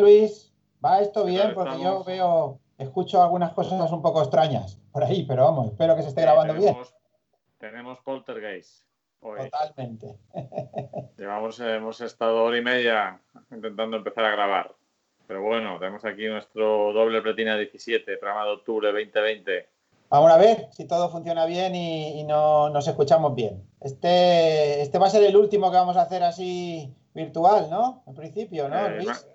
Luis. Va esto ¿Qué bien porque yo veo, escucho algunas cosas un poco extrañas por ahí, pero vamos, espero que se esté grabando bien. tenemos, Tenemos Poltergeist. Hoy. Totalmente. Llevamos, hemos estado hora y media intentando empezar a grabar. Pero bueno, tenemos aquí nuestro doble Platina 17, programa de octubre 2020. Vamos a ver si todo funciona bien y, y no nos escuchamos bien. Este, este va a ser el último que vamos a hacer así virtual, ¿no? En principio, ¿no, Eh, Luis?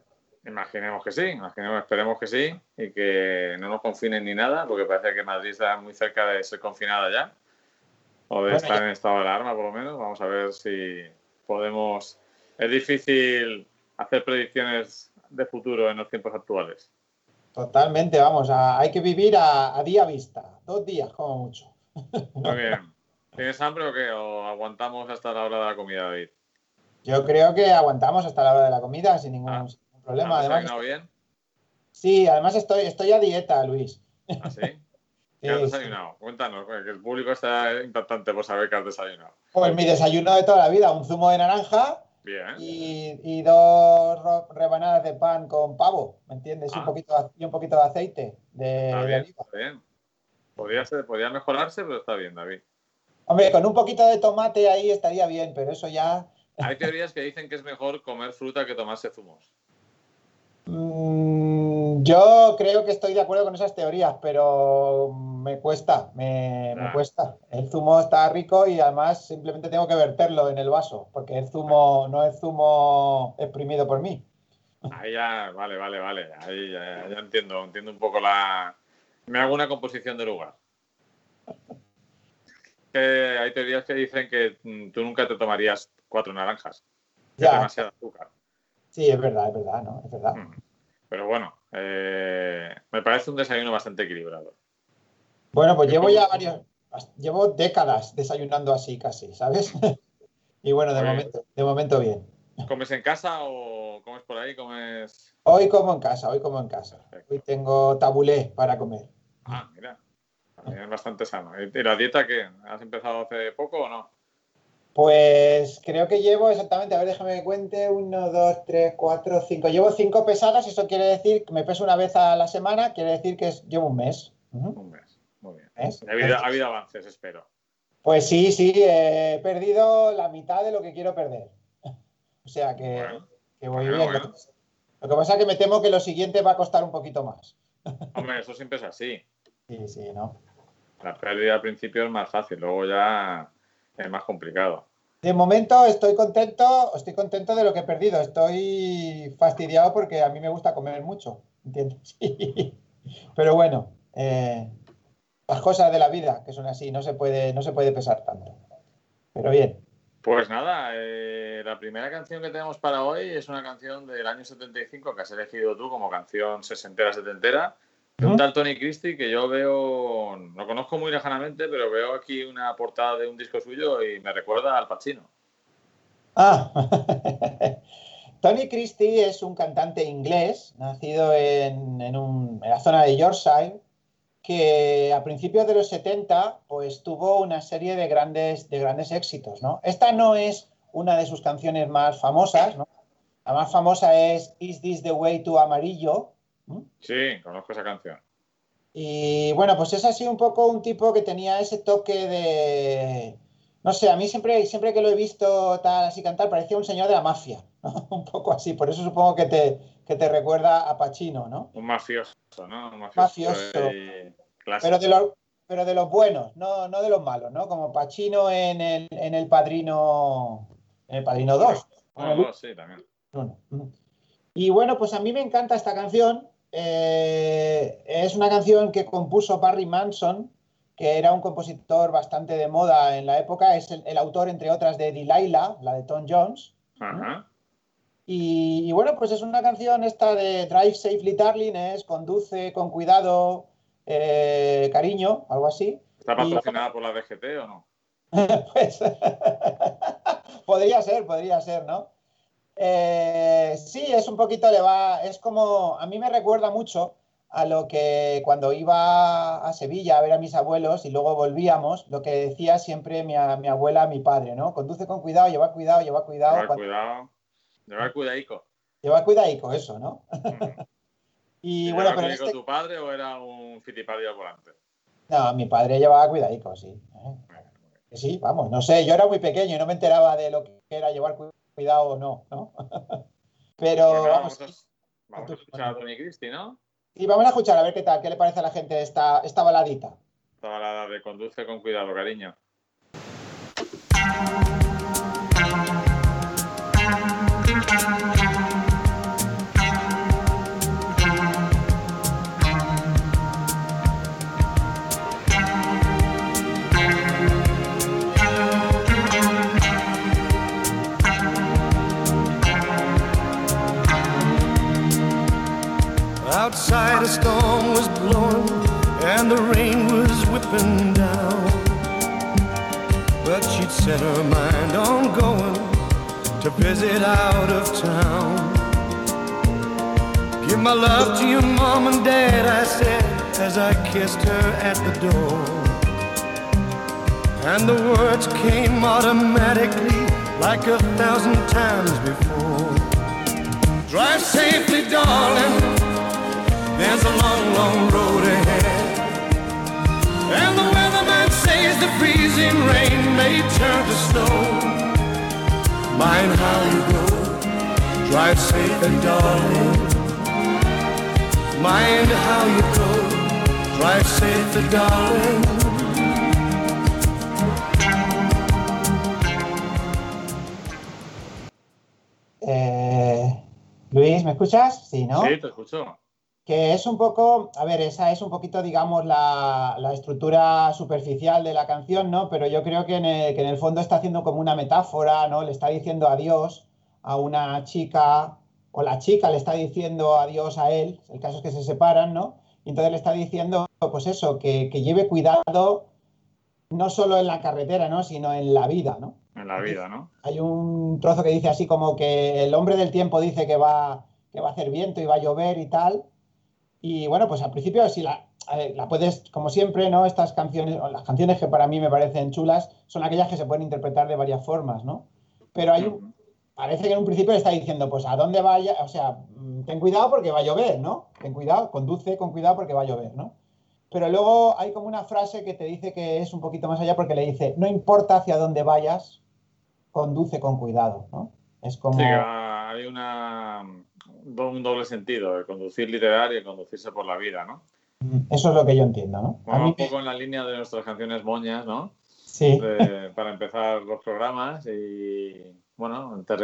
Ima- Imaginemos que sí, imaginemos, esperemos que sí y que no nos confinen ni nada, porque parece que Madrid está muy cerca de ser confinada ya, o de Bueno, estar ya- en estado de alarma por lo menos. Vamos a ver si podemos. Es difícil hacer predicciones de futuro en los tiempos actuales. Totalmente, vamos, a- hay que vivir a, a día vista, dos días como mucho. Muy bien. ¿Tienes hambre o qué? ¿O aguantamos hasta la hora de la comida, David? Yo creo que aguantamos hasta la hora de la comida sin ningún, Ah. sin ningún problema. ¿Has Además, desayunado bien? sí, además estoy, estoy a dieta, Luis. ¿Ah, sí? ¿Qué has desayunado? Cuéntanos, porque el público está impactante por saber que has desayunado. Pues mi desayuno de toda la vida, un zumo de naranja Bien. y, y dos rebanadas de pan con pavo, ¿me entiendes? Y, un Ah. poquito, de- y un poquito de aceite de, Está de bien, oliva. está bien. Podría, ser, podría mejorarse, pero está bien, David. Hombre, con un poquito de tomate ahí estaría bien, pero eso ya... Hay teorías que dicen que es mejor comer fruta que tomarse zumos. Mm, yo creo que estoy de acuerdo con esas teorías, pero me cuesta, me, me Ya. cuesta. El zumo está rico y además simplemente tengo que verterlo en el vaso, porque el zumo no es zumo exprimido por mí. Ahí ya, vale, vale, vale. Ahí ya, ya entiendo, entiendo un poco la. Me hago una composición de lugar. Que hay teorías que dicen que mm, tú nunca te tomarías cuatro naranjas. Que es Ya, demasiado azúcar. Sí, es verdad, es verdad, ¿no? Es verdad. Mm. Pero bueno, eh, me parece un desayuno bastante equilibrado. Bueno, pues ¿Qué llevo ya varios, llevo décadas desayunando así casi, ¿sabes? Y bueno, de momento, de momento bien. ¿Comes en casa o comes por ahí? ¿Comes.? Hoy como en casa, hoy como en casa. Perfecto. Hoy tengo tabulé para comer. Ah, mira. También es bastante sano. ¿Y la dieta qué? ¿Has empezado hace poco o no? Pues creo que llevo exactamente, a ver, déjame que cuente, uno, dos, tres, cuatro, cinco. Llevo cinco pesadas, eso quiere decir que me peso una vez a la semana, quiere decir que es- llevo un mes. Un mes. Muy bien. Ha habido, ha habido avances, espero. Pues sí, sí, he perdido la mitad de lo que quiero perder. O sea que, Bueno, que voy bueno, bien. bueno. Lo que pasa es que me temo que lo siguiente va a costar un poquito más. Hombre, eso siempre es así. Sí, sí, ¿no? La pérdida al principio es más fácil, luego ya es más complicado. De momento estoy contento, estoy contento de lo que he perdido. Estoy fastidiado porque a mí me gusta comer mucho, ¿entiendes? Pero bueno, eh, las cosas de la vida que son así, no se puede, no se puede pesar tanto. Pero bien. Pues nada, eh, la primera canción que tenemos para hoy es una canción del año 75 que has elegido tú como canción sesentera, setentera, de un tal Tony Christie que yo veo, no conozco muy lejanamente, pero veo aquí una portada de un disco suyo y me recuerda al Pacino. Ah, Tony Christie es un cantante inglés, nacido en, en un- en la zona de Yorkshire, que a principios de los 70 pues, tuvo una serie de grandes, de grandes éxitos. ¿no? Esta no es una de sus canciones más famosas, ¿no? la más famosa es Is This the Way to Amarillo? Sí, conozco esa canción. Y bueno, pues es así un poco un tipo que tenía ese toque de... No sé, a mí siempre, siempre que lo he visto tal así cantar parecía un señor de la mafia, ¿no? Un poco así, por eso supongo que te, que te recuerda a Pacino, ¿no? Un mafioso, ¿no? Un mafioso. Mafioso. Pero de los, pero de los buenos, no, no de los malos, ¿no? Como Pacino en el, en el Padrino, en el Padrino 2. Bueno, dos, sí, también. Y bueno, pues a mí me encanta esta canción. Eh, es una canción que compuso Barry Manson, que era un compositor bastante de moda en la época. Es el, el autor, entre otras, de Delilah, la de Tom Jones. Ajá. Y, y bueno, pues es una canción esta de Drive Safely Darling, es conduce con cuidado, eh, cariño, algo así. ¿Está Y- patrocinada por la DGT o no? Pues podría ser, podría ser, ¿no? Eh, sí, es un poquito, le va, es como, a mí me recuerda mucho a lo que cuando iba a Sevilla a ver a mis abuelos y luego volvíamos, lo que decía siempre mi, a- mi abuela a mi padre, ¿no? Conduce con cuidado, lleva cuidado, lleva cuidado. Llevar cuando- cuidado. Llevar cuidadico. Lleva cuidadico eso, ¿no? y bueno, pero este... tu padre o era un fitipadio volante? No, mi padre llevaba cuidadico, sí. ¿eh? Sí, vamos, no sé, yo era muy pequeño y no me enteraba de lo que era llevar cuidado o no, ¿no? pero Bueno, vamos. vamos, a, vamos a escuchar a Tony Christie, ¿no? Y vamos a escuchar a ver qué tal, qué le parece a la gente esta, esta baladita. Esta balada de conduce con cuidado, cariño. Outside a storm was blowing and the rain was whipping down. But she'd set her mind on going to visit out of town. Give my love to your mom and dad, I said as I kissed her at the door. And the words came automatically like a thousand times before. Drive safely, darling. There's a long, long road ahead. And the weatherman says the freezing rain may turn to snow. Mind how you go. Drive safely, darling. Mind how you go. Drive safely, darling. Eh, Luis, ¿me escuchas? Sí, ¿no? Sí, te escucho. Que es un poco, a ver, esa es un poquito, digamos, la, la estructura superficial de la canción, ¿no? Pero yo creo que en, el, que en el fondo está haciendo como una metáfora, ¿no? Le está diciendo adiós a una chica, o la chica le está diciendo adiós a él, el caso es que se separan, ¿no? Y entonces le está diciendo, pues eso, que, que lleve cuidado no solo en la carretera, ¿no? Sino en la vida, ¿no? En la vida, ¿no? Hay un trozo que dice así como que el hombre del tiempo dice que va, que va a hacer viento y va a llover y tal. Y bueno, pues al principio si la, puedes, como siempre, ¿no? Estas canciones, o las canciones que para mí me parecen chulas, son aquellas que se pueden interpretar de varias formas, ¿no? Pero hay un, parece que en un principio le está diciendo, pues a dónde vaya, o sea, ten cuidado porque va a llover, ¿no? Ten cuidado, conduce con cuidado porque va a llover, ¿no? Pero luego hay como una frase que te dice que es un poquito más allá porque le dice, no importa hacia dónde vayas, conduce con cuidado, ¿no? Es como... Sí, hay una, un doble sentido, el conducir literal y el conducirse por la vida, ¿no? Eso es lo que yo entiendo, ¿no? Mí... un poco en la línea de nuestras canciones moñas, ¿no? Sí. De, para empezar los programas y, bueno, te,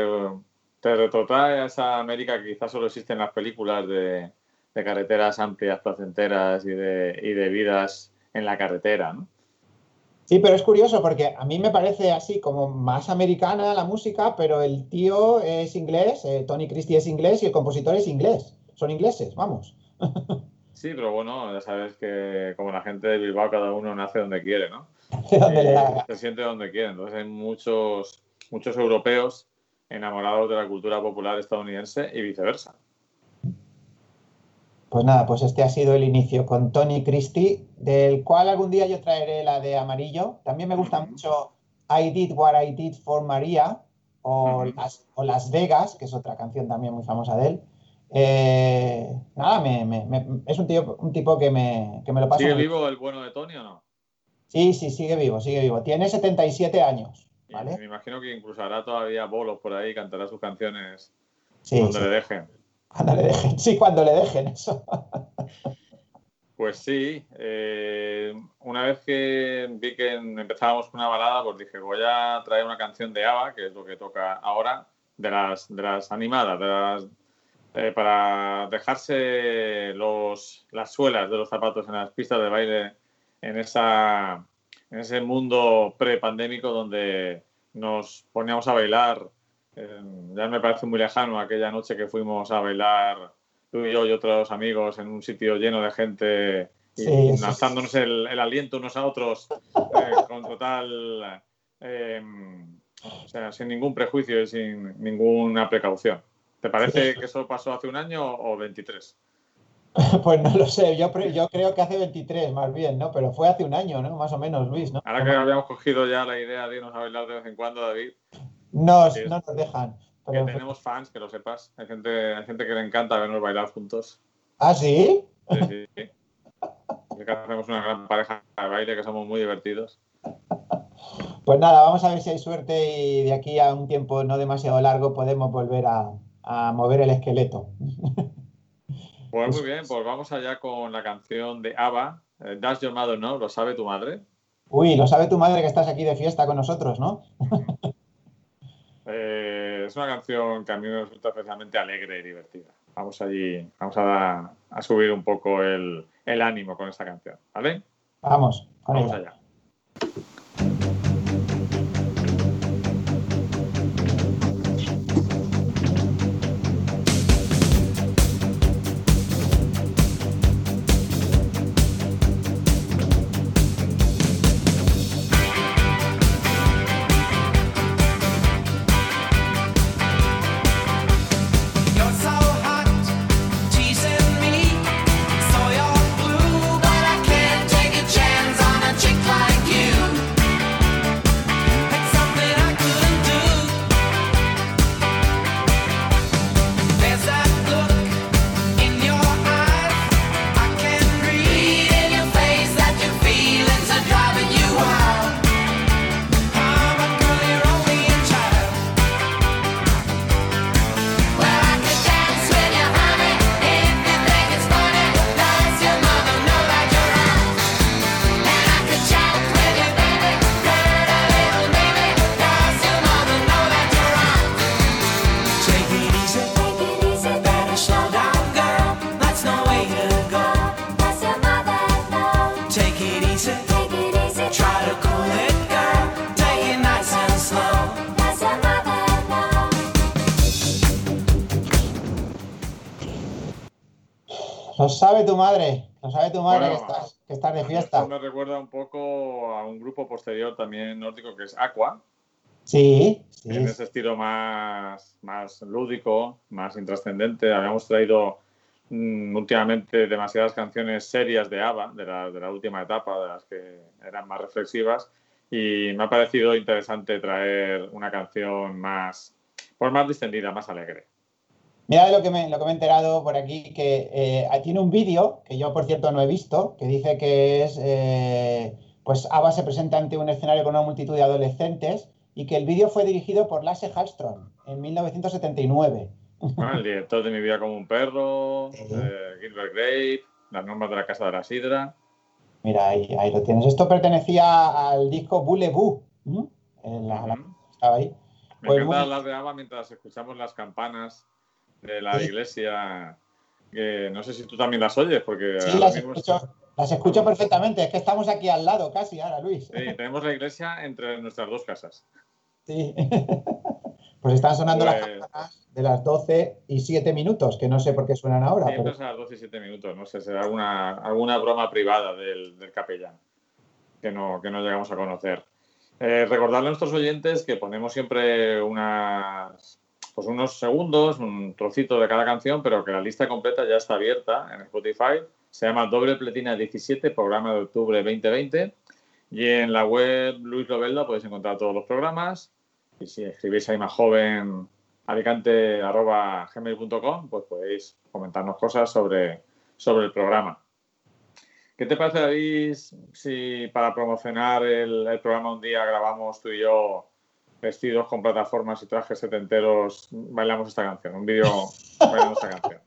te retrotrae a esa América que quizás solo existe en las películas de, de carreteras amplias, placenteras y de, y de vidas en la carretera, ¿no? Sí, pero es curioso porque a mí me parece así como más americana la música, pero el tío es inglés, eh, Tony Christie es inglés y el compositor es inglés. Son ingleses, vamos. Sí, pero bueno, ya sabes que como la gente de Bilbao, cada uno nace donde quiere, ¿no? donde haga. Se siente donde quiere. Entonces hay muchos, muchos europeos enamorados de la cultura popular estadounidense y viceversa. Pues nada, pues este ha sido el inicio con Tony Christie, del cual algún día yo traeré la de amarillo. También me gusta mucho I Did What I Did for Maria o, Las, o Las, Vegas, que es otra canción también muy famosa de él. Eh, nada, me, me, me, es un, tío, un tipo que me, que me lo pasa. ¿Sigue vivo el bueno de Tony o no? Sí, sí, sigue vivo, sigue vivo. Tiene 77 años. ¿vale? Me imagino que incluso hará todavía bolos por ahí, cantará sus canciones sí, donde sí. le dejen. Cuando le dejen, sí, cuando le dejen eso. Pues sí, eh, una vez que vi que empezábamos con una balada, pues dije, voy a traer una canción de ABBA, que es lo que toca ahora, de las, de las animadas, de las, eh, para dejarse los, las suelas de los zapatos en las pistas de baile en, esa, en ese mundo pre-pandémico donde nos poníamos a bailar eh, ya me parece muy lejano aquella noche que fuimos a bailar tú y yo y otros amigos en un sitio lleno de gente y Sí, sí, lanzándonos el, el aliento unos a otros eh, con total, eh, o sea, sin ningún prejuicio y sin ninguna precaución. ¿Te parece Sí. que eso pasó hace un año o 23? Pues no lo sé, yo, yo creo que hace 23 más bien, ¿no? Pero fue hace un año, ¿no? Más o menos, Luis, ¿no? Ahora que habíamos cogido ya la idea de irnos a bailar de vez en cuando, David, Nos, Sí. no nos dejan. Que tenemos fans, que lo sepas. Hay gente, hay gente que le encanta vernos bailar juntos. ¿Ah, sí? Sí, sí. sí. que hacemos una gran pareja de baile, que somos muy divertidos. Pues nada, vamos a ver si hay suerte y de aquí a un tiempo no demasiado largo podemos volver a, a mover el esqueleto. Pues muy bien, pues vamos allá con la canción de ABBA, Does Your Mother Know? ¿Lo sabe tu madre? Uy, lo sabe tu madre que estás aquí de fiesta con nosotros, ¿no? Eh, es una canción que a mí me resulta especialmente alegre y divertida. Vamos allí, vamos a, a subir un poco el, el, ánimo con esta canción, ¿vale? Vamos, vamos allá. Sabe tu madre, lo sabe tu madre que, estás, de fiesta. Esto me recuerda un poco a un grupo posterior también nórdico que es Aqua. Sí, sí. En ese estilo más, más lúdico, más intrascendente. Habíamos traído mm, últimamente demasiadas canciones serias de ABBA, de la, de la última etapa, de las que eran más reflexivas. Y me ha parecido interesante traer una canción más, pues más distendida, más alegre. Mira lo que me, lo que me he enterado por aquí, que eh, tiene un vídeo, que yo por cierto no he visto, que dice que es, eh, pues Ava se presenta ante un escenario con una multitud de adolescentes y que el vídeo fue dirigido por Lasse Hallström en 1979. Ah, el director de Mi vida como un perro, Gilbert Grape, Las normas de la Casa de la Sidra. Mira, ahí, ahí lo tienes. Esto pertenecía al disco Boule Boo. estaba ahí. Me pues encanta hablar de Ava mientras escuchamos las campanas de la iglesia, que no sé si tú también las oyes, porque... Sí, las escucho, las escucho perfectamente, es que estamos aquí al lado casi ahora, Luis. Sí, tenemos la iglesia entre nuestras dos casas. Sí. Pues están sonando las pues campanas de las 12 y 7 minutos, que no sé por qué suenan ahora. Siempre a las 12 y 7 minutos, no sé, será alguna, alguna broma privada del, del capellán que no, que no llegamos a conocer. Eh, recordarle a nuestros oyentes que ponemos siempre unas pues unos segundos, un trocito de cada canción, pero que la lista completa ya está abierta en Spotify. Se llama Doble Pletina 17, programa de octubre 2020. Y en la web Luis Lobelda podéis encontrar todos los programas. Y si escribís ahí más joven alicante.gmail.com, pues podéis comentarnos cosas sobre, sobre el programa. ¿Qué te parece, David, si para promocionar el, el programa un día grabamos tú y yo vestidos con plataformas y trajes setenteros, bailamos esta canción, un vídeo bailando esta canción.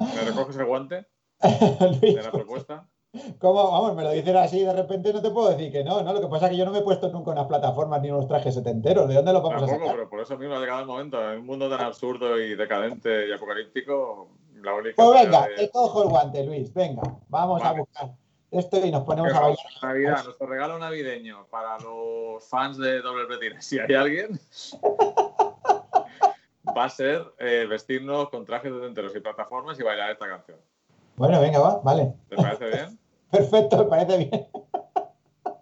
¿Me recoges el guante de la propuesta? ¿Cómo? Vamos, me lo dices así de repente no te puedo decir que no, ¿no? Lo que pasa es que yo no me he puesto nunca unas plataformas ni unos trajes setenteros. ¿De dónde lo vamos Tampoco, a sacar? pero por eso mismo ha llegado el momento. En un mundo tan absurdo y decadente y apocalíptico, la única... Pues venga, te cojo el guante, Luis. Venga, vamos a buscar esto y nos ponemos a bailar. Navidad, nuestro regalo navideño para los fans de Doble Pretina, si hay alguien, va a ser eh, vestirnos con trajes de enteros y plataformas y bailar esta canción. Bueno, venga, va, vale. ¿Te parece bien? Perfecto, me parece bien.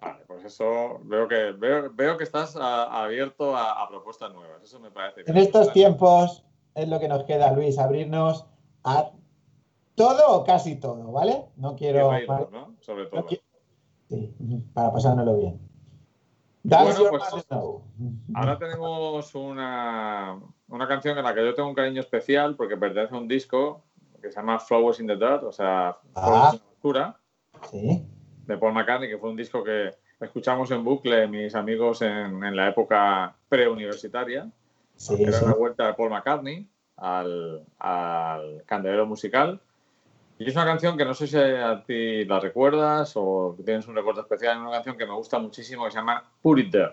Vale, pues eso veo que veo, veo que estás a, abierto a, a, propuestas nuevas. Eso me parece bien. En estos tiempos es lo que nos queda, Luis, abrirnos a todo o casi todo, ¿vale? No quiero. Reírnos, ¿no? Sobre todo. No quiero... Sí, para pasárnoslo bien. Bueno, pues. Ahora tenemos una, una canción en la que yo tengo un cariño especial porque pertenece a un disco que se llama Flowers in the Dirt, o sea, Flores en la oscura, Sí. de Paul McCartney, que fue un disco que escuchamos en bucle mis amigos en, en la época preuniversitaria. Sí, Era sí. la vuelta de Paul McCartney al, al candelero musical. Y es una canción que no sé si a ti la recuerdas o tienes un recuerdo especial. Es una canción que me gusta muchísimo que se llama Put It There.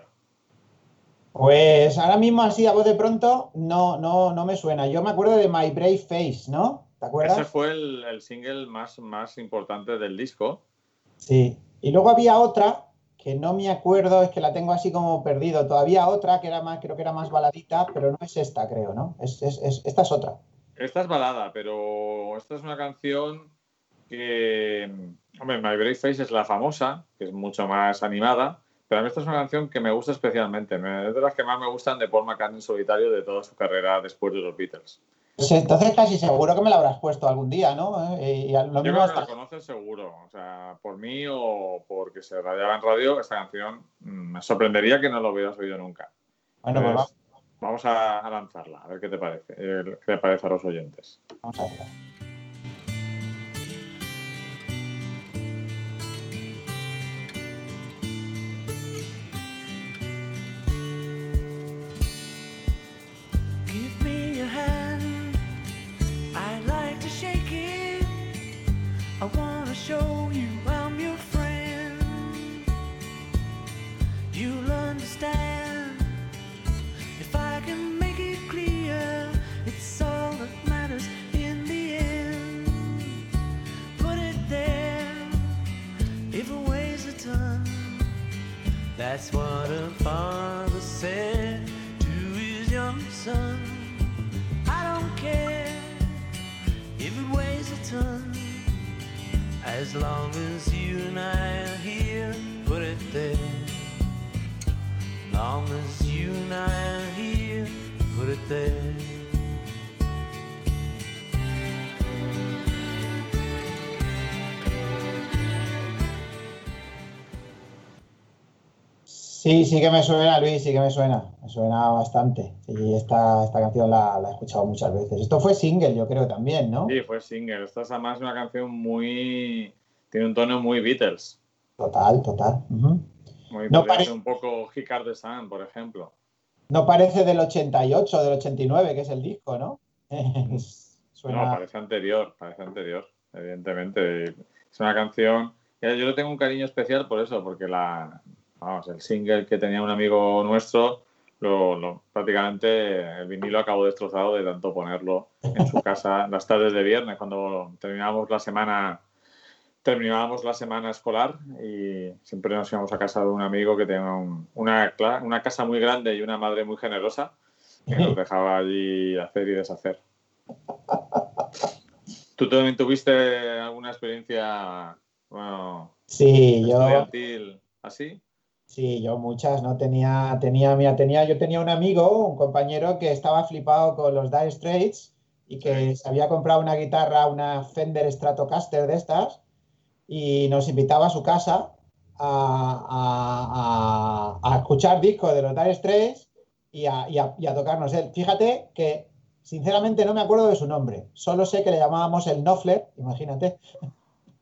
Pues ahora mismo así a voz de pronto no, no, no me suena. Yo me acuerdo de My Brave Face, ¿no? ¿Te acuerdas? Ese fue el, el single más, más importante del disco. Sí. Y luego había otra que no me acuerdo, es que la tengo así como perdido. Todavía otra que era más, creo que era más baladita, pero no es esta, creo, ¿no? Es, es- es- esta es otra. Esta es balada, pero esta es una canción que, hombre, My Brave Face es la famosa, que es mucho más animada, pero a mí esta es una canción que me gusta especialmente. Me- Es de las que más me gustan de Paul McCartney en solitario de toda su carrera después de los Beatles. Pues entonces casi seguro que me la habrás puesto algún día, ¿no? Eh, Y a- lo Yo mismo creo que hasta- la conoces seguro, o sea, por mí o porque se radiaba en radio, esta canción mm, me sorprendería que no lo hubieras oído nunca. Bueno, pues Pues, vamos, a, lanzarla, a ver qué te parece, eh, qué te parece a los oyentes. vamos a verla. Sí, sí que me suena, Luis, sí que me suena. Me suena bastante. Y esta, esta canción la, la he escuchado muchas veces. Esto fue single, yo creo también, ¿no? Sí, fue single. Esta es además una canción muy. Tiene un tono muy Beatles. Total, total. Muy, No podría pare- ser un poco Hicard de Sun, por ejemplo. No parece del 88, del 89, que es el disco, ¿no? Suena... No, parece anterior, parece anterior, evidentemente. Es una canción. Yo le tengo un cariño especial por eso, porque la. Vamos, el single que tenía un amigo nuestro, lo, lo- prácticamente el vinilo acabó destrozado de tanto ponerlo en su casa las tardes de viernes, cuando terminábamos la semana terminábamos la semana escolar y siempre nos íbamos a casa de un amigo que tenía un- una, casa muy grande y una madre muy generosa que nos dejaba allí hacer y deshacer. ¿Tú también tuviste alguna experiencia bueno, Sí, yo, estudiantil así? Sí, yo muchas, ¿no? Tenía, tenía, mira, tenía, yo tenía un amigo, un compañero que estaba flipado con los Dire Straits y que se había comprado una guitarra, una Fender Stratocaster de estas, y nos invitaba a su casa a, a- a- a escuchar discos de los Dire Straits y a, y a- y a tocarnos él. Fíjate que, sinceramente, no me acuerdo de su nombre, solo sé que le llamábamos el Knopfler, imagínate.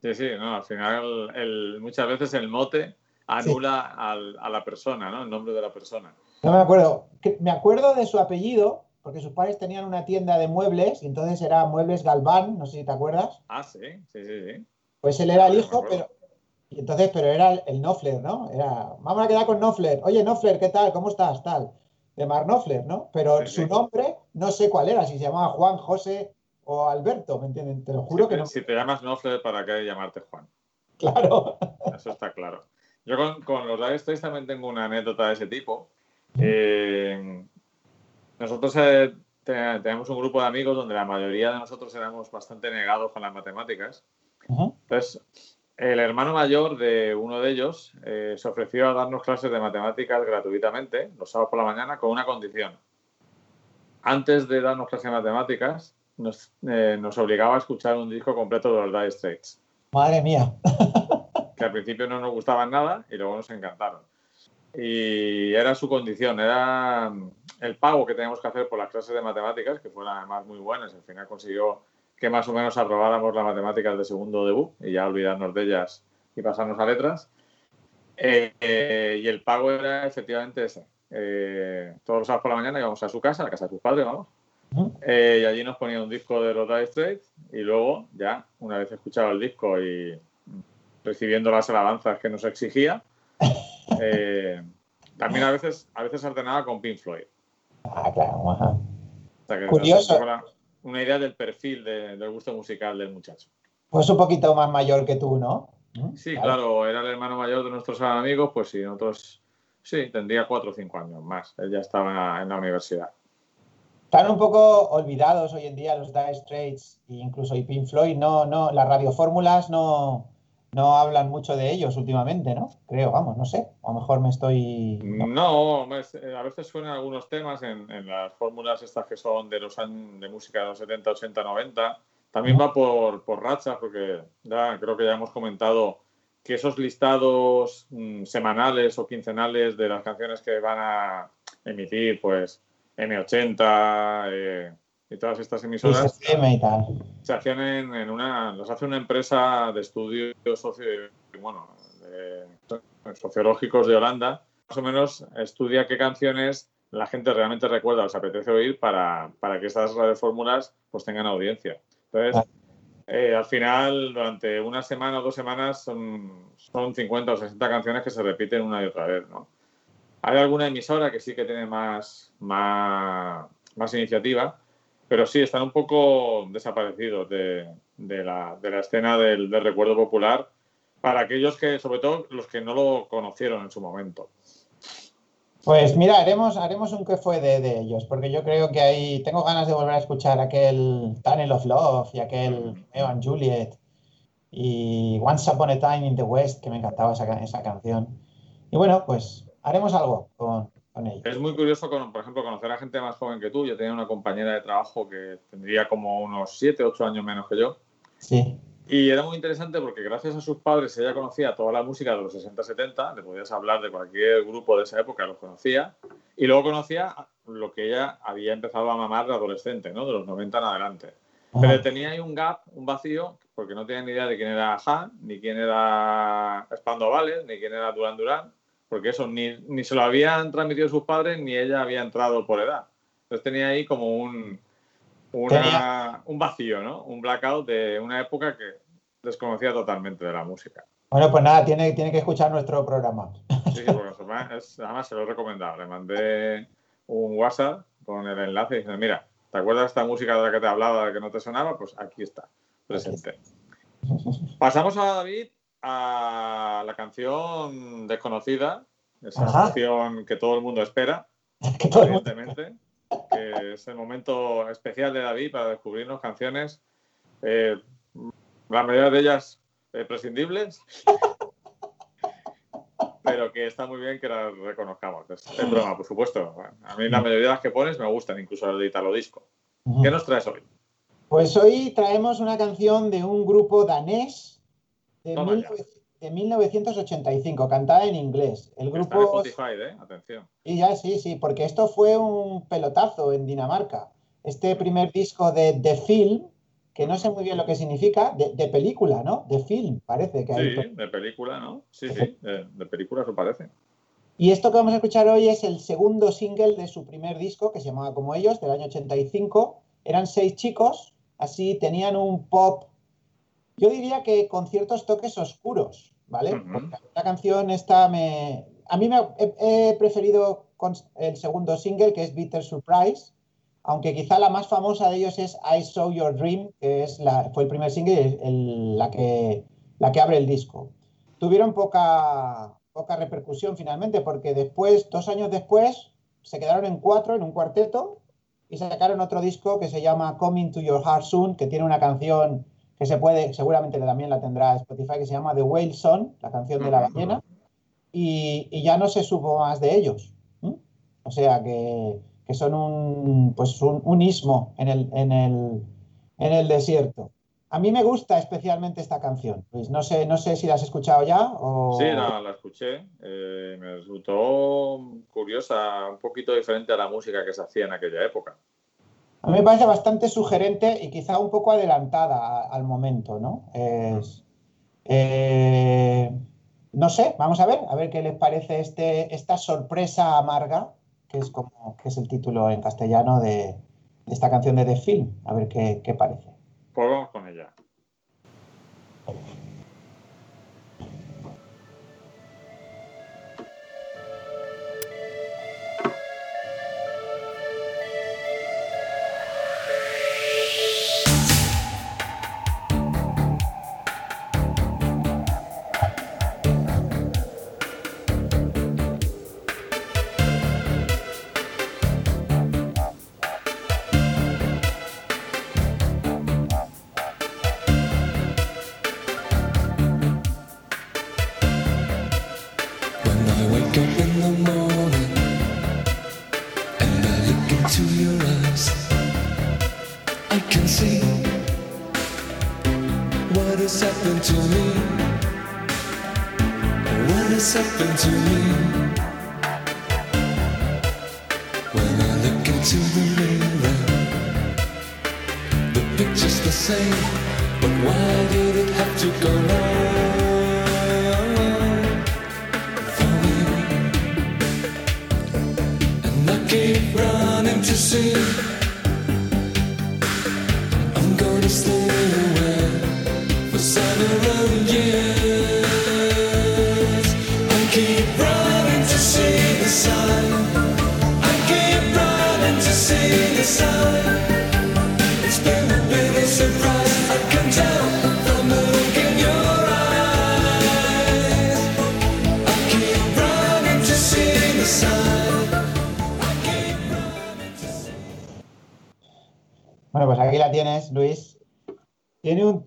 Sí, sí, no, al final el- muchas veces el mote anula al- a la persona, ¿no? El nombre de la persona. No me acuerdo. Me acuerdo de su apellido, porque sus padres tenían una tienda de muebles y entonces era Muebles Galván, no sé si te acuerdas. Ah, sí, sí, sí, sí. Pues él era el hijo, pero. Y entonces, pero era el, Knopfler, ¿no? Era, vamos a quedar con Knopfler. Oye, Knopfler, ¿qué tal? ¿Cómo estás? Tal. De Mar Knopfler, ¿no? Pero Sí, su sí. nombre no sé cuál era, si se llamaba Juan, José o Alberto, ¿me entienden? Te lo juro si, que no. si te llamas Knopfler, ¿para qué llamarte Juan? Claro. Eso está claro. Yo con, con los Dire Straits también tengo una anécdota de ese tipo. Eh, nosotros eh, te- tenemos un grupo de amigos donde la mayoría de nosotros éramos bastante negados con las matemáticas. Ujú. Entonces, el hermano mayor de uno de ellos eh, se ofreció a darnos clases de matemáticas gratuitamente los sábados por la mañana con una condición. Antes de darnos clases de matemáticas, nos, eh, nos obligaba a escuchar un disco completo de los Dire Straits Madre mía. que al principio no nos gustaban nada y luego nos encantaron. y era su condición, era el pago que teníamos que hacer por las clases de matemáticas, que fueron además muy buenas. Al final consiguió que más o menos aprobáramos las matemáticas de segundo debut y ya olvidarnos de ellas y pasarnos a letras. Eh, eh, y el pago era efectivamente ese. Eh, todos los sábados por la mañana íbamos a su casa, a la casa de sus padres, vamos. Eh, y allí nos ponía un disco de los Dire Straits y luego ya, una vez escuchado el disco y recibiendo las alabanzas que nos exigía, eh, también a veces, a veces alternaba con Pink Floyd. Ah, claro, ajá. O sea que Curioso. una- idea del perfil de- del gusto musical del muchacho. Pues un poquito más mayor que tú, ¿no? Sí, claro, era el hermano mayor de nuestros amigos, pues sí, nosotros sí, tendría cuatro o cinco años más. Él ya estaba en la universidad. Están un poco olvidados hoy en día los Dire Straits e incluso y Pink Floyd. No, no, las radiofórmulas no, no hablan mucho de ellos últimamente, ¿no? Creo, vamos, no sé. A lo mejor me estoy. no. No, es- eh, a veces suenan algunos temas en, en las fórmulas estas que son de los años de música de los 70, 80, 90. También va por, por rachas, porque ya creo que ya hemos comentado que esos listados mm, semanales o quincenales de las canciones que van a emitir, pues M80 eh, y todas estas emisoras, y tal. se hacían en, en una, los hace una empresa de estudios socio, bueno, de- sociológicos de Holanda. Más o menos estudia qué canciones la gente realmente recuerda o les apetece oír para, para que estas radiofórmulas pues tengan audiencia. Entonces, eh, al final, durante una semana o dos semanas son, son 50 o 60 canciones que se repiten una y otra vez, ¿no? Hay alguna emisora que sí que tiene más, más, más iniciativa, pero sí, están un poco desaparecidos de, de la, de la escena del, del recuerdo popular para aquellos que, sobre todo, los que no lo conocieron en su momento. Pues mira, haremos, haremos un que fue de, de ellos, porque yo creo que ahí tengo ganas de volver a escuchar aquel Tunnel of Love y aquel Romeo and Juliet y Once Upon a Time in the West, que me encantaba esa, esa canción. Y bueno, pues haremos algo con, con ellos. Es muy curioso, con, por ejemplo, conocer a gente más joven que tú. Yo tenía una compañera de trabajo que tendría como unos 7, 8 años menos que yo. Sí, Y era muy interesante porque gracias a sus padres ella conocía toda la música de los 60-70, le podías hablar de cualquier grupo de esa época, los conocía, y luego conocía lo que ella había empezado a mamar de adolescente, ¿no? de los 90 en adelante. Pero Ajá. tenía ahí un gap, un vacío, porque no tenía ni idea de quién era Han, ni quién era Spando Vales, ni quién era Duran Duran, porque eso ni, ni se lo habían transmitido sus padres, ni ella había entrado por edad. Entonces tenía ahí como un, una- un vacío, ¿no? Un blackout de una época que desconocía totalmente de la música. Bueno, pues nada, tiene, tiene que escuchar nuestro programa. Sí, sí, porque además, además se lo he recomendado. Le mandé un WhatsApp con el enlace y diciendo, mira, ¿te acuerdas de esta música de la que te hablaba, de la que no te sonaba? Pues aquí está, presente. Pasamos a David a la canción desconocida, esa Ajá. canción que todo el mundo espera, evidentemente, que es el momento especial de David para descubrirnos canciones, eh, la mayoría de ellas eh, prescindibles, pero que está muy bien que las reconozcamos. Es, es broma, por supuesto. A mí la mayoría de las que pones me gustan, incluso las de Italo Disco. ¿Qué nos traes hoy? Pues hoy traemos una canción de un grupo danés de, Toma. 19- de 1985, cantada en inglés. El grupo Spotify, ¿eh? Atención. Y ya, sí, sí, porque esto fue un pelotazo en Dinamarca. Este primer disco de The Film, que no sé muy bien lo que significa, de, de película, ¿no? De film, parece que hay. Sí, de película, ¿no? Sí, sí, de, de película eso parece. Y esto que vamos a escuchar hoy es el segundo single de su primer disco, que se llamaba Como ellos, del año 85. Eran seis chicos, así tenían un pop, yo diría que con ciertos toques oscuros, ¿vale? Porque la canción esta me... A mí me he, he preferido con- el segundo single, que es Bitter Surprise, aunque quizá la más famosa de ellos es I Saw Your Dream, que es la, fue el primer single, el- la, que, la que abre el disco. Tuvieron poca, poca repercusión finalmente, porque después, dos años después, se quedaron en cuatro, en un cuarteto, y sacaron otro disco que se llama Coming to Your Heart Soon, que tiene una canción que se puede, seguramente también la tendrá Spotify, que se llama The Whale Song, la canción de la ballena, y, y ya no se supo más de ellos. O sea que, que son un, pues un, un istmo en el, en, el, en el desierto. A mí me gusta especialmente esta canción. Luis, no sé, no sé si la has escuchado ya o... Sí, la, la escuché. Eh, me resultó curiosa, un poquito diferente a la música que se hacía en aquella época. A mí me parece bastante sugerente y quizá un poco adelantada al momento, ¿no? Eh, no sé, vamos a ver, a ver qué les parece este, esta sorpresa amarga, que es como que es el título en castellano de, esta canción de The Film, a ver qué, qué parece. Pues vamos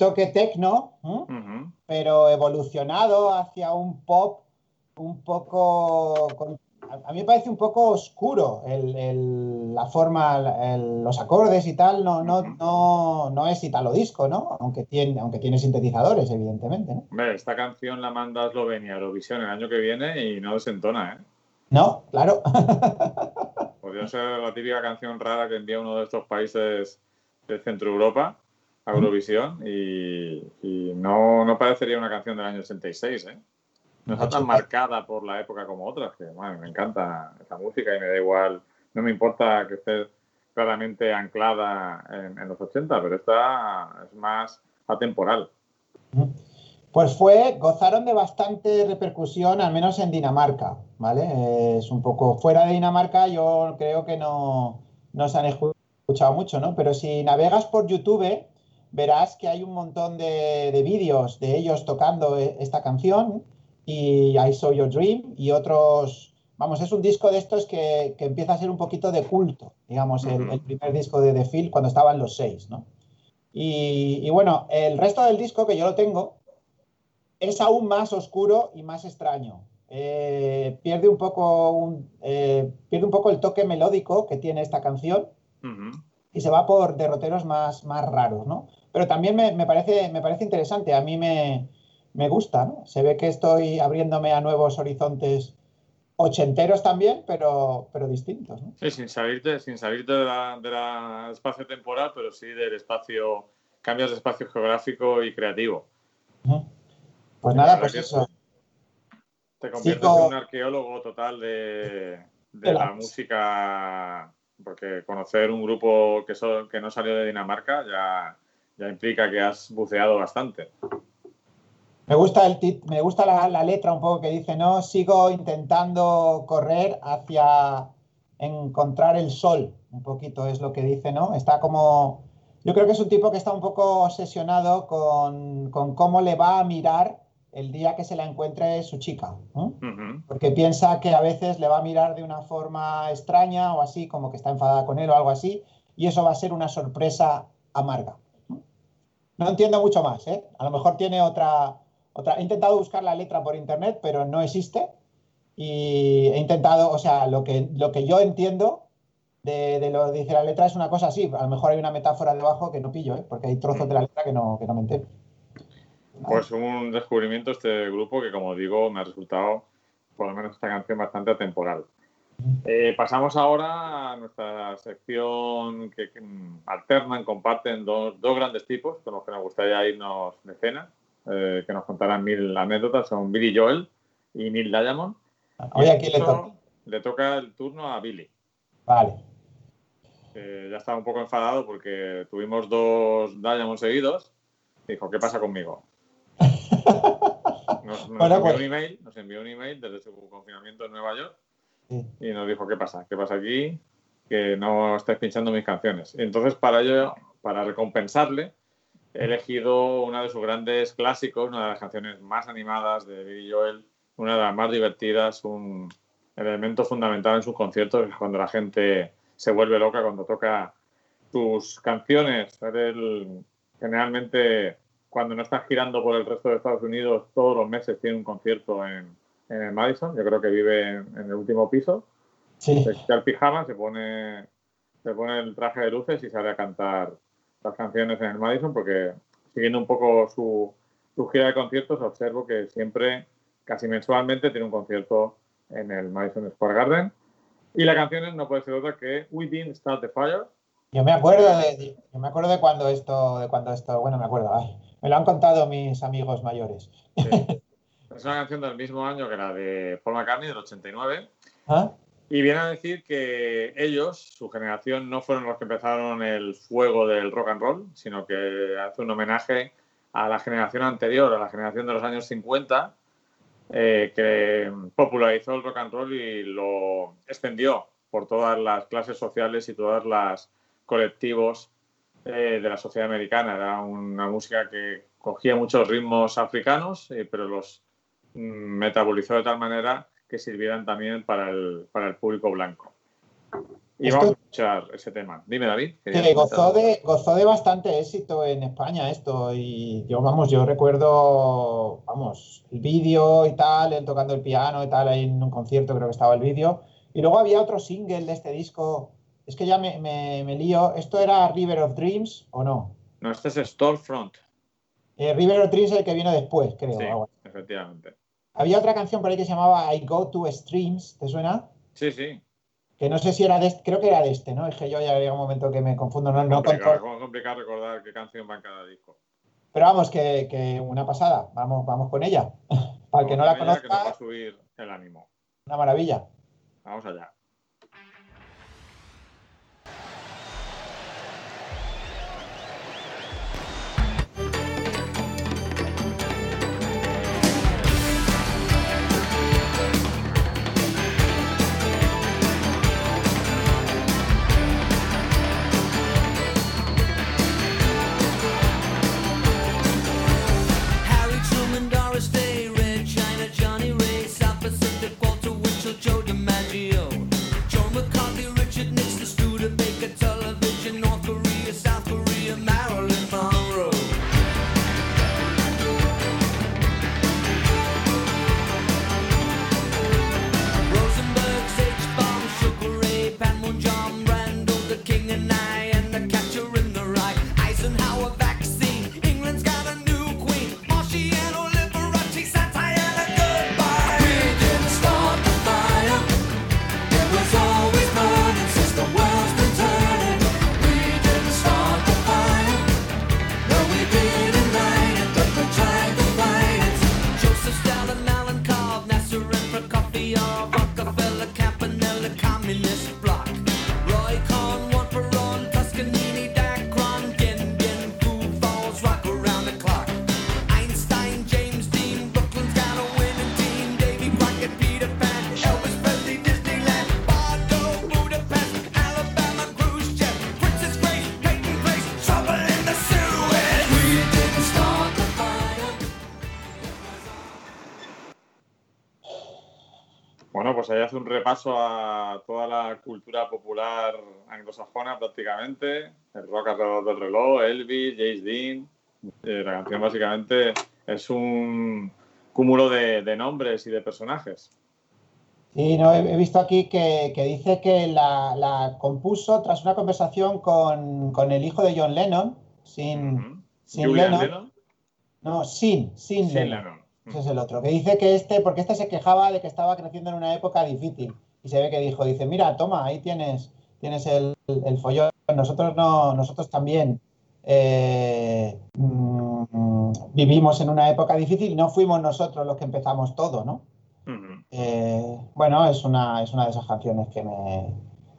toque tecno, ¿eh? Ujú. pero evolucionado hacia un pop un poco... con- a mí me parece un poco oscuro el- el- la forma, el- los acordes y tal, no, no, no, no es italo disco, ¿no? Aunque tiene, aunque tiene sintetizadores, evidentemente, ¿no? Hombre, esta canción la manda Eslovenia a Eurovisión el año que viene y no desentona, ¿eh? No, claro. Podría ser la típica canción rara que envía uno de estos países de Centro Europa a Eurovisión y, y no, no parecería una canción del año 86, ¿eh? No está tan marcada por la época como otras, que bueno, me encanta esa música y me da igual, no me importa que esté claramente anclada en, en los 80, pero esta es más atemporal. Pues fue, gozaron de bastante repercusión, al menos en Dinamarca, ¿vale? Es un poco fuera de Dinamarca, yo creo que no, no se han escu- escuchado mucho, ¿no? Pero si navegas por YouTube, verás que hay un montón de, de vídeos de ellos tocando e- esta canción y I Saw Your Dream y otros, vamos, es un disco de estos que, que empieza a ser un poquito de culto, digamos, el, primer disco de The Field cuando estaban los seis, ¿no? Y, y bueno, el resto del disco que yo lo tengo, es aún más oscuro y más extraño. Eh, pierde, un poco un- eh, pierde un poco el toque melódico que tiene esta canción y se va por derroteros más, más raros, ¿no? Pero también me, me parece, me parece interesante, a mí me, me gusta, ¿no? Se ve que estoy abriéndome a nuevos horizontes ochenteros también, pero, pero distintos, ¿no? Sí, sin salirte, sin salirte de la, de la espacio temporal, pero sí del espacio, cambios de espacio geográfico y creativo. Pues nada, pues eso. Te conviertes Sigo- en un arqueólogo total de, de De la la- música, porque conocer un grupo que, so- que no salió de Dinamarca ya, ya implica que has buceado bastante. Me gusta, el tit- me gusta la, la letra un poco que dice, no, sigo intentando correr hacia encontrar el sol, un poquito es lo que dice, ¿no? Está como, yo creo que es un tipo que está un poco obsesionado con, con cómo le va a mirar el día que se la encuentre su chica, porque piensa que a veces le va a mirar de una forma extraña o así, como que está enfadada con él o algo así, y eso va a ser una sorpresa amarga. No entiendo mucho más, ¿eh? A lo mejor tiene otra, otra. He intentado buscar la letra por internet, pero no existe. Y he intentado, o sea, lo que, lo que yo entiendo de, de lo dice la letra es una cosa así. A lo mejor hay una metáfora debajo que no pillo, ¿eh? porque hay trozos de la letra que no, que no me entero. Pues un descubrimiento este grupo que, como digo, me ha resultado, por lo menos esta canción, bastante atemporal. Eh, pasamos ahora a nuestra sección que, que, alternan, comparten dos, dos grandes tipos con los que nos gustaría irnos de cena, eh, que nos contarán mil anécdotas, son Billy Joel y Neil Diamond. Hoy aquí le toca. le toca el turno a Billy. Vale. que ya estaba un poco enfadado porque tuvimos dos Diamond seguidos. Dijo, ¿qué pasa conmigo? Nos, nos Bueno, envió pues- un email, nos envió un email desde su confinamiento en Nueva York. Y nos dijo, ¿qué pasa? ¿Qué pasa aquí? Que no estáis pinchando mis canciones. Entonces, para ello, para recompensarle, he elegido una de sus grandes clásicos, una de las canciones más animadas de Billy Joel, una de las más divertidas, un elemento fundamental en sus conciertos, es cuando la gente se vuelve loca, cuando toca tus canciones. Él, generalmente, cuando no estás girando por el resto de Estados Unidos, todos los meses tiene un concierto en, en el Madison. Yo creo que vive en, en el último piso. Sí. Se quita el pijama, se pone, se pone el traje de luces y sale a cantar las canciones en el Madison, porque siguiendo un poco su, su gira de conciertos, observo que siempre, casi mensualmente, tiene un concierto en el Madison Square Garden. Y la canción no puede ser otra que We Didn't Start the Fire. Yo me acuerdo de, yo me acuerdo de cuando esto, de cuando esto, bueno, me acuerdo, ay, me lo han contado mis amigos mayores. Sí. es una canción del mismo año que la de Paul McCartney, del 89. ¿Ah? Y viene a decir que ellos, su generación, no fueron los que empezaron el fuego del rock and roll, sino que hace un homenaje a la generación anterior, a la generación de los años 50, eh, que popularizó el rock and roll y lo extendió por todas las clases sociales y todos los colectivos eh, de la sociedad americana. Era una música que cogía muchos ritmos africanos, eh, pero los metabolizó de tal manera que sirvieran también para el, para el público blanco. Y Esto- vamos a escuchar ese tema. Dime, David. que gozó de, gozó de bastante éxito en España esto y yo, vamos, yo recuerdo, vamos, el vídeo y tal, él tocando el piano y tal, ahí en un concierto creo que estaba el vídeo. Y luego había otro single de este disco, es que ya me, me- me lío, ¿esto era River of Dreams o no? No, este es Storefront. Eh, River of Dreams es el que viene después, creo. Sí, efectivamente. Había otra canción por ahí que se llamaba I Go to Streams, ¿te suena? Sí, sí. Que no sé si era de este, creo que era de este, ¿no? Es que yo ya había un momento que me confundo, no, no complicado, complicado recordar qué canción va en cada disco. Pero vamos, que, que una pasada, vamos, vamos con ella. Para el que no la Vamos con ella, que nos va a conozca, subir el ánimo. una maravilla. Vamos allá. Pues ahí hace un repaso a toda la cultura popular anglosajona prácticamente, el rock alrededor del reloj, Elvis, James Dean. Eh, la canción básicamente es un cúmulo de, de nombres y de personajes. Y no, he, visto aquí que, que dice que la, la compuso tras una conversación con, con el hijo de John Lennon, sin, Ujú. sin Julian Lennon. Lennon. No, sin, sin Sin Lennon. Lennon. Ese es el otro. Que dice que este, porque este se quejaba de que estaba creciendo en una época difícil. Y se ve que dijo, dice, mira, toma, ahí tienes, tienes el, el follón. Nosotros no, nosotros también eh, mm, vivimos en una época difícil y no fuimos nosotros los que empezamos todo, ¿no? Eh, bueno, es una, es una de esas canciones que me,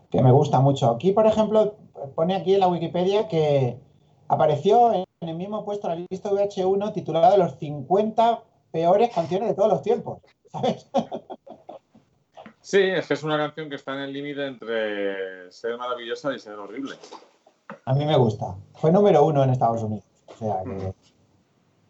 que me gusta mucho. Aquí, por ejemplo, pone aquí en la Wikipedia que apareció en el mismo puesto la lista VH1 titulada los 50 peores canciones de todos los tiempos. ¿Sabes? Sí, es que es una canción que está en el límite entre ser maravillosa y ser horrible. A mí me gusta. Fue número uno en Estados Unidos. O sea que,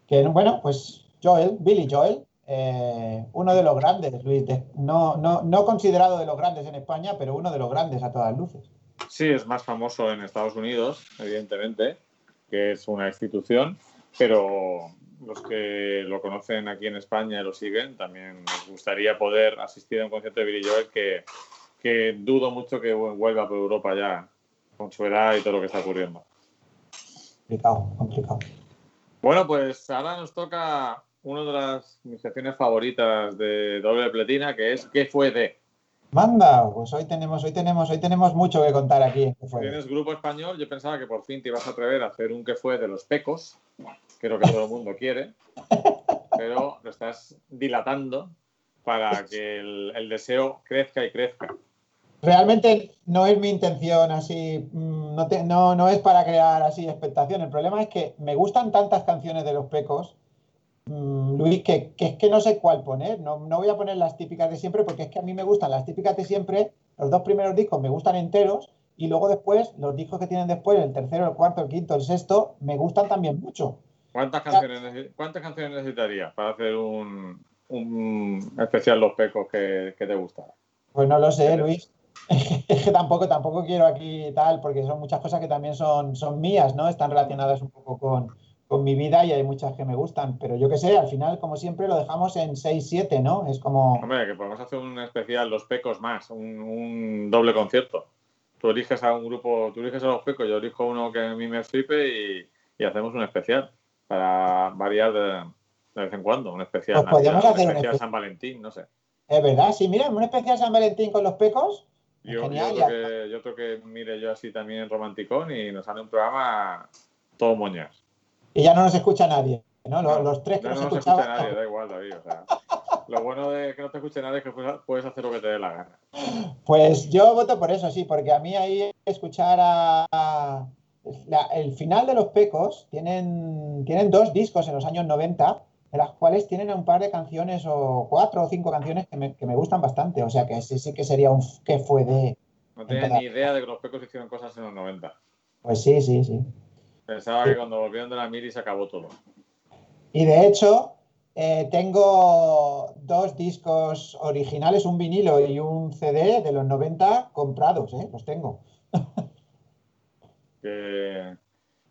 que, bueno, pues Joel, Billy Joel, eh, uno de los grandes, Luis, de- no, no, no considerado de los grandes en España, pero uno de los grandes a todas luces. Sí, es más famoso en Estados Unidos, evidentemente, que es una institución, pero los que lo conocen aquí en España y lo siguen, también nos gustaría poder asistir a un concierto de Billy Joel que, que dudo mucho que vuelva por Europa ya, con su edad y todo lo que está ocurriendo. Complicado, complicado. Bueno, pues ahora nos toca una de las mis secciones favoritas de doble pletina, que es ¿Qué fue de? Manda, pues hoy tenemos, hoy tenemos, hoy tenemos mucho que contar aquí. Tienes grupo español, yo pensaba que por fin te ibas a atrever a hacer un que fue de los pecos, lo que todo el mundo quiere, pero lo estás dilatando para que el, el deseo crezca y crezca. Realmente no es mi intención así, mm, no, te- no, no es para crear así expectación. El problema es que me gustan tantas canciones de los pecos, Luis, que, que es que no sé cuál poner. No, no voy a poner las típicas de siempre porque es que a mí me gustan las típicas de siempre. Los dos primeros discos me gustan enteros y luego después, los discos que tienen después, el tercero, el cuarto, el quinto, el sexto, me gustan también mucho. ¿Cuántas canciones, ¿cuántas canciones necesitarías para hacer un, un especial Los Pecos que, que te gustara? Pues no lo sé, Luis. Es que tampoco, tampoco quiero aquí tal, porque son muchas cosas que también son, son mías, ¿no? Están relacionadas un poco con, con mi vida y hay muchas que me gustan. Pero yo qué sé, al final, como siempre, lo dejamos en 6, 7, ¿no? Es como. Hombre, que podemos hacer un especial Los Pecos más, un, un doble concierto. Tú eliges a un grupo, tú eliges a Los Pecos, yo elijo uno que a mí me flipe y, y hacemos un especial para variar de, de vez en cuando, un especial Pues Navidad, hacer un especial espe- San Valentín, no sé. Es verdad, sí, mira, un especial San Valentín con los pecos. Yo, Genial, yo, creo que, yo creo que mire yo así también romanticón y nos sale un programa todo moñas. Y ya no nos escucha nadie, ¿no? Los, los tres que Ya nos no nos escucha nadie, da igual, David. O sea, lo bueno de que no te escuche nadie es que puedes- hacer lo que te dé la gana. Pues yo voto por eso, sí, porque a mí ahí escuchar a, la- el final de los Pecos tienen, tienen dos discos en los años 90, de las cuales tienen un par de canciones o cuatro o cinco canciones que me, que me gustan bastante. O sea que sí, sí que sería un que fue de. No tenía ni idea de que los pecos hicieron cosas en los 90. Pues sí, sí, sí. Pensaba que cuando volvieron de la mili se acabó todo. Y de hecho, eh, tengo dos discos originales, un vinilo y un CD de los 90 comprados, ¿eh? Los tengo. Que,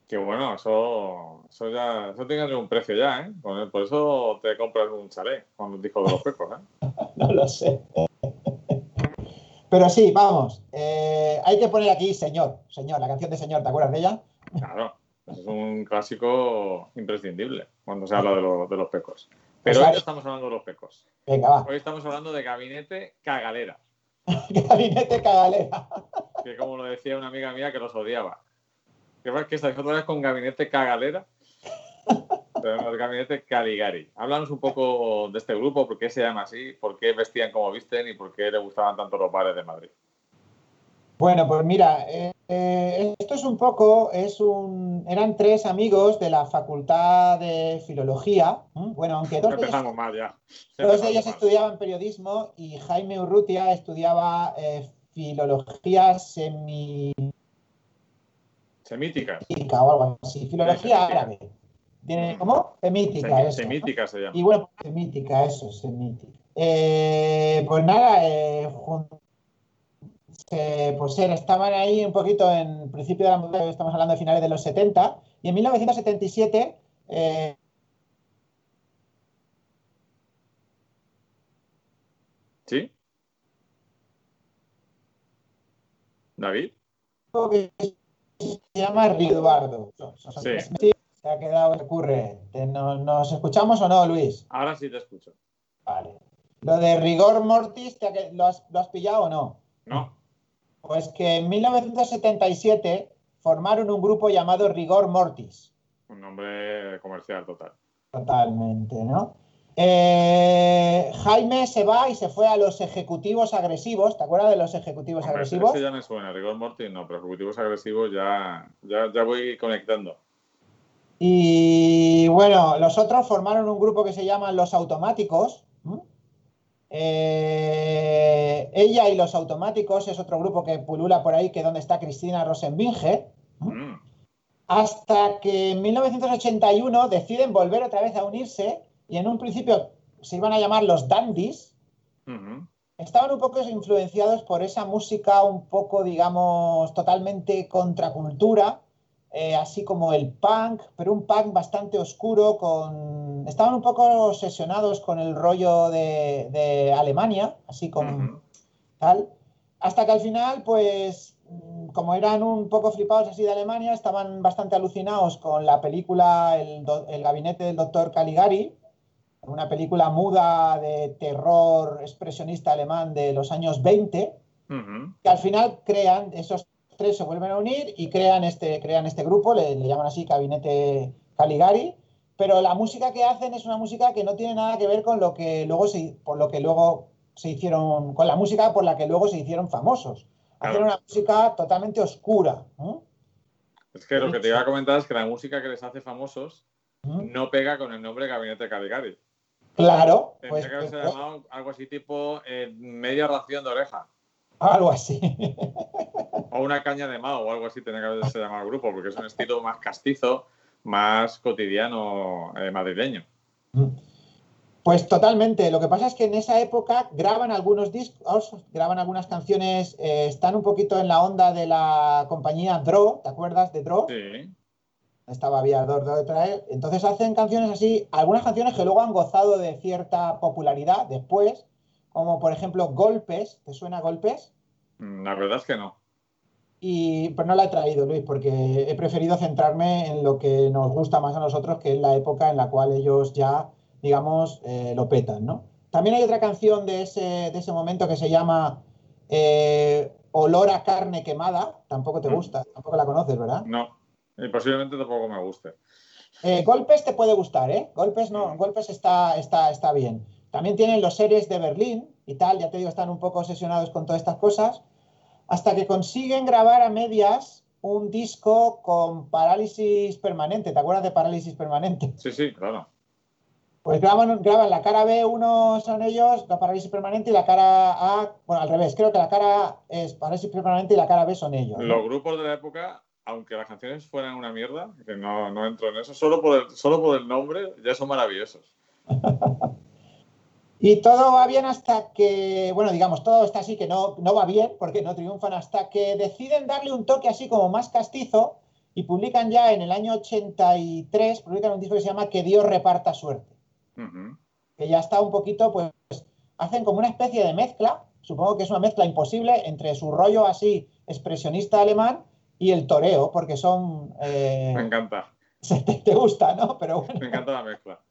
que bueno, eso, eso ya eso tiene un precio ya, ¿eh? Por, por eso te compras un chalet con los discos de los pecos, ¿eh? No lo sé. Pero sí, vamos. eh, hay que poner aquí Señor. Señor, la canción de Señor, ¿te acuerdas de ella? Claro, es un clásico imprescindible cuando se habla de, lo- de los pecos. Pero Pues hoy ahí- no estamos hablando de los pecos. Venga, va. Hoy estamos hablando de gabinete cagalera, Gabinete cagalera. que como lo decía una amiga mía que los odiaba. ¿Qué pasa? que estáis otra vez con gabinete cagalera? Pero el gabinete Caligari. Háblanos un poco de este grupo, por qué se llama así, por qué vestían como visten y por qué le gustaban tanto los bares de Madrid. Bueno, pues mira, eh, eh, esto es un poco, es un, eran tres amigos de la Facultad de Filología. Bueno, aunque dos de ellos, Empezamos mal ya. dos de ellos mal. estudiaban periodismo y Jaime Urrutia estudiaba eh, filología semi semítica o algo así, filología semítica. árabe. ¿Tiene, ¿Cómo? Semítica, eso. semíticas se llama. Y bueno, semítica, eso, semítica. Eh, pues nada, eh, jun- se- pues estaban ahí un poquito en principio de la modernidad, estamos hablando de finales de los 70, y en 1977 eh, ¿Sí? David. que se llama Rigobardo. Sí. Se ha quedado recurrente. ¿Nos, ¿Nos escuchamos o no, Luis? Ahora sí te escucho. Vale. Lo de rigor mortis, ¿te ha ¿lo has, lo has pillado o no? No. Pues que en 1977 formaron un grupo llamado Rigor Mortis. Un nombre comercial total. Totalmente, ¿no? Eh, Jaime se va y se fue a los ejecutivos agresivos. ¿Te acuerdas de los ejecutivos Hombre, agresivos? ese ya me suena. Rigor Mortis no, pero ejecutivos agresivos ya, ya, ya voy conectando. Y bueno, los otros formaron un grupo que se llaman Los Automáticos. Eh, ella y los Automáticos es otro grupo que pulula por ahí, que es donde está Cristina Rosenbinge. Mm. Hasta que en 1981 deciden volver otra vez a unirse y en un principio se iban a llamar los Dandies. Ujú. Estaban un poco influenciados por esa música un poco, digamos, totalmente contracultura, eh, así como el punk, pero un punk bastante oscuro, con... estaban un poco obsesionados con el rollo de, de Alemania, así con Ujú. tal, hasta que al final, pues, mm, como eran un poco flipados así de Alemania, estaban bastante alucinados con la película El, do- el gabinete del doctor Caligari, una película muda de terror expresionista alemán de los años 20, Ujú. que al final crean, esos tres se vuelven a unir y crean este, crean este grupo, le, le llaman así Gabinete Caligari, pero la música que hacen es una música que no tiene nada que ver con lo que luego se, por lo que luego se hicieron, con la música por la que luego se hicieron famosos. Hacen Claro. una música totalmente oscura. ¿no? Es que lo que te iba a comentar es que la música que les hace famosos ¿Mm? no pega con el nombre Gabinete Caligari. Claro, Tendría pues, que haberse pues, llamado algo así tipo eh, media ración de oreja. Algo así. O una caña de mao o algo así tendría que haberse llamado el grupo, porque es un estilo más castizo, más cotidiano eh, madrileño. Pues totalmente. Lo que pasa es que en esa época graban algunos discos, graban algunas canciones, eh, están un poquito en la onda de la compañía Dro, ¿te acuerdas de Dro? Sí. Estaba detrás. de él. Entonces hacen canciones así, algunas canciones que luego han gozado de cierta popularidad después, como por ejemplo Golpes, ¿te suena Golpes? La verdad es que no. Y pues no la he traído, Luis, porque he preferido centrarme en lo que nos gusta más a nosotros, que es la época en la cual ellos ya, digamos, eh, lo petan, ¿no? También hay otra canción de ese, de ese momento que se llama eh, Olor a carne quemada. Tampoco te Mm. gusta, tampoco la conoces, ¿verdad? No. Y posiblemente tampoco me guste. Eh, golpes te puede gustar, ¿eh? Golpes no, Mm. golpes está, está, está bien. También tienen los series de Berlín y tal, ya te digo, están un poco obsesionados con todas estas cosas, hasta que consiguen grabar a medias un disco con parálisis permanente. ¿Te acuerdas de parálisis permanente? Sí, sí, claro. Pues graban, graban la cara B, uno son ellos, la parálisis permanente, y la cara A, bueno, al revés, creo que la cara A es parálisis permanente y la cara B son ellos. ¿no? Los grupos de la época, aunque las canciones fueran una mierda, que no, no entro en eso, solo por, el, solo por el nombre ya son maravillosos. Y todo va bien hasta que, bueno, digamos, todo está así que no, no va bien porque no triunfan hasta que deciden darle un toque así como más castizo y publican ya en el año 83, publican un disco que se llama Que Dios reparta suerte, que ya está un poquito, pues, hacen como una especie de mezcla, supongo que es una mezcla imposible entre su rollo así expresionista alemán y el toreo, porque son... eh, Me encanta. te, te gusta, ¿no? Pero bueno. Me encanta la mezcla.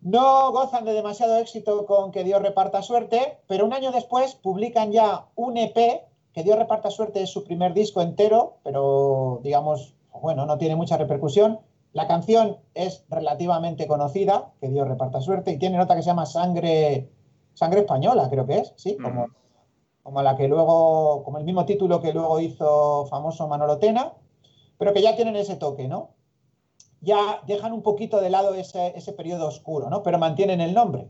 No gozan de demasiado éxito con Que Dios reparta suerte, pero un año después publican ya un EP, Que Dios reparta suerte es su primer disco entero, pero digamos, bueno, no tiene mucha repercusión. La canción es relativamente conocida, Que Dios reparta suerte, y tiene nota que se llama Sangre, Sangre Española, creo que es, ¿sí? Como, Ujú. como la que luego, como el mismo título que luego hizo famoso Manolo Tena, pero que ya tienen ese toque, ¿no? Ya dejan un poquito de lado ese, ese periodo oscuro, ¿no? Pero mantienen el nombre.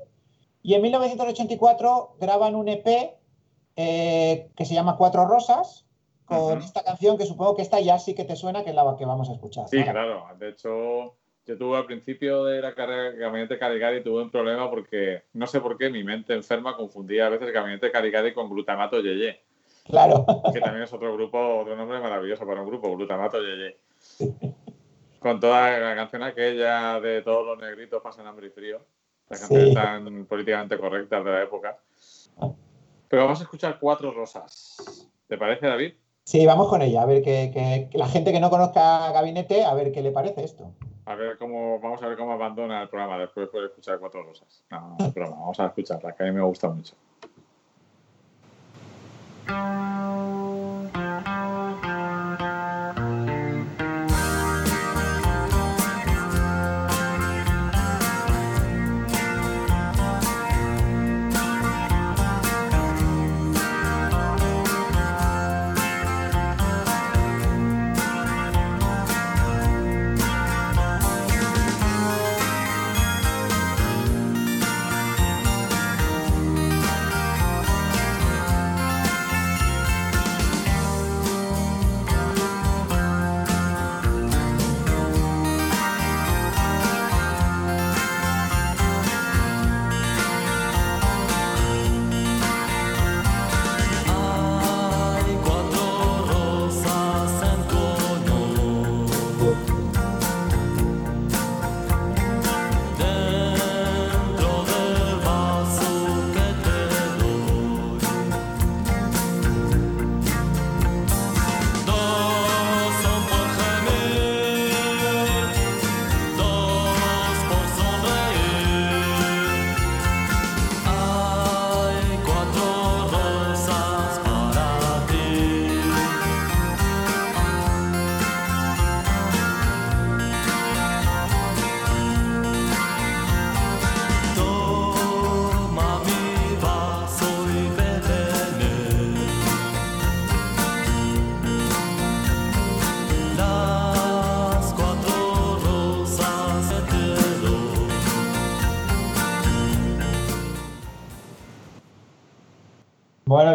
Y en 1984 graban un EP eh, que se llama Cuatro Rosas, con Ujú. esta canción que supongo que esta ya sí que te suena, que es la que vamos a escuchar. Sí, ¿no? claro. De hecho, yo tuve al principio de la carrera de Gabinete Caligari tuve un problema porque no sé por qué mi mente enferma confundía a veces Gabinete Caligari con Glutamato Yeye, Claro. que también es otro grupo, otro nombre maravilloso para un grupo, Glutamato Yeye. Con toda la canción aquella de todos los negritos pasan hambre y frío, las Sí. canciones tan políticamente correctas de la época. Pero vamos a escuchar cuatro rosas. ¿Te parece, David? Sí, vamos con ella, a ver que, que- que la gente que no conozca Gabinete, a ver qué le parece esto. A ver cómo, vamos a ver cómo abandona el programa después de escuchar Cuatro Rosas. No, no es broma, vamos a escucharla, que a mí me gusta mucho.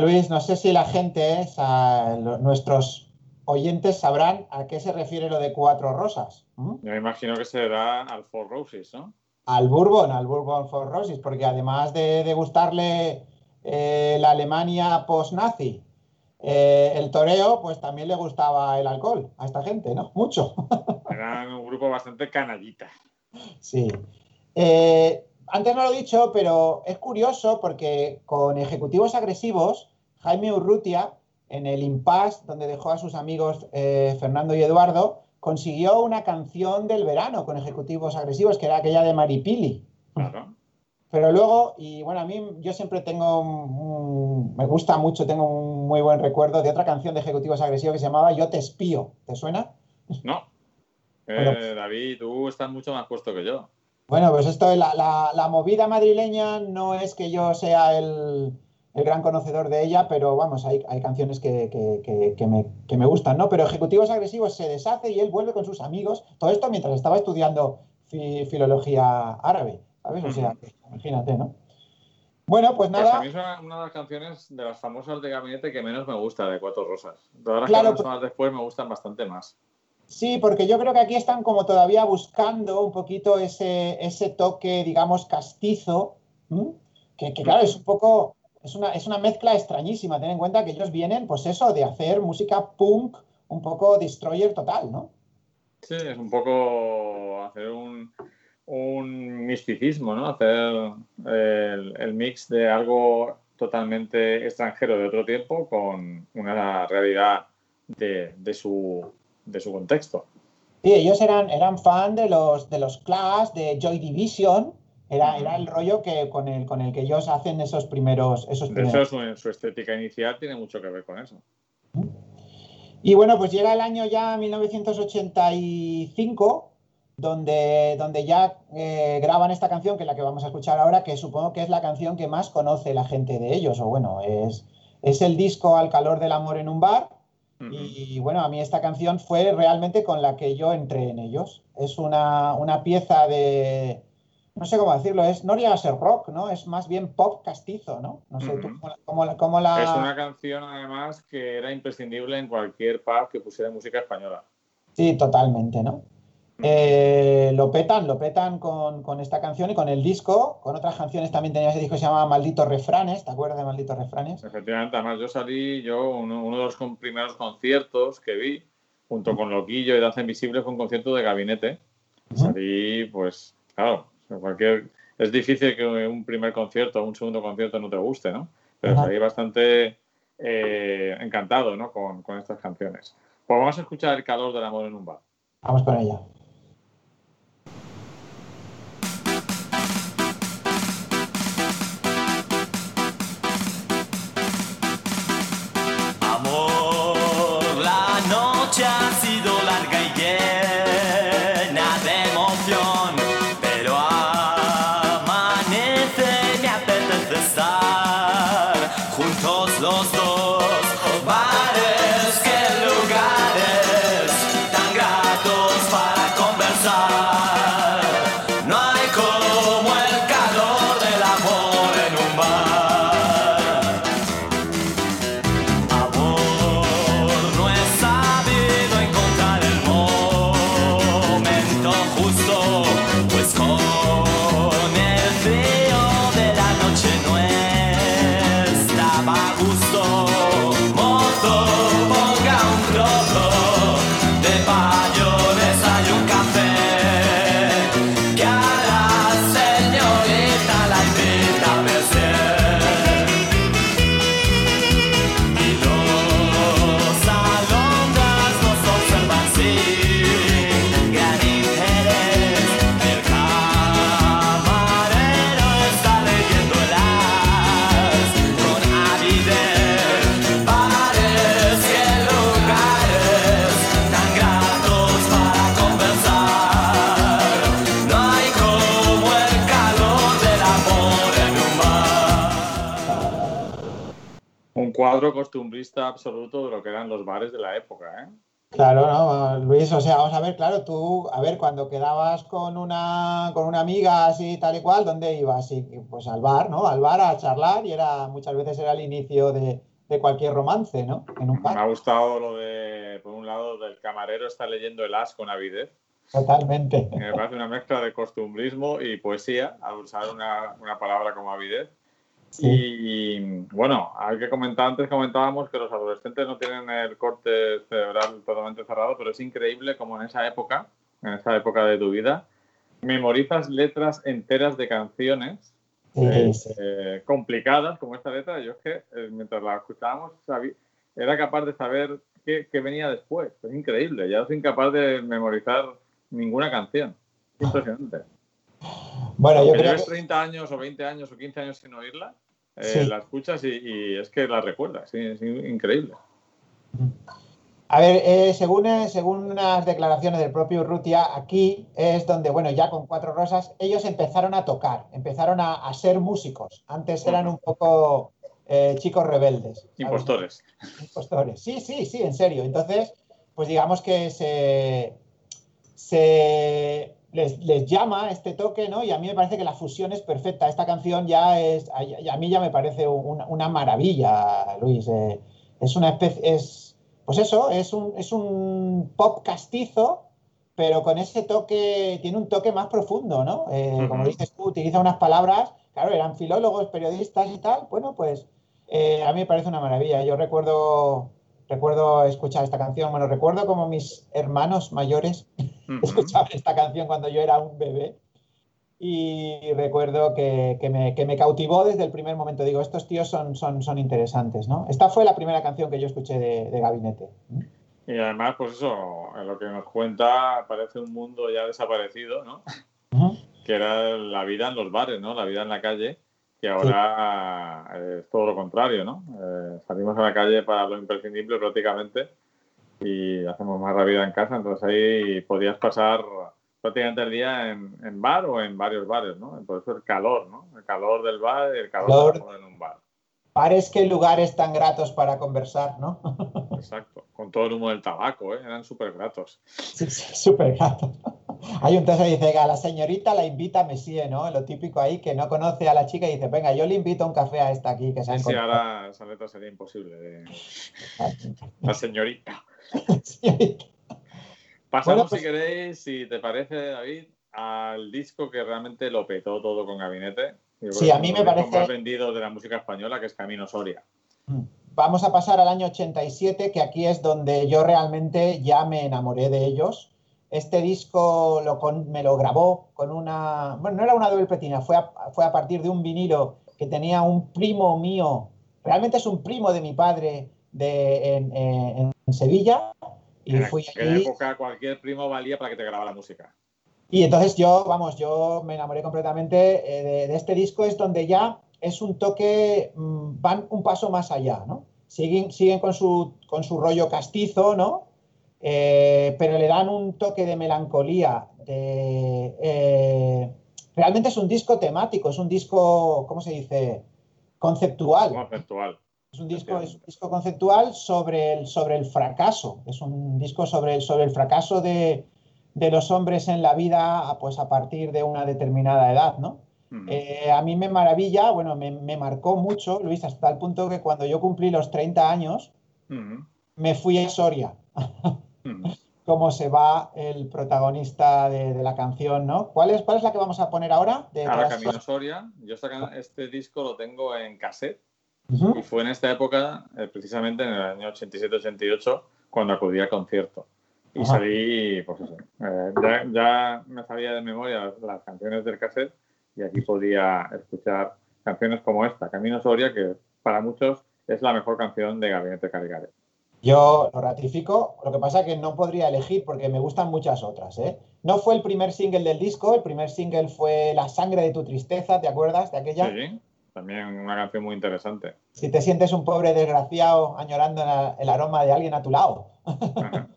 Luis, no sé si la gente, eh, lo- nuestros oyentes sabrán a qué se refiere lo de cuatro rosas. me imagino que será al Four Roses, ¿no? Al Bourbon, al Bourbon for Roses, porque además de, de gustarle eh, la Alemania post-nazi, eh, el toreo, pues también le gustaba el alcohol a esta gente, ¿no? Mucho. Eran un grupo bastante canallita. Sí. Eh, antes no lo he dicho, pero es curioso porque con ejecutivos agresivos, Jaime Urrutia, en el impasse donde dejó a sus amigos eh, Fernando y Eduardo, consiguió una canción del verano con ejecutivos agresivos, que era aquella de Maripili. Claro. Pero luego, y bueno, a mí yo siempre tengo, un- me gusta mucho, tengo un muy buen recuerdo de otra canción de ejecutivos agresivos que se llamaba Yo te espío. ¿Te suena? No. Eh, Bueno. David, tú estás mucho más puesto que yo. Bueno, pues esto, es la, la- la movida madrileña no es que yo sea el, el gran conocedor de ella, pero vamos, hay, hay canciones que, que- que- que me, que me gustan, ¿no? Pero Ejecutivos Agresivos se deshace y él vuelve con sus amigos. Todo esto mientras estaba estudiando fi- filología árabe, ¿sabes? O sea, imagínate, ¿no? Bueno, pues Pues a nada. mí es una, de las canciones de las famosas de gabinete que menos me gusta de Cuatro Rosas. Todas las Claro, que pues- después me gustan bastante más. Sí, porque yo creo que aquí están como todavía buscando un poquito ese, ese toque, digamos, castizo, ¿m? que, que, claro, es un poco, es una, es una mezcla extrañísima. Ten en cuenta que ellos vienen, pues eso, de hacer música punk, un poco destroyer total, ¿no? Sí, es un poco hacer un, un misticismo, ¿no? Hacer el, el mix de algo totalmente extranjero de otro tiempo con una realidad de, de su, de su contexto. Sí, ellos eran, eran fan de los, de los Clash, de Joy Division, era, era el rollo que, con, el, con el que ellos hacen esos primeros... Esos De primeros. hecho, su, su estética inicial tiene mucho que ver con eso. Y bueno, pues llega el año ya 1985, donde, donde ya eh, graban esta canción, que es la que vamos a escuchar ahora, que supongo que es la canción que más conoce la gente de ellos, o bueno, es, es el disco Al calor del amor en un bar. Ujú. Y bueno, a mí esta canción fue realmente con la que yo entré en ellos. Es una, una pieza de, no sé cómo decirlo, es, no llega a ser rock, ¿no? Es más bien pop castizo, ¿no? No sé, tú cómo la- cómo la- cómo la... Es una canción, además, que era imprescindible en cualquier pub que pusiera música española. Sí, totalmente, ¿no? Eh, lo petan, lo petan con, con esta canción y con el disco, con otras canciones también tenía ese disco que se llama Malditos Refranes, ¿te acuerdas de Malditos Refranes? Efectivamente, además yo salí, yo uno, uno de los con- primeros conciertos que vi, junto con Loquillo y Danza Invisible, fue un concierto de gabinete. Salí, pues, claro, cualquier, es difícil que un primer concierto o un segundo concierto no te guste, ¿no? Pero salí bastante eh, encantado ¿no? con, con estas canciones. Pues vamos a escuchar El calor del amor en un bar. Vamos con ella. Cuadro costumbrista absoluto de lo que eran los bares de la época. ¿eh? Claro, ¿no? Luis, o sea, vamos a ver, claro, tú, a ver, cuando quedabas con una, con una amiga así tal y cual, ¿dónde ibas? Y, pues al bar, ¿no? Al bar a charlar y era, muchas veces era el inicio de, de cualquier romance, ¿no? En un Me ha bar, gustado lo de, por un lado, del camarero está leyendo el as con avidez. totalmente. Me parece una mezcla de costumbrismo y poesía, al usar una, una palabra como avidez. Sí. Y bueno, hay que comentar, antes comentábamos que los adolescentes no tienen el corte cerebral totalmente cerrado, pero es increíble como en esa época, en esa época de tu vida, memorizas letras enteras de canciones Sí, eh, sí. eh, complicadas como esta letra. Yo es que eh, mientras la escuchábamos era capaz de saber qué, qué venía después. Es increíble, ya soy incapaz de memorizar ninguna canción. Impresionante. Bueno, yo creo que 30 años o 20 años o 15 años sin oírla, eh, Sí. la escuchas y, y es que la recuerdas. sí, es increíble. A ver, eh, según, eh, según unas declaraciones del propio Urrutia, aquí es donde, bueno, ya con Cuatro Rosas, ellos empezaron a tocar, empezaron a, a ser músicos. Antes eran un poco eh, chicos rebeldes. ¿sabes? Impostores. Impostores. Sí, sí, sí, en serio. Entonces, pues digamos que se, se les, les llama este toque, ¿no? Y a mí me parece que la fusión es perfecta. Esta canción ya es, a, a mí ya me parece una, una maravilla, Luis. Eh, es una especie, es, pues eso, es un, es un pop castizo, pero con ese toque, tiene un toque más profundo, ¿no? Eh. Como dices tú, utiliza unas palabras, claro, eran filólogos, periodistas y tal. Bueno, pues eh, a mí me parece una maravilla. Yo recuerdo, recuerdo escuchar esta canción, bueno, recuerdo como mis hermanos mayores escuchaban esta canción cuando yo era un bebé y recuerdo que, que me, que me cautivó desde el primer momento. Digo, estos tíos son, son, son interesantes, ¿no? Esta fue la primera canción que yo escuché de, de Gabinete. Y además, pues eso, en lo que nos cuenta parece un mundo ya desaparecido, ¿no? Ujú. Que era la vida en los bares, ¿no? La vida en la calle, que ahora eh, es todo lo contrario, ¿no? Eh, salimos a la calle para lo imprescindible prácticamente y hacemos más la vida en casa, entonces ahí podías pasar prácticamente el día en, en bar o en varios bares, ¿no? Por eso el calor, ¿no? El calor del bar y el calor en un bar. Pares que lugares tan gratos para conversar, ¿no? Exacto. Con todo el humo del tabaco, ¿eh? Eran súper gratos. Sí, sí, súper grato. Hay un texto que dice que a la señorita la invita a Messie, ¿no? Lo típico ahí que no conoce a la chica y dice, venga, yo le invito a un café a esta aquí que se ha Sí, sí, encontrado". ahora esa letra sería imposible. de- La señorita. Señorita. Pasamos, Bueno, pues- si queréis, si te parece, David, al disco que realmente lo petó todo con Gabinete. Sí, a mí me parece- más vendidos de la música española, que es Camino Soria. Vamos a pasar al año 87, que aquí es donde yo realmente ya me enamoré de ellos. Este disco lo con- me lo grabó con una... Bueno, no era una doble platina, fue a, fue a partir de un vinilo que tenía un primo mío realmente es un primo de mi padre de, en, en- en Sevilla y En fui aquella allí. época cualquier primo valía para que te grabara música. Y entonces yo, vamos, yo me enamoré completamente eh, de, de este disco, es donde ya es un toque, mm, van un paso más allá, ¿no? Siguen, siguen con, su, con su rollo castizo, ¿no? Eh, pero le dan un toque de melancolía. de, eh, realmente es un disco temático, es un disco, ¿cómo se dice? Conceptual. Conceptual. Es un disco, es un disco conceptual sobre el, sobre el fracaso. Es un disco sobre el, sobre el fracaso de, de los hombres en la vida a- pues a partir de una determinada edad, ¿no? Eh, a mí me maravilla, bueno, me, me marcó mucho, Luis, hasta el punto que cuando yo cumplí los 30 años, Mm. me fui a Soria, Mm. como se va el protagonista de, de la canción, ¿no? ¿Cuál es, ¿Cuál es la que vamos a poner ahora? De Ahora Camino Soria. Yo esta ca- este disco lo tengo en cassette y fue en esta época, eh, precisamente en el año 87-88, cuando acudí al concierto. Y Ajá. salí, pues eso, eh, ya, ya me sabía de memoria las, las canciones del cassette y aquí podía escuchar canciones como esta, Camino Soria, que para muchos es la mejor canción de Gabinete Caligari. Yo lo ratifico, lo que pasa es que no podría elegir porque me gustan muchas otras. ¿eh? No fue el primer single del disco, el primer single fue La sangre de tu tristeza, ¿te acuerdas de aquella? Sí, también una canción muy interesante. Si te sientes un pobre desgraciado añorando el aroma de alguien a tu lado.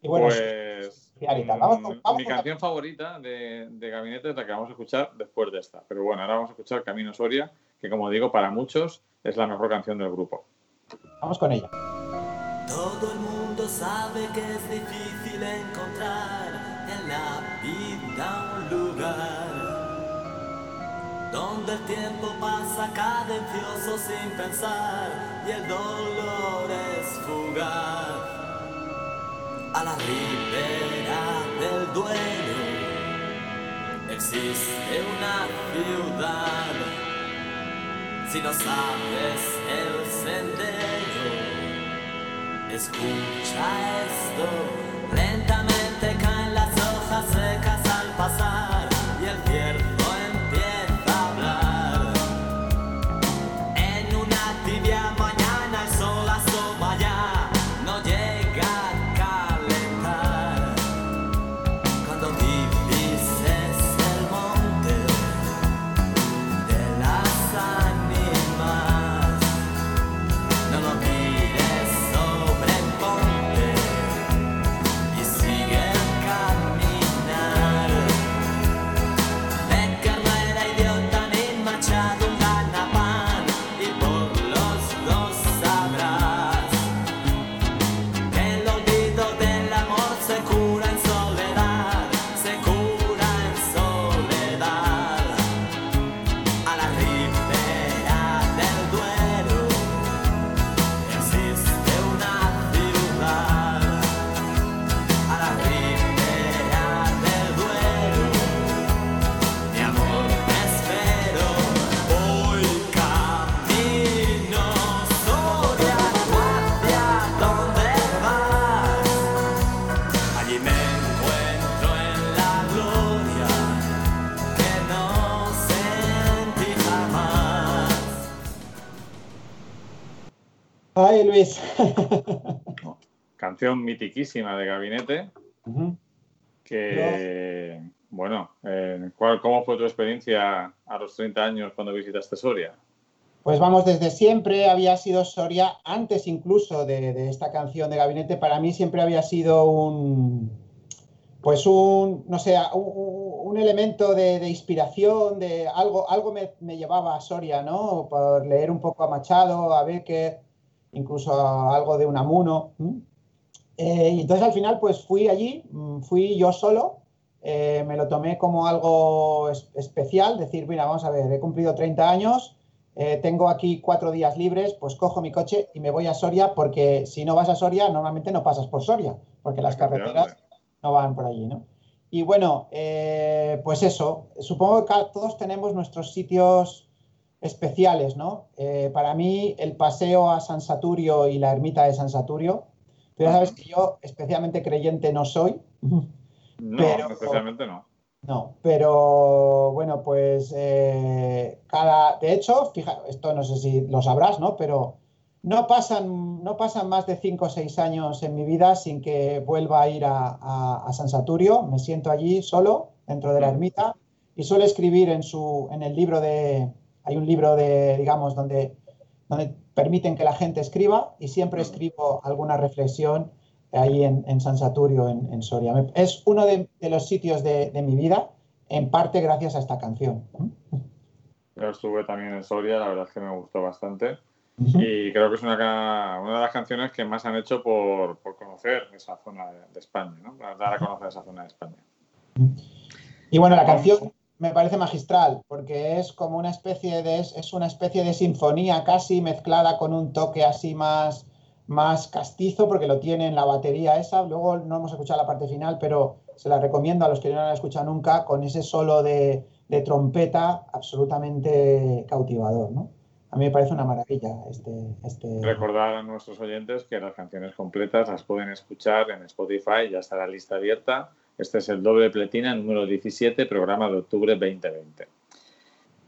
Y bueno, pues. Vamos mm, vamos mi la- canción favorita de, de Gabinete es la que vamos a escuchar después de esta. Pero bueno, ahora vamos a escuchar Camino Soria, que como digo, para muchos es la mejor canción del grupo. vamos con ella. Todo el mundo sabe que es difícil encontrar en la vida un lugar donde el tiempo pasa cadencioso sin pensar y el dolor es fugaz. A la ribera del duelo existe una ciudad. Si no sabes el sendero, Escucha esto, lentamente caen las hojas secas Canción mitiquísima de Gabinete, que, bueno, eh, ¿cuál- ¿cómo fue tu experiencia a los 30 años cuando visitaste Soria? Pues vamos, desde siempre había sido Soria, antes incluso de, de esta canción de Gabinete, para mí siempre había sido un, pues un, no sé, un, un elemento de, de inspiración, de algo, algo me, me llevaba a Soria, ¿no? Por leer un poco a Machado, a Becker, incluso algo de Unamuno. Eh, y entonces al final pues fui allí, mm, fui yo solo, eh, me lo tomé como algo es- especial, decir, mira, vamos a ver, he cumplido 30 años, eh, tengo aquí cuatro días libres, pues cojo mi coche y me voy a Soria, porque si no vas a Soria, normalmente no pasas por Soria, porque las carreteras no van por allí, ¿no? Y bueno, eh, pues eso, supongo que todos tenemos nuestros sitios especiales, ¿no? Eh, para mí, el paseo a San Saturio y la ermita de San Saturio, tú ya sabes que yo especialmente creyente no soy, No, Pero- especialmente no. No, pero bueno, pues eh, cada. De hecho, fija, esto no sé si lo sabrás, ¿no? Pero no pasan, no pasan más de 5 o 6 años en mi vida sin que vuelva a ir a, a- a San Saturio. Me siento allí solo, dentro de la ermita, y suelo escribir en, su, en el libro de. Hay un libro de, digamos, donde, donde permiten que la gente escriba, y siempre escribo alguna reflexión ahí en, en San Saturio, en, en Soria. Es uno de, de los sitios de, de mi vida, en parte gracias a esta canción. Yo estuve también en Soria, la verdad es que me gustó bastante. Y creo que es una, una de las canciones que más han hecho por, por conocer esa zona de, de España, ¿no? Para dar a conocer esa zona de España. Y bueno, la canción me parece magistral porque es como una especie de es, una especie de sinfonía casi mezclada con un toque así más más castizo porque lo tiene en la batería esa. Luego no hemos escuchado la parte final, pero se la recomiendo a los que no la han escuchado nunca con ese solo de, de trompeta absolutamente cautivador, ¿no? A mí me parece una maravilla este, este... Recordar a nuestros oyentes que las canciones completas las pueden escuchar en Spotify, ya está la lista abierta. Este es el doble pletina número 17, programa de octubre 2020.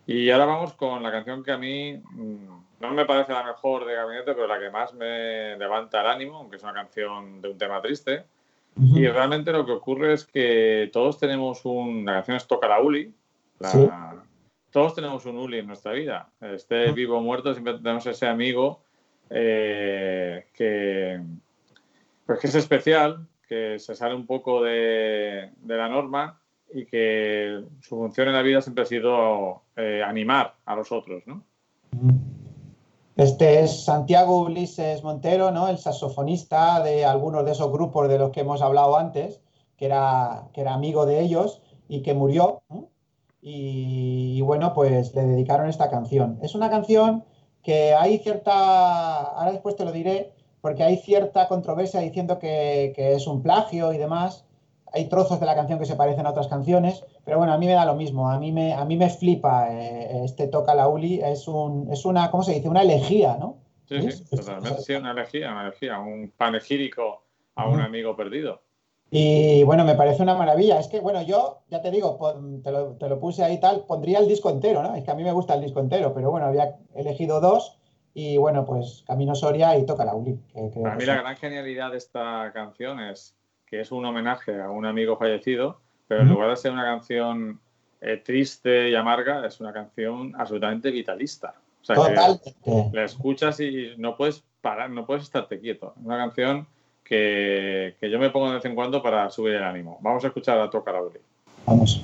Y ahora vamos con la canción que a mí mm, no me parece la mejor de Gabinete, pero la que más me levanta el ánimo, aunque es una canción de un tema triste. Ujú. Y realmente lo que ocurre es que todos tenemos un. La canción es Toca la Uli. La- Sí. Todos tenemos un Uli en nuestra vida. Esté vivo o muerto, siempre tenemos ese amigo eh, que, pues que es especial, que se sale un poco de, la norma y que su función en la vida siempre ha sido eh, animar a los otros, ¿no? Este es Santiago Ulises Montero, ¿no? El saxofonista de algunos de esos grupos de los que hemos hablado antes, que era, que era amigo de ellos y que murió. Y, y bueno, pues le dedicaron esta canción. Es una canción que hay cierta, ahora después te lo diré, porque hay cierta controversia diciendo que, que es un plagio y demás. Hay trozos de la canción que se parecen a otras canciones, pero bueno, a mí me da lo mismo. A mí me, a mí me flipa eh, este Toca la Uli. Es, un, es una, ¿cómo se dice? Una elegía, ¿no? Sí, ¿Sí? sí, totalmente. Sí, una elegía, una elegía, un panegírico a un amigo perdido. Y bueno, me parece una maravilla. Es que, bueno, yo ya te digo, pon- te lo, te lo puse ahí tal, pondría el disco entero, ¿no? Es que a mí me gusta el disco entero, pero bueno, había elegido dos y bueno, pues Camino Soria y Toca la Uli. que Para mí la gran genialidad de esta canción es que es un homenaje a un amigo fallecido, pero en Ujú. lugar de ser una canción eh, triste y amarga, es una canción absolutamente vitalista. O sea, que Totalmente. la escuchas y no puedes parar, no puedes estarte quieto. Es una canción que, que yo me pongo de vez en cuando para subir el ánimo. Vamos a escuchar a Toca la Uli. Vamos.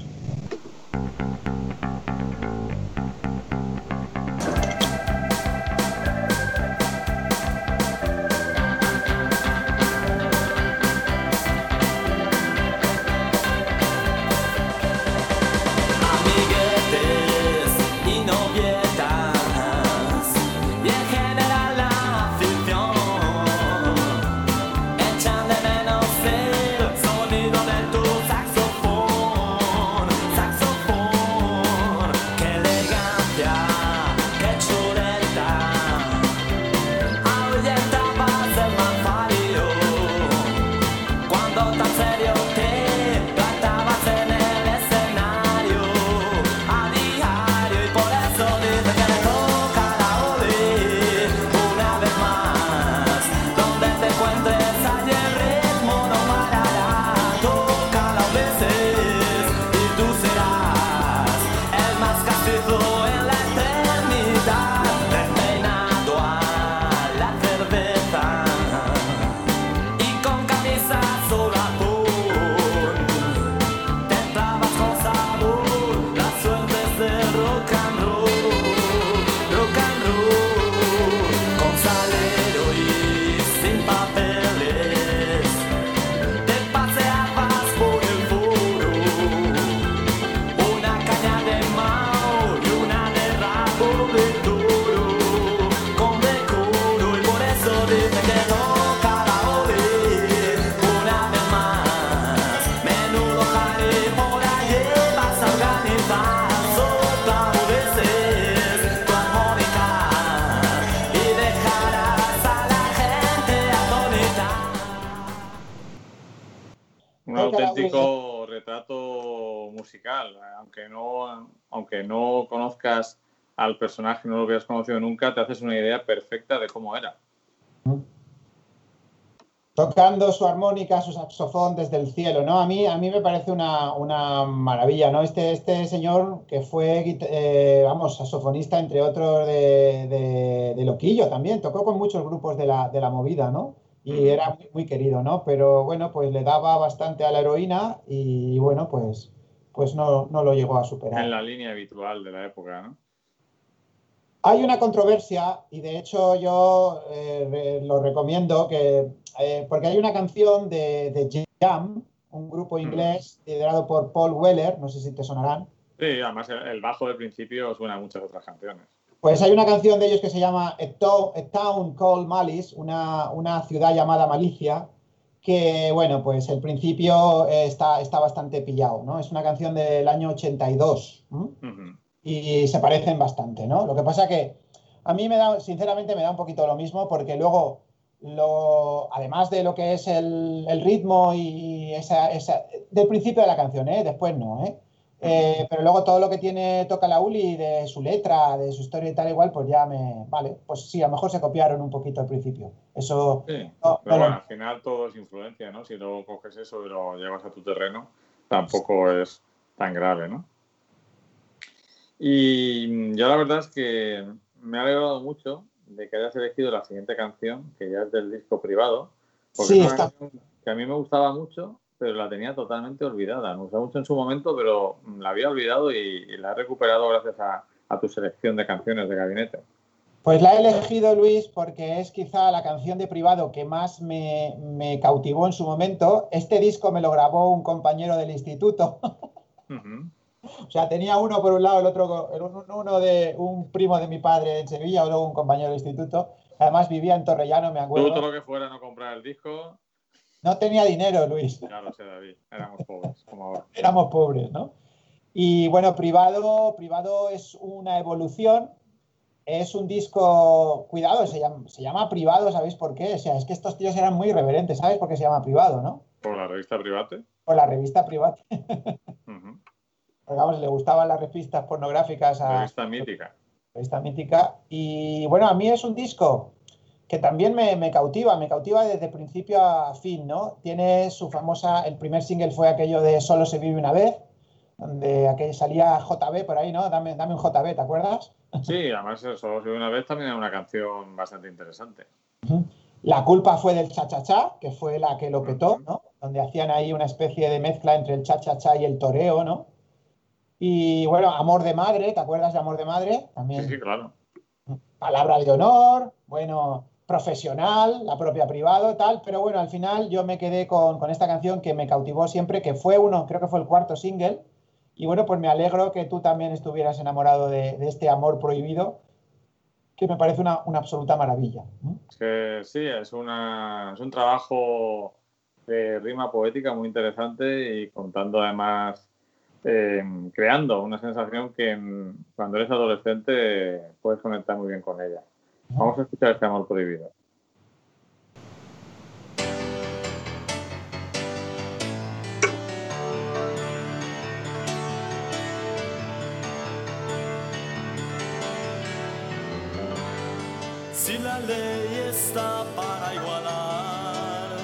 Musical. Aunque no, aunque no conozcas al personaje, no lo hubieras conocido nunca, te haces una idea perfecta de cómo era. tocando su armónica, su saxofón desde el cielo, ¿no? A mí, a mí me parece una, una maravilla, ¿no? Este, este señor que fue, eh, vamos, saxofonista, entre otros, de, de- de Loquillo también, tocó con muchos grupos de la, de la movida, ¿no? Y era muy, muy querido, ¿no? Pero bueno, pues le daba bastante a la heroína y bueno, pues, pues no, no lo llegó a superar. En la línea habitual de la época, ¿no? Hay una controversia y de hecho yo eh, lo recomiendo que, eh, porque hay una canción de, de Jam, un grupo inglés liderado por Paul Weller, no sé si te sonarán. Sí, además el, bajo del principio suena a muchas otras canciones. Pues hay una canción de ellos que se llama A Town Called Malice, una, una ciudad llamada Malicia, que bueno, pues el principio eh, está, está bastante pillado, ¿no? Es una canción del año 82. ¿m? Ujú. y se parecen bastante, ¿no? Lo que pasa que a mí me da, sinceramente, me da un poquito lo mismo porque luego, lo, además de lo que es el, el ritmo y esa, esa, del principio de la canción, ¿eh? Después no, ¿eh? Eh, pero luego todo lo que tiene toca la Uli de su letra, de su historia y tal igual, pues ya me, vale, pues sí, a lo mejor se copiaron un poquito al principio. Eso, Sí, no, pero no, bueno, al final todo es influencia, ¿no? Si luego coges eso y lo llevas a tu terreno, tampoco es tan grave, ¿no? Y yo la verdad es que me ha alegrado mucho de que hayas elegido la siguiente canción, que ya es del disco privado, porque Sí, es una está- canción que a mí me gustaba mucho, pero la tenía totalmente olvidada. Me gustaba mucho en su momento, pero la había olvidado y, y la he recuperado gracias a, a tu selección de canciones de gabinete. Pues la he elegido, Luis, porque es quizá la canción de privado que más me, me cautivó en su momento. Este disco me lo grabó un compañero del instituto. O sea, tenía uno por un lado, el otro, uno de un primo de mi padre en Sevilla, o luego un compañero del instituto. Además vivía en Torrellano, me Tú acuerdo. todo lo que fuera no comprar el disco, No tenía dinero, Luis. ya lo sé, David, éramos pobres, como ahora. Éramos pobres, ¿no? Y bueno, privado, privado es una evolución. Es un disco, cuidado, se llama, se llama privado, ¿sabéis por qué? O sea, es que estos tíos eran muy irreverentes, ¿sabes por qué se llama privado, no? Por la revista Private. Por la revista privada. Ujú. Porque, vamos, le gustaban las revistas pornográficas a Revista mítica. revista mítica. Y bueno, a mí es un disco que también me, me cautiva, me cautiva desde principio a fin, ¿no? Tiene su famosa, el primer single fue aquello de Solo se vive una vez, donde aquel salía JB por ahí, ¿no? Dame, dame un JB, ¿te acuerdas? Sí, además eso, si una vez también era una canción bastante interesante. La culpa fue del cha-cha-cha, que fue la que lo petó, ¿no? Donde hacían ahí una especie de mezcla entre el cha-cha-cha y el toreo, ¿no? Y bueno, Amor de Madre, ¿te acuerdas de Amor de Madre? También. Sí, sí, claro. palabra de honor, bueno, profesional, la propia privado, tal, pero bueno, al final yo me quedé con, con esta canción que me cautivó siempre, que fue uno, creo que fue el cuarto single, y bueno, pues me alegro que tú también estuvieras enamorado de, de este amor prohibido, que me parece una, una absoluta maravilla. Es que sí, es, una, es un trabajo de rima poética muy interesante y contando además, eh, creando una sensación que cuando eres adolescente puedes conectar muy bien con ella. Vamos a escuchar este amor prohibido. Si la ley está para igualar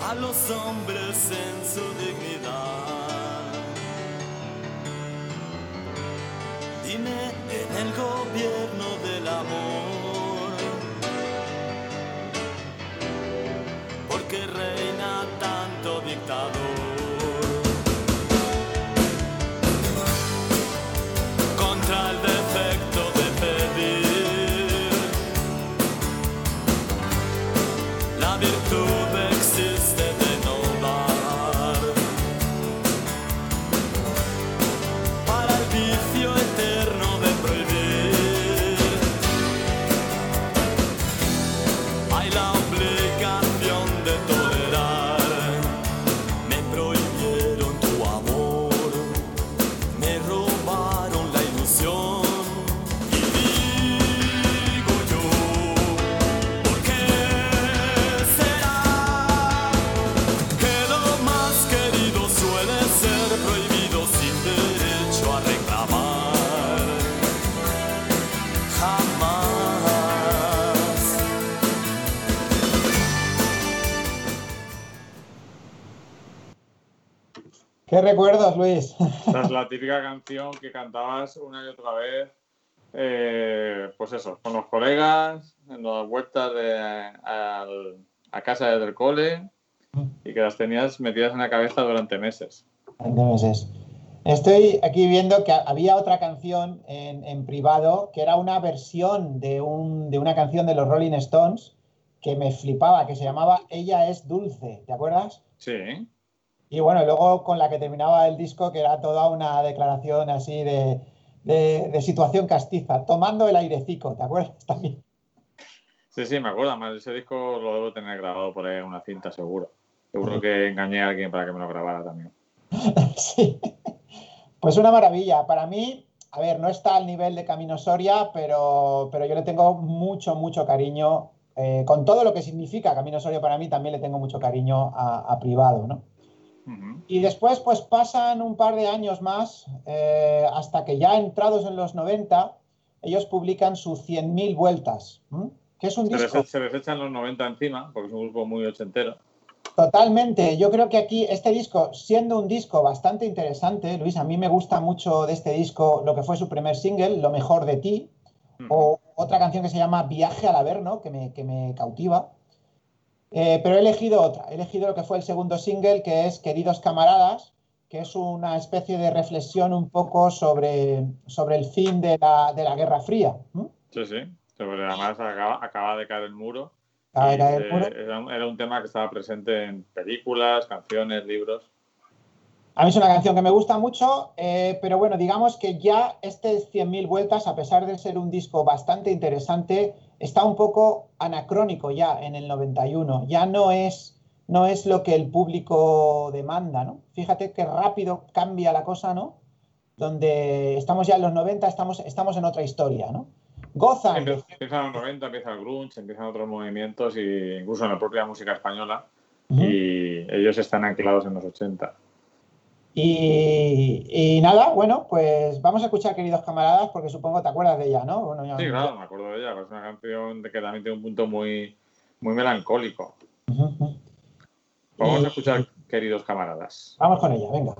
a los hombres en su dignidad, dime en el gobierno del amor, porque reina tanto dictador. contra el ¿Qué recuerdos, Luis? Esta es la típica canción que cantabas una y otra vez, eh, pues eso, con los colegas, en las vueltas de, a casa desde el cole y que las tenías metidas en la cabeza durante meses. Durante meses. Estoy aquí viendo que había otra canción en, en privado que era una versión de, un- de una canción de los Rolling Stones que me flipaba, que se llamaba Ella es dulce, ¿te acuerdas? Sí, Y bueno, luego con la que terminaba el disco, que era toda una declaración así de, de- de situación castiza, tomando el airecico, ¿te acuerdas también? sí, sí, me acuerdo. Además, ese disco lo debo tener grabado por ahí en una cinta, seguro. Seguro que engañé a alguien para que me lo grabara también. Sí. Pues una maravilla. Para mí, a ver, no está al nivel de Camino Soria, pero, pero yo le tengo mucho, mucho cariño. eh, con todo lo que significa Camino Soria para mí, también le tengo mucho cariño a, a privado, ¿no? Y después, pues pasan un par de años más, eh, hasta que ya entrados en los 90, ellos publican sus 100.000 vueltas, ¿m? que es un Se les, disco se les echan los 90 encima, porque es un grupo muy ochentero. totalmente. Yo creo que aquí este disco, siendo un disco bastante interesante, Luis, a mí me gusta mucho de este disco lo que fue su primer single, Lo mejor de ti, o otra canción que se llama Viaje al Averno, que me, que me cautiva. Eh, pero he elegido otra, he elegido lo que fue el segundo single, que es Queridos Camaradas, que es una especie de reflexión un poco sobre, sobre el fin de la, de la Guerra Fría. ¿m? Sí, sí. Sobre, además, acaba, acaba de caer el muro. Y, caer el eh, muro. era, un, era un tema que estaba presente en películas, canciones, libros. A mí es una canción que me gusta mucho, eh, pero bueno, digamos que ya este 100.000 vueltas, a pesar de ser un disco bastante interesante, está un poco anacrónico ya en el 91. Ya no es, no es lo que el público demanda, ¿no? Fíjate qué rápido cambia la cosa, ¿no? Donde estamos ya en los 90, estamos, estamos en otra historia, ¿no? Gozan. de- Empieza- Empiezan los 90, empieza el grunge, empiezan otros movimientos, y incluso en la propia música española. Y ellos están anclados en los 80. Y, y nada, bueno, pues vamos a escuchar, queridos camaradas, porque supongo te acuerdas de ella, ¿no? Bueno, ya- Sí, claro, me acuerdo de ella. Es una canción que también tiene un punto muy, muy melancólico. Vamos Y- a escuchar, queridos camaradas. Vamos con ella, venga.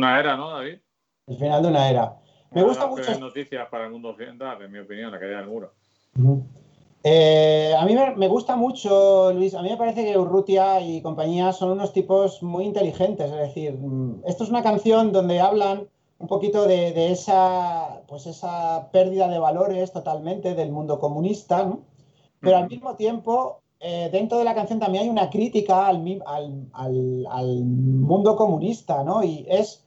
Una era, ¿no, David? el final de una era. Me gusta Una de las mucho. noticias para el mundo occidental, en mi opinión, la caída del muro. Eh, a mí me, gusta mucho, Luis. A mí me parece que Urrutia y compañía son unos tipos muy inteligentes. Es decir, mm, esto es una canción donde hablan un poquito de, de esa, pues esa pérdida de valores totalmente del mundo comunista, ¿no? Pero al mismo tiempo eh, dentro de la canción también hay una crítica al, mi- al- al- al mundo comunista, ¿no? Y es,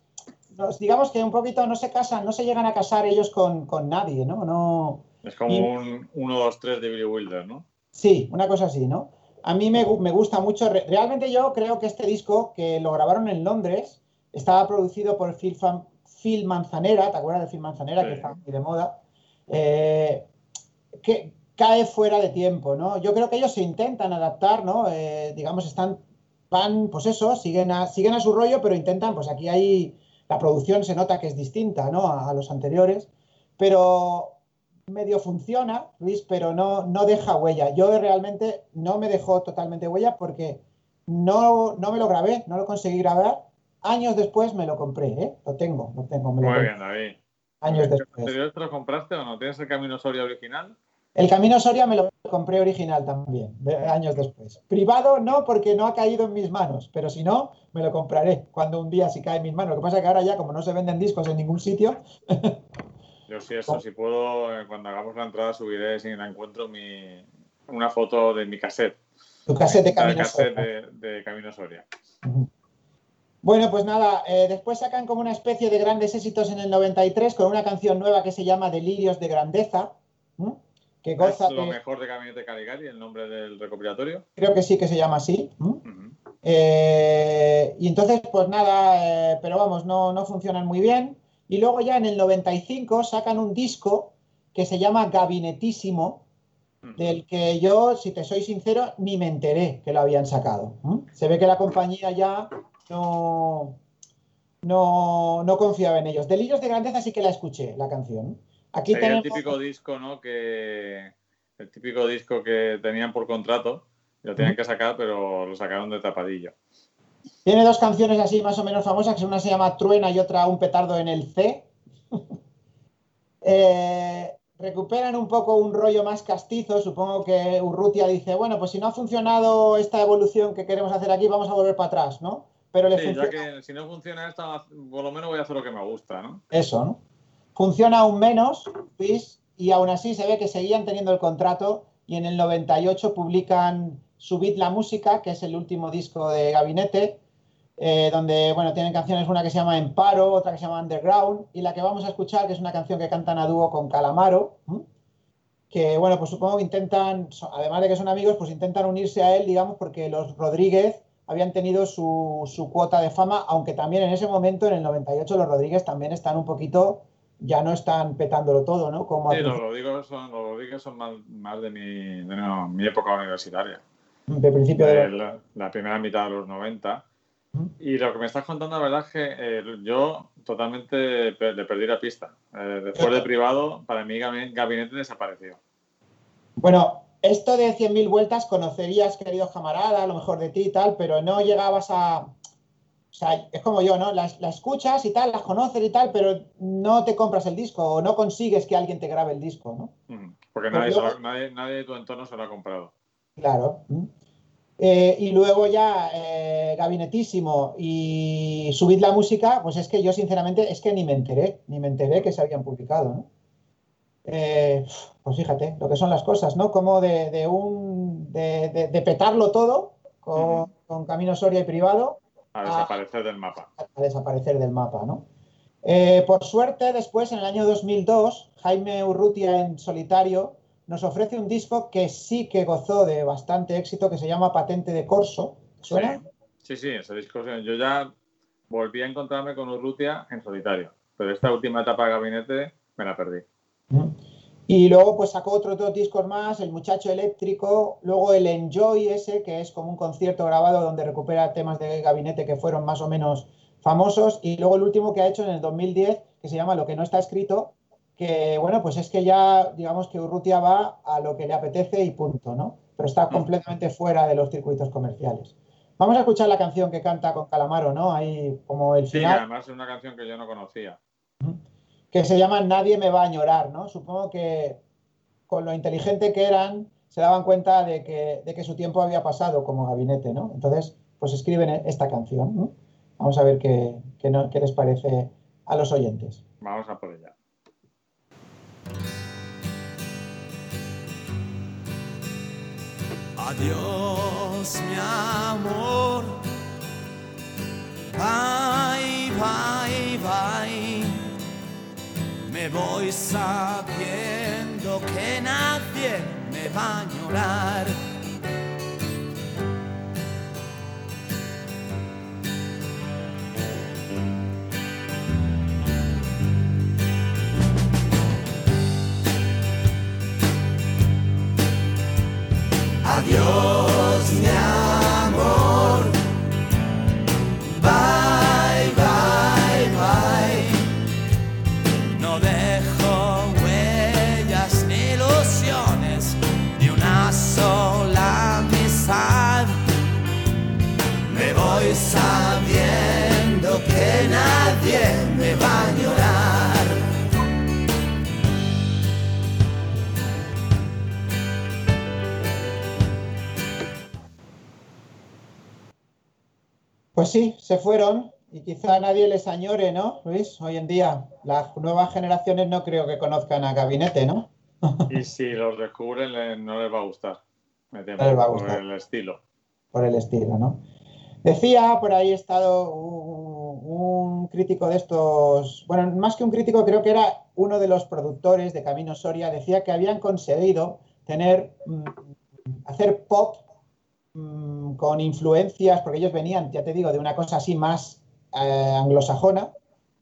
digamos que un poquito no se casan, no se llegan a casar ellos con, con nadie, ¿no? No, Es como Y- un 1, 2, 3 de Billy Wilder, ¿no? Sí, una cosa así, ¿no? A mí me, me gusta mucho. Re- Realmente yo creo que este disco, que lo grabaron en Londres, estaba producido por Phil, Fan- Phil Manzanera, ¿te acuerdas de Phil Manzanera? Sí. Que está muy de moda. Eh, que cae fuera de tiempo, ¿no? Yo creo que ellos se intentan adaptar, ¿no? Eh, digamos, están, van, pues eso, siguen a, siguen a su rollo, pero intentan, pues aquí hay, la producción se nota que es distinta, ¿no? A, a los anteriores, pero medio funciona, Luis, pero no, no deja huella. Yo realmente no me dejó totalmente huella porque no, no me lo grabé, no lo conseguí grabar. Años después me lo compré, ¿eh? Lo tengo, lo tengo. Me lo Muy compré bien, David. Años ¿El después. anterior te lo compraste o no? ¿Tienes el Camino Soria original? El Camino Soria me lo compré original también, de- años después. Privado no, porque no ha caído en mis manos, pero si no, me lo compraré cuando un día si cae en mis manos. Lo que pasa es que ahora ya, como no se venden discos en ningún sitio, Yo sí, eso, si puedo, eh, cuando hagamos la entrada subiré, si la encuentro, mi, una foto de mi cassette. tu cassette de Camino cassette Soria. de, de Camino Soria. Bueno, pues nada, eh, después sacan como una especie de grandes éxitos en el 93 con una canción nueva que se llama Delirios de Grandeza. Que goza ¿Es lo de- mejor de Gabinete Caligari, el nombre del recopilatorio? creo que sí que se llama así. Eh, y entonces, pues nada, eh, pero vamos, no, no funcionan muy bien. Y luego ya en el 95 sacan un disco que se llama Gabinetísimo, del que yo, si te soy sincero, ni me enteré que lo habían sacado. Se ve que la compañía ya no, no, no confiaba en ellos. Delirios de Grandeza sí que la escuché, la canción. Aquí Sería el tenemos... típico disco, ¿no? Que el típico disco que tenían por contrato, lo tenían que sacar, pero lo sacaron de tapadillo. Tiene dos canciones así más o menos famosas, que una se llama Truena y otra Un petardo en el C. Eh, recuperan un poco un rollo más castizo. Supongo que Urrutia dice, bueno, pues si no ha funcionado esta evolución que queremos hacer aquí, vamos a volver para atrás, ¿no? Pero le Sí, ya funciona que si no funciona esto, por lo menos voy a hacer lo que me gusta, ¿no? eso, ¿no? Funciona aún menos, y aún así se ve que seguían teniendo el contrato y en el 98 publican Subid la Música, que es el último disco de Gabinete, eh, donde, bueno, tienen canciones, una que se llama Emparo, otra que se llama Underground, y la que vamos a escuchar, que es una canción que cantan a dúo con Calamaro, ¿m? que, bueno, pues supongo que intentan, además de que son amigos, pues intentan unirse a él, digamos, porque los Rodríguez habían tenido su, su cuota de fama, aunque también en ese momento, en el 98, los Rodríguez también están un poquito, ya no están petándolo todo, ¿no? Como Sí, los Rodríguez son, los Rodríguez son más, más de, mi, de no, mi época universitaria, de principio de... de la, la primera mitad de los 90. Ujú. Y lo que me estás contando, la verdad es que eh, yo totalmente le perdí la pista. Eh, después de privado, para mí Gabi- Gabinete desapareció. Bueno, esto de 100.000 vueltas conocerías, querido camarada, a lo mejor de ti y tal, pero no llegabas a... O sea, es como yo, ¿no? Las, la escuchas y tal, las conoces y tal, pero no te compras el disco o no consigues que alguien te grabe el disco, ¿no? Ujú. Porque Pues nadie, nadie, nadie de tu entorno se lo ha comprado. Claro. ¿m? Eh, y luego ya eh, Gabinetísimo y Subid la música, pues es que yo sinceramente es que ni me enteré, ni me enteré que se habían publicado, ¿no? Eh, pues fíjate, lo que son las cosas, ¿no? Como de, de un de, de- de petarlo todo con Camino Soria y privado A Ah. desaparecer del mapa. a desaparecer del mapa, ¿no? Eh, por suerte, después, en el año 2002, Jaime Urrutia en solitario nos ofrece un disco que sí que gozó de bastante éxito, que se llama Patente de Corso. ¿Suena? Sí, sí, ese disco. Yo ya volví a encontrarme con Urrutia en solitario. Pero esta última etapa de gabinete me la perdí. Ujú. Y luego pues sacó otros dos discos más, El Muchacho Eléctrico, luego el Enjoy ese, que es como un concierto grabado donde recupera temas de gabinete que fueron más o menos famosos, y luego el último que ha hecho en el 2010, que se llama Lo que no está escrito, que bueno, pues es que ya digamos que Urrutia va a lo que le apetece y punto, ¿no? Pero está completamente fuera de los circuitos comerciales. Vamos a escuchar la canción que canta con Calamaro, ¿no? Ahí como el Sí, final además es una canción que yo no conocía. Que se llama Nadie me va a añorar, ¿no? Supongo que con lo inteligente que eran, se daban cuenta de que, de que su tiempo había pasado como gabinete, ¿no? Entonces, pues escriben esta canción, ¿no? Vamos a ver qué, qué no- qué les parece a los oyentes. Vamos a por ella. Adiós, mi amor. Bye, bye, bye. Me voy sabiendo que nadie me va a llorar. Adiós, Pues sí, se fueron y quizá nadie les añore, ¿no, Luis? Hoy en día las nuevas generaciones no creo que conozcan a Gabinete, ¿no? Y si los descubren, no les va a gustar. Me temo, No les va a por gustar. el estilo. Por el estilo, ¿no? Decía, por ahí ha estado un, un crítico de estos, bueno, más que un crítico, creo que era uno de los productores de Camino Soria, decía que habían conseguido tener, mm, hacer pop mm, con influencias, porque ellos venían, ya te digo, de una cosa así más eh, anglosajona,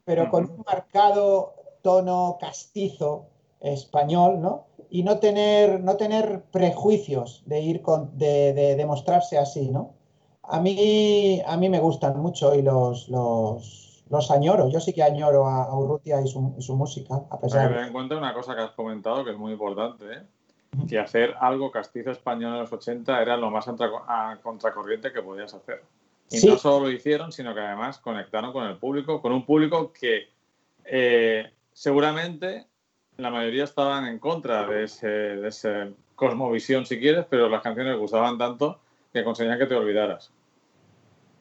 pero con un marcado tono castizo español, ¿no? Y no tener, no tener prejuicios de ir con, de, de, de mostrarse así, ¿no? A mí, a mí me gustan mucho y los, los, los añoro. Yo sí que añoro a, a Urrutia y su, y su música, a pesar tener en cuenta una cosa que has comentado que es muy importante, ¿eh? Que hacer algo castizo español en los 80 era lo más a contracorriente que podías hacer. Y Sí. no solo lo hicieron, sino que además conectaron con el público, con un público que eh, seguramente la mayoría estaban en contra de ese, de ese cosmovisión, si quieres, pero las canciones gustaban tanto que conseguían que te olvidaras.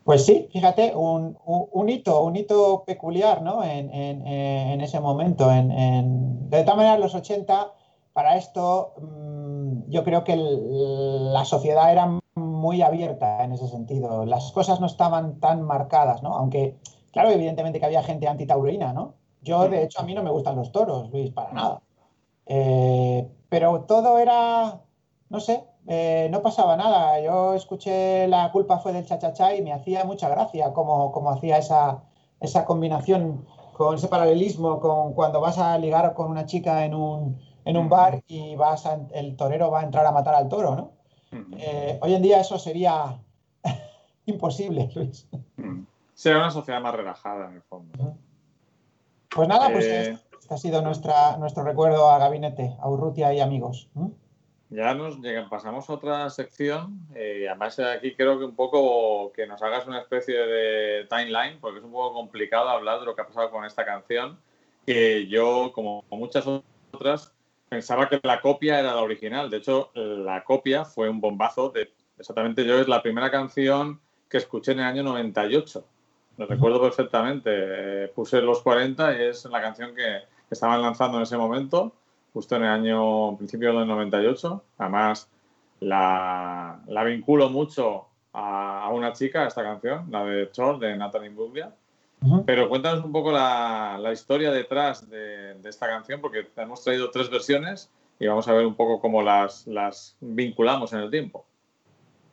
Pues sí, fíjate, un, un- un hito, un hito peculiar, ¿no? En, en- en ese momento. En, en- De todas maneras, los 80, para esto, mm, yo creo que el- la sociedad era muy abierta en ese sentido. Las cosas no estaban tan marcadas, ¿no? Aunque, claro, evidentemente que había gente antitaurina, ¿no? Yo, de hecho, a mí no me gustan los toros, Luis, para nada. Eh, pero todo era, no sé, eh, no pasaba nada. Yo escuché La culpa fue del chachachá y me hacía mucha gracia cómo, cómo hacía esa, esa combinación con ese paralelismo con cuando vas a ligar con una chica en un, en un bar y vas a- el torero va a entrar a matar al toro, ¿no? Eh, hoy en día eso sería imposible, Luis. Será una sociedad más relajada, en el fondo. Pues nada, pues Eh, este ha sido nuestra, nuestro recuerdo a Gabinete, a Urrutia y amigos. ¿Mm? Ya nos llega- pasamos a otra sección. eh, además, aquí creo que un poco que nos hagas una especie de timeline, porque es un poco complicado hablar de lo que ha pasado con esta canción. Que yo, como muchas otras, pensaba que la copia era la original. De hecho, la copia fue un bombazo. De, exactamente, yo es la primera canción que escuché en el año 98. Lo recuerdo perfectamente. Eh, puse los 40 y es la canción que estaban lanzando en ese momento justo en el año principio del 98. Además, la, la vinculo mucho a, a una chica, a esta canción, la de Chor, de Natalie Pero cuéntanos un poco la, la historia detrás de, de esta canción, porque hemos traído tres versiones y vamos a ver un poco cómo las, las vinculamos en el tiempo.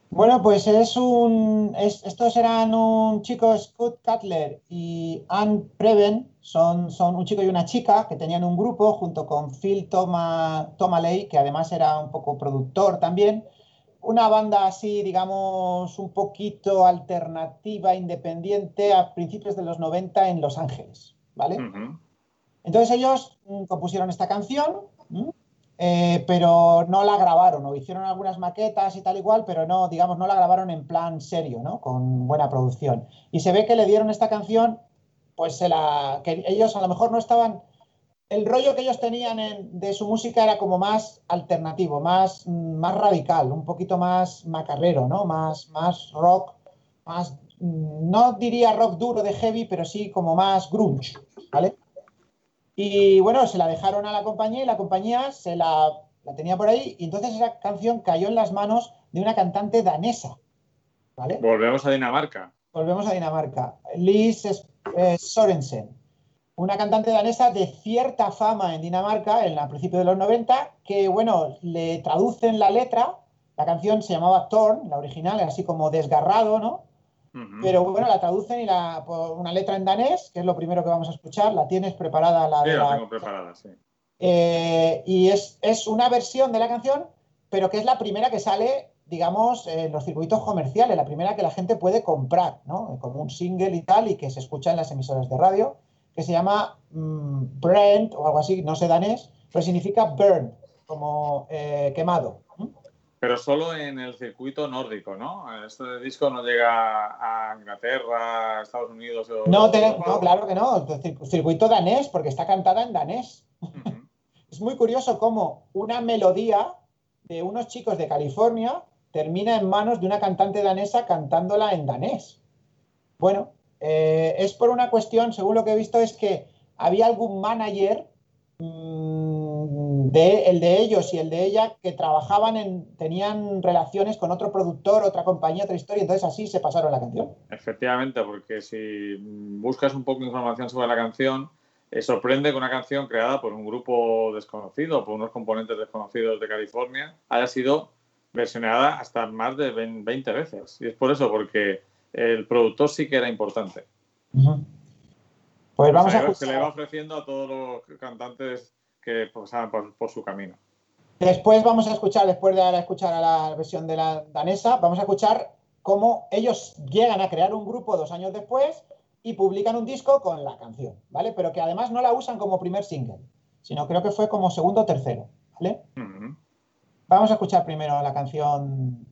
Bueno, pues es un. es- estos eran un chico, Scott Cutler y Anne Preven, son, son un chico y una chica que tenían un grupo junto con Phil Toma, Tomaley, que además era un poco productor también. Una banda así, digamos, un poquito alternativa, independiente a principios de los 90 en Los Ángeles, ¿vale? Entonces ellos mm, compusieron esta canción, eh, pero no la grabaron, o hicieron algunas maquetas y tal igual, pero no, digamos, no la grabaron en plan serio, ¿no? Con buena producción. Y se ve que le dieron esta canción, pues se la, que ellos a lo mejor no estaban, el rollo que ellos tenían en- de su música era como más alternativo, más, mm, más radical, un poquito más macarrero, ¿no? Más, más rock, más, mm, no diría rock duro de heavy, pero sí como más grunge, ¿vale? Y bueno, se la dejaron a la compañía y la compañía se la, la tenía por ahí, y entonces esa canción cayó en las manos de una cantante danesa. ¿Vale? Volvemos a Dinamarca. Volvemos a Dinamarca. Liz eh, Sorensen, una cantante danesa de cierta fama en Dinamarca en a principios de los 90, que, bueno, le traducen la letra. La canción se llamaba Torn, la original, así como desgarrado, ¿no? Pero bueno, la traducen y la, por una letra en danés, que es lo primero que vamos a escuchar. La tienes preparada la Sí, la- tengo preparada, sí. Eh, y es, es una versión de la canción, pero que es la primera que sale, digamos, en los circuitos comerciales, la primera que la gente puede comprar, ¿no? Como un single y tal, y que se escucha en las emisoras de radio, que se llama mm, Brand o algo así, no sé danés, pero significa burn, como eh, quemado. Pero solo en el circuito nórdico, ¿no? Este disco no llega a Inglaterra, a Estados Unidos. o- No, te- no, claro que no, cir- circuito danés, porque está cantada en danés. Es muy curioso cómo una melodía de unos chicos de California termina en manos de una cantante danesa cantándola en danés. Bueno, eh, es por una cuestión, según lo que he visto, es que había algún manager, mm, de, el de ellos y el de ella, que trabajaban en, tenían relaciones con otro productor, otra compañía, otra historia, entonces así se pasaron la canción. Efectivamente, porque si buscas un poco de información sobre la canción, eh, sorprende que una canción creada por un grupo desconocido, por unos componentes desconocidos de California, haya sido versionada hasta más de 20 veces. Y es por eso, porque el productor sí que era importante. Pues vamos O sea, a se le va escuchar. ofreciendo a todos los cantantes que pasaban por, por su camino. Después vamos a escuchar, después de escuchar a la versión de la danesa, vamos a escuchar cómo ellos llegan a crear un grupo dos años después y publican un disco con la canción, ¿vale? Pero que además no la usan como primer single, sino creo que fue como segundo o tercero, ¿vale? Vamos a escuchar primero la canción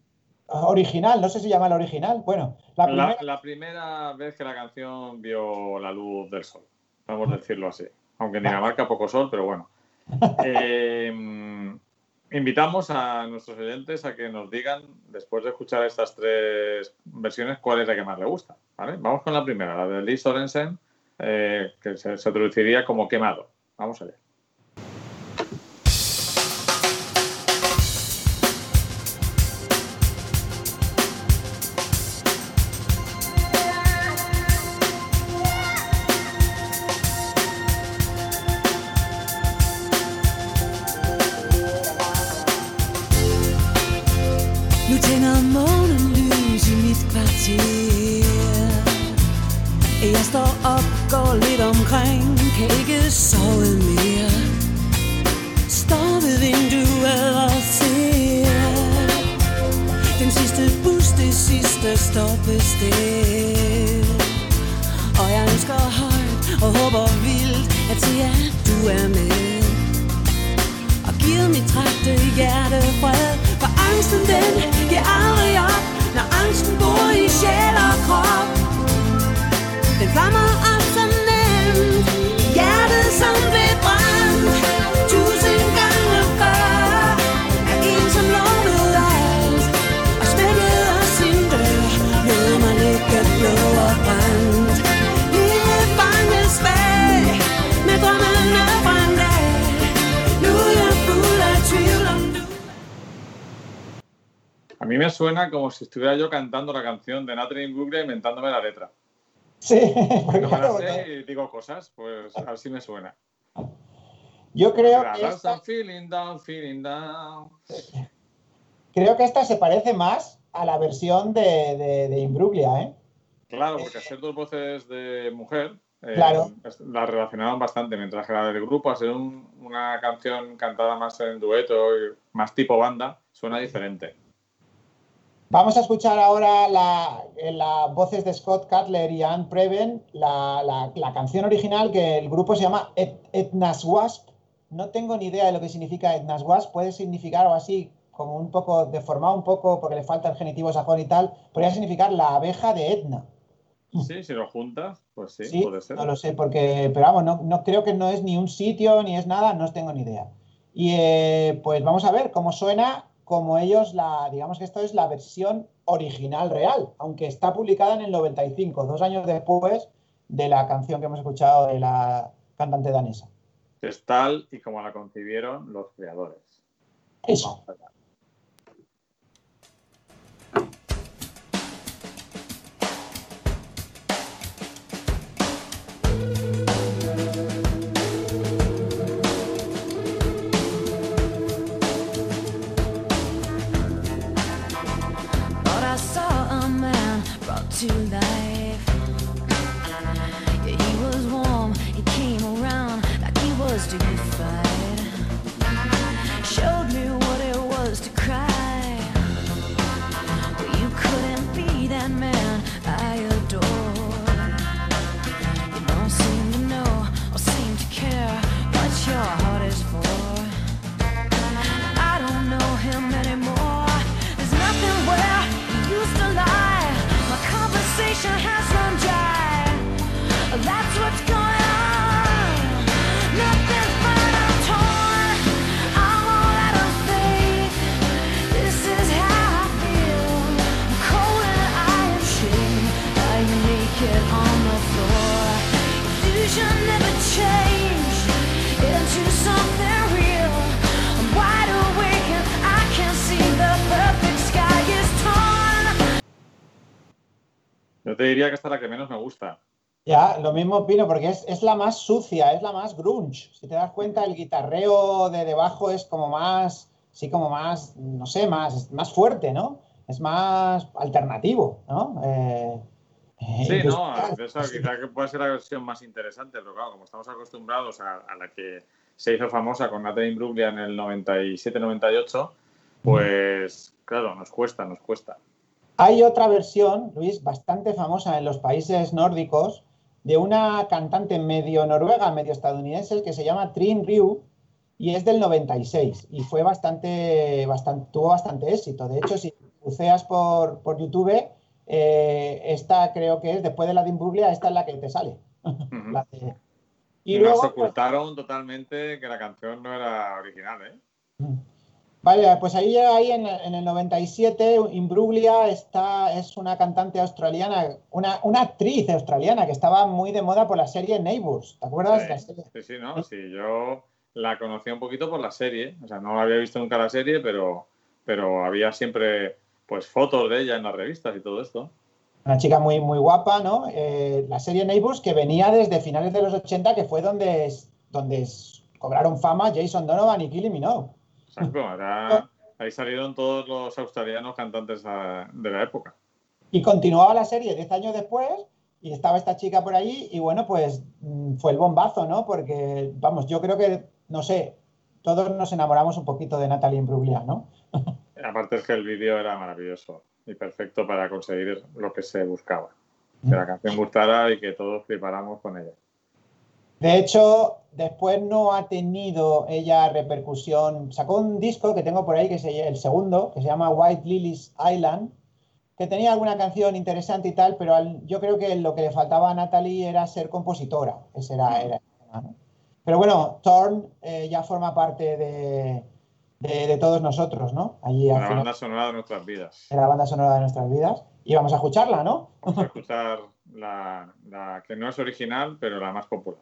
original, no sé si llama la original, bueno, la primera, La, la primera vez que la canción vio la luz del sol, vamos a decirlo así. Aunque en Dinamarca poco sol, pero bueno. Eh, invitamos a nuestros oyentes a que nos digan, después de escuchar estas tres versiones, cuál es la que más le gusta. ¿vale? Vamos con la primera, la de Lee Sorensen, eh, que se, se traduciría como quemado. Vamos allá. Si estuviera yo cantando la canción de Natalie Imbruglia inventándome la letra. sí, No claro, y digo cosas, pues así me suena. yo creo La que dance esta, I'm feeling down, feeling down. creo que esta se parece más a la versión de, de, de Imbruglia, ¿eh? Claro, porque hacer dos voces de mujer eh, Claro. la relacionaban bastante, mientras que la del grupo, ser un- una canción cantada más en dueto, más tipo banda, suena diferente. Vamos a escuchar ahora la- en las voces de Scott Cutler y Anne Preven, la, la- la canción original que el grupo se llama Et, Etnas Wasp. No tengo ni idea de lo que significa Etnas Wasp. Puede significar algo así, como un poco deformado un poco porque le falta el genitivo sajón y tal. Podría significar la abeja de Etna. Sí, si lo juntas, pues sí, Sí, puede ser. no lo sé, porque, pero vamos, no, no creo que no es ni un sitio ni es nada, no tengo ni idea. Y eh, pues vamos a ver cómo suena, como ellos la, digamos que esto es la versión original real, aunque está publicada en el 95, dos años después de la canción que hemos escuchado de la cantante danesa. Es tal y como la concibieron los creadores. Eso. Vamos. To life. Yo te diría que esta es la que menos me gusta. Ya, lo mismo opino, porque es, es la más sucia, es la más grunge. Si te das cuenta, el guitarreo de debajo es como más, sí, como más, no sé, más, más fuerte, ¿no? Es más alternativo, ¿no? Eh, eh, Sí, no, esa quizá que pueda ser la versión más interesante, pero claro, como estamos acostumbrados a, a la que se hizo famosa con Natalie Imbruglia en el 97-98, pues claro, nos cuesta, nos cuesta. Hay otra versión, Luis, bastante famosa en los países nórdicos, de una cantante medio noruega, medio estadounidense, que se llama Trin Ryu, y es del 96, y fue bastante, bastante tuvo bastante éxito. De hecho, si buceas por, por YouTube, eh, esta creo que es, después de la de Imbruglia, esta es la que te sale. La de- Y nos luego, pues, ocultaron totalmente que la canción no era original, ¿eh? Vale, pues ahí, ahí en, en el 97, Imbruglia está, es una cantante australiana, una, una actriz australiana que estaba muy de moda por la serie Neighbours. ¿Te acuerdas? de la serie? Sí, sí, no, sí, yo la conocía un poquito por la serie, o sea, no había visto nunca la serie, pero, pero había siempre pues fotos de ella en las revistas y todo esto. Una chica muy, muy guapa, ¿no? Eh, la serie Neighbours que venía desde finales de los 80, que fue donde, donde cobraron fama Jason Donovan y Kylie Minogue. Ahí salieron todos los australianos cantantes de la época. Y continuaba la serie 10 años después y estaba esta chica por allí y bueno, pues mm, fue el bombazo, ¿no? Porque, vamos, yo creo que, no sé, todos nos enamoramos un poquito de Natalie Imbruglia, ¿no? Aparte es que el vídeo era maravilloso y perfecto para conseguir lo que se buscaba. Que la canción gustara y que todos flipáramos con ella. De hecho, después no ha tenido ella repercusión. Sacó un disco que tengo por ahí, que es el segundo, que se llama White Lilies Island, que tenía alguna canción interesante y tal, pero al- yo creo que lo que le faltaba a Natalie era ser compositora. Ese era, ¿no? Pero bueno, Thorn eh, ya forma parte de, de- de todos nosotros, ¿no? Allí al La banda sonora de nuestras vidas. de la banda sonora de nuestras vidas. Y vamos a escucharla, ¿no? Vamos a escuchar la, la que no es original, pero la más popular.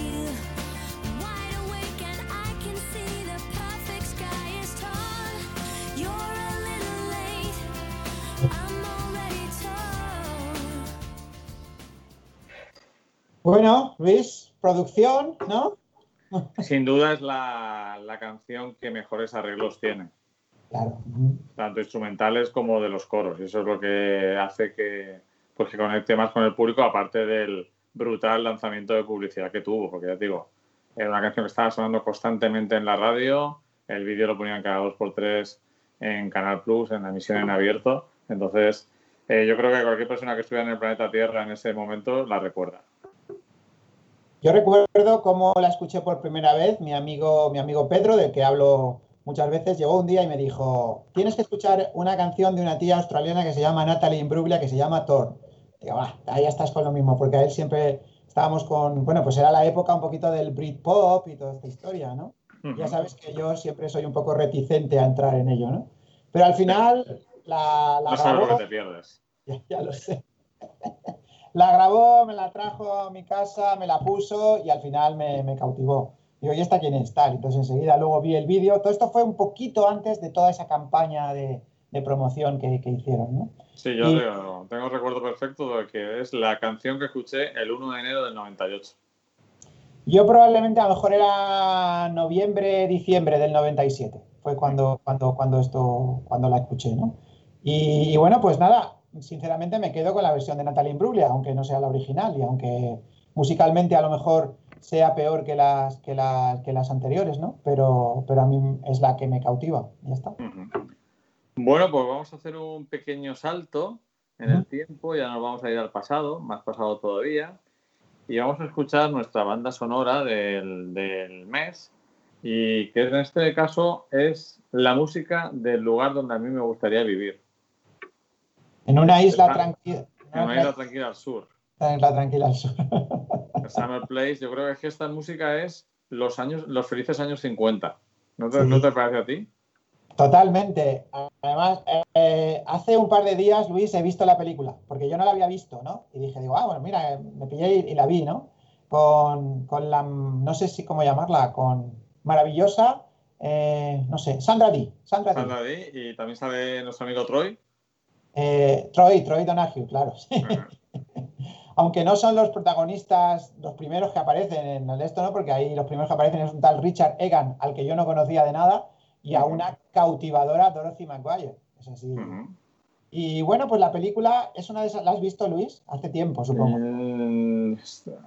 Bueno, Luis, producción, ¿no? Sin duda es la, la canción que mejores arreglos tiene, Claro. tanto instrumentales como de los coros. Y eso es lo que hace que, pues, que conecte más con el público, aparte del brutal lanzamiento de publicidad que tuvo. Porque ya te digo, era una canción que estaba sonando constantemente en la radio, el vídeo lo ponían cada dos por tres en Canal Plus, en la emisión en abierto. Entonces, eh, yo creo que cualquier persona que estuviera en el planeta Tierra en ese momento la recuerda. Yo recuerdo cómo la escuché por primera vez. Mi amigo, mi amigo Pedro, del que hablo muchas veces, llegó un día y me dijo: Tienes que escuchar una canción de una tía australiana que se llama Natalie Imbruglia, que se llama Thor. Digo, va, ahí estás con lo mismo, porque a él siempre estábamos con. Bueno, pues era la época un poquito del Britpop y toda esta historia, ¿no? Ya sabes que yo siempre soy un poco reticente a entrar en ello, ¿no? Pero al final la, la No sabes lo que te pierdes. ya, ya lo sé. La grabó, me la trajo a mi casa, me la puso y al final me, me cautivó. Digo, ¿y esta quién es? Tal. Entonces enseguida luego vi el vídeo. Todo esto fue un poquito antes de toda esa campaña de, de promoción que, que hicieron, ¿no? Sí, yo Y- tengo, tengo recuerdo perfecto de que es la canción que escuché el 1 de enero del 98. Yo probablemente a lo mejor era noviembre, diciembre del 97. Fue cuando, cuando, cuando esto, cuando la escuché, ¿no? Y, y bueno, pues nada, sinceramente me quedo con la versión de Natalie Imbruglia, aunque no sea la original y aunque musicalmente a lo mejor sea peor que las, que las, que las anteriores, ¿no? Pero, pero a mí es la que me cautiva. Ya está. Bueno, pues vamos a hacer un pequeño salto en el tiempo, ya nos vamos a ir al pasado, más pasado todavía, y vamos a escuchar nuestra banda sonora del, del mes, y que en este caso es la música del lugar donde a mí me gustaría vivir, En una isla tranquila. en una isla tranquila al sur. Una isla tranquila al sur. Summer Place, yo creo que es que esta música es los años, los felices años 50. ¿No te, Sí. ¿no te parece a ti? Totalmente. Además, eh, hace un par de días, Luis, he visto la película, porque yo no la había visto, ¿no? Y dije, digo, ah, bueno, mira, me pillé y, y la vi, ¿no? Con, con la, no sé si cómo llamarla, con maravillosa, eh, no sé, Sandra Dee. Sandra Dee. Sandra Dee, y también sale nuestro amigo Troy. Eh, Troy, Troy Donahue, claro. sí. Aunque no son los protagonistas, los primeros que aparecen en el esto, ¿no? Porque ahí los primeros que aparecen es un tal Richard Egan, al que yo no conocía de nada, y a una cautivadora Dorothy McGuire. Es así. Y bueno, pues la película es una de esas. ¿La has visto, Luis? Hace tiempo, supongo. Mm,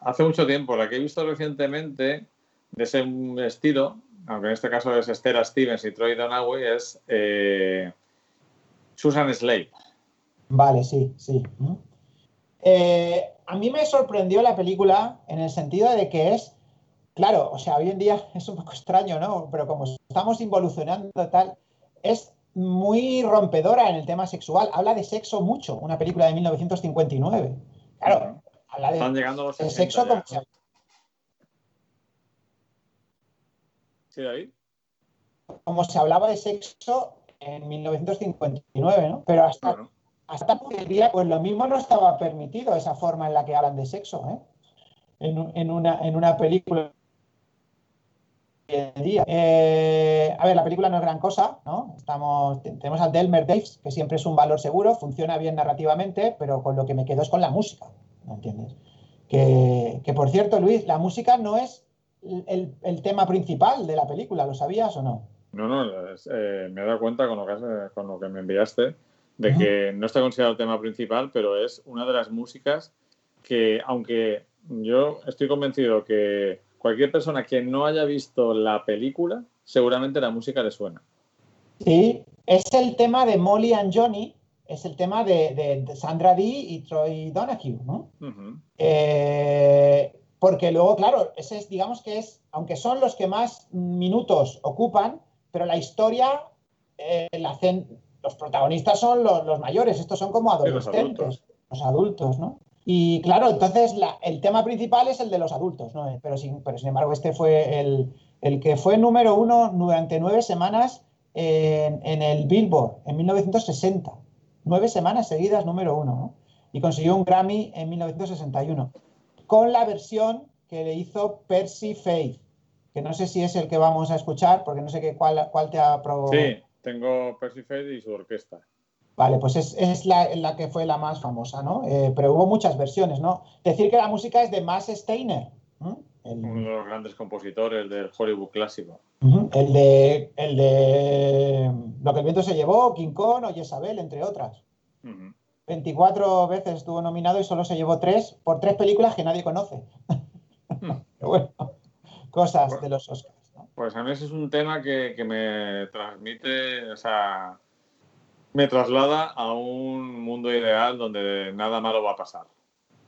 hace mucho tiempo. La que he visto recientemente de ese estilo, aunque en este caso es Esther Stevens y Troy Donahue, es eh, Susan Slade. Vale, sí, sí. Eh, a mí me sorprendió la película en el sentido de que es, claro, o sea, hoy en día es un poco extraño, ¿no? Pero como estamos involucionando tal, es muy rompedora en el tema sexual. Habla de sexo mucho, una película de 1959. Claro, habla de, Están llegando los de 60 sexo ya. como se, ¿Sí, David? como se hablaba de sexo en 1959, ¿no? Pero hasta Claro. Hasta hoy día, pues lo mismo no estaba permitido esa forma en la que hablan de sexo, ¿eh? En, un- en una, en una película. día. Eh, a ver, la película no es gran cosa, ¿no? Estamos, te- tenemos al Delmer Daves, que siempre es un valor seguro, funciona bien narrativamente, pero con lo que me quedo es con la música, ¿me entiendes? Que, que, por cierto, Luis, la música no es el, el tema principal de la película, ¿lo sabías o no? No, no, eh, me he dado cuenta con lo, que, has- con lo que me enviaste de que no está considerado el tema principal, pero es una de las músicas que, aunque yo estoy convencido que cualquier persona que no haya visto la película, seguramente la música le suena. Sí, es el tema de Molly and Johnny, es el tema de, de- de Sandra Dee y Troy Donahue, ¿no? Eh, porque luego, claro, ese es, digamos que es, aunque son los que más minutos ocupan, pero la historia eh, la hacen, los protagonistas son los, los mayores, estos son como Sí, los adolescentes, adultos. los adultos, ¿no? Y claro, entonces la- el tema principal es el de los adultos, ¿no? Pero sin, pero sin embargo, este fue el, el que fue número uno durante nueve semanas en, en el Billboard en 1960. Nueve semanas seguidas número uno, ¿no? Y consiguió un Grammy en 1961 con la versión que le hizo Percy Faith, que no sé si es el que vamos a escuchar, porque no sé qué, cuál, cuál te ha provocado. Sí, tengo Percy Faith y su orquesta. Vale, pues es, es la, la que fue la más famosa, ¿no? Eh, pero hubo muchas versiones, ¿no? Decir que la música es de Max Steiner. Uno de los grandes compositores del Hollywood clásico. El de, el de Lo que el viento se llevó, King Kong o Jezabel, entre otras. Ujú. 24 veces estuvo nominado y solo se llevó tres por tres películas que nadie conoce. Pero bueno, cosas de los Oscars. Pues a mí ese es un tema que, que me transmite, o sea, me traslada a un mundo ideal donde nada malo va a pasar.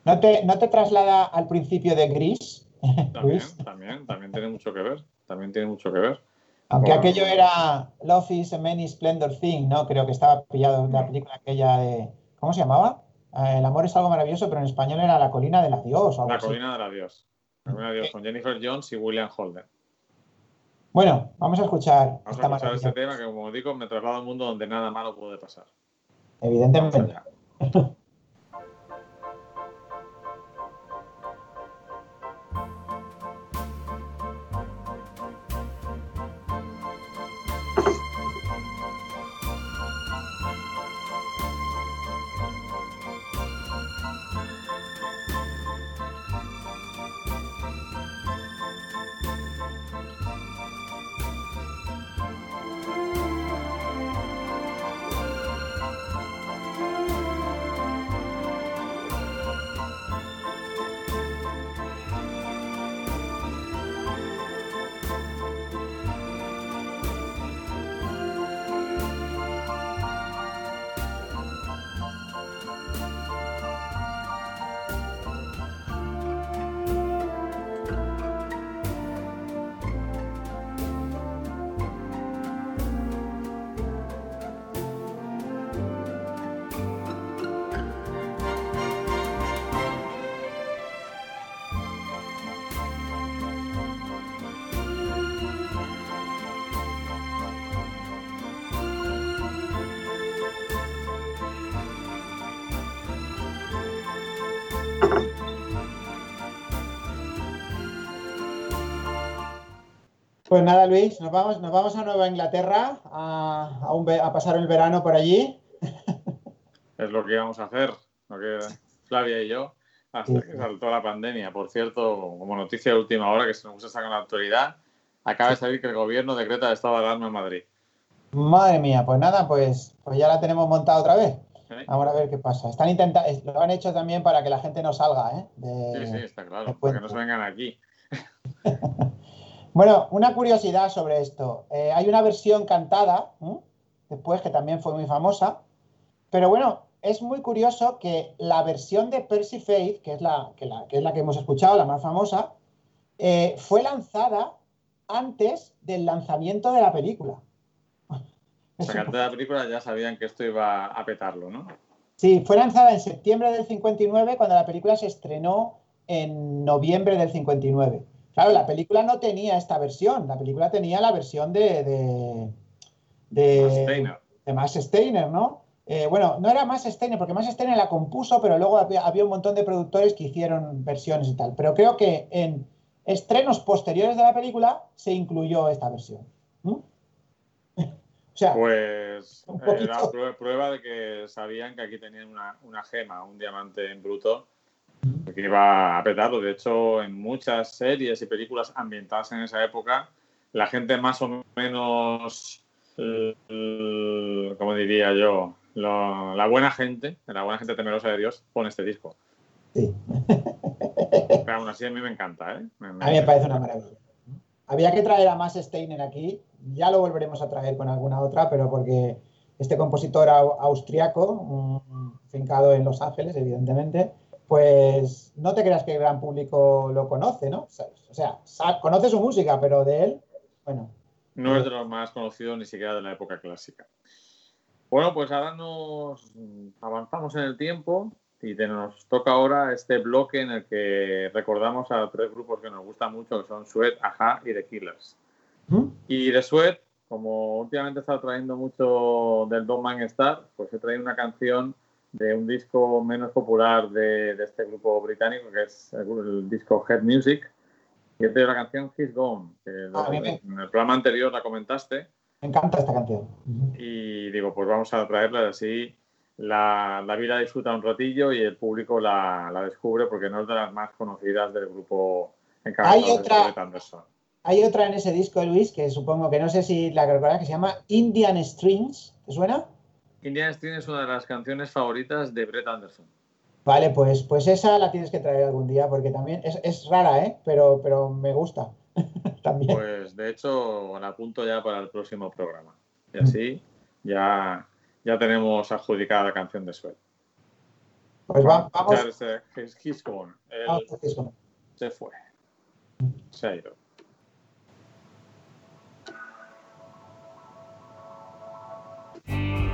¿No te, ¿No te traslada al principio de Gris? También, también, también tiene mucho que ver. También tiene mucho que ver. Aunque Bueno. aquello era Love is a Many Splendor Thing, ¿no? Creo que estaba pillado en la película aquella de. ¿Cómo se llamaba? Eh, el amor es algo maravilloso, pero en español era La colina del adiós o algo La así. colina del adiós. La colina del adiós con Jennifer Jones y William Holden. Bueno, vamos a escuchar Vamos a esta escuchar este tema que, como digo, me traslada a un mundo donde nada malo puede pasar. Evidentemente. Pues nada, Luis, nos vamos, nos vamos a Nueva Inglaterra a, a un a pasar el verano por allí. Es lo que íbamos a hacer, lo que Flavia y yo, hasta que saltó la pandemia. Por cierto, como noticia de última hora que se nos gusta sacar en la actualidad, acaba de salir que el gobierno decreta el estado de alarma en Madrid. Madre mía, pues nada, pues, pues ya la tenemos montada otra vez. ¿eh? Vamos a ver qué pasa. Están intentando, lo han hecho también para que la gente no salga, ¿eh? De- Sí, sí, está claro, para que no se vengan aquí. Bueno, una curiosidad sobre esto. Eh, hay una versión cantada, ¿m? después que también fue muy famosa, pero bueno, es muy curioso que la versión de Percy Faith, que es la que, la, que, es la que hemos escuchado, la más famosa, eh, fue lanzada antes del lanzamiento de la película. Antes de la película ya sabían que esto iba a petarlo, ¿no? Sí, fue lanzada en septiembre del 59 cuando la película se estrenó en noviembre del 59. Claro, la película no tenía esta versión, la película tenía la versión de, de, de, Steiner. de Max Steiner, ¿no? Eh, bueno, no era Max Steiner, porque Max Steiner la compuso, pero luego había, había un montón de productores que hicieron versiones y tal. Pero creo que en estrenos posteriores de la película se incluyó esta versión. ¿Mm? O sea, Pues eh, era prue- prueba de que sabían que aquí tenían una, una gema, un diamante en bruto, que iba a petarlo. De hecho, en muchas series y películas ambientadas en esa época, la gente más o menos, como diría yo, lo- la buena gente, la buena gente temerosa de Dios, pone este disco. sí. Pero aún así a mí me encanta, ¿eh? Me- me- A mí me parece una maravilla. Había que traer a más Steiner aquí, ya lo volveremos a traer con alguna otra, pero porque este compositor au- austriaco, fincado en Los Ángeles, evidentemente, pues no te creas que el gran público lo conoce, ¿no? O sea, conoce su música, pero de él, bueno, No es de los más conocidos ni siquiera de la época clásica. Bueno, pues ahora nos avanzamos en el tiempo y te- nos toca ahora este bloque en el que recordamos a tres grupos que nos gustan mucho, que son Sweat, Aja y The Killers. ¿Mm? Y de Sweat, como últimamente he estado trayendo mucho del Don Man Star, pues he traído una canción de un disco menos popular de, de este grupo británico, que es el, el disco Head Music. Y he traído la canción He's Gone, que Ah, en el programa anterior la comentaste. Me encanta esta canción. Y digo, pues vamos a traerla así. La, la vida disfruta un ratillo y el público la, la descubre porque no es de las más conocidas del grupo encabezado Hay de otra- Brett Anderson. Hay otra en ese disco, Luis, que supongo que no sé si la recuerdas, que se llama Indian Strings. ¿Te suena? Indian Stream es una de las canciones favoritas de Brett Anderson. Vale, pues, pues esa la tienes que traer algún día porque también es, es rara, ¿eh? Pero, pero me gusta. también. Pues de hecho la apunto ya para el próximo programa. Y así ya, ya tenemos adjudicada la canción de Sweat. Pues va- vamos. A disco. se fue. Se ha ido. Tears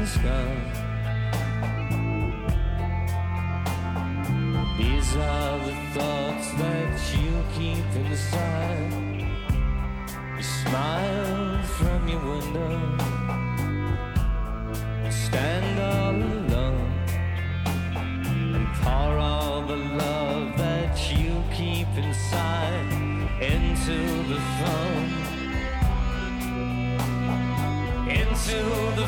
like. These are the thoughts that you keep inside. You smile from your window, You stand all alone, and pour all the love that you keep inside into the phone, into the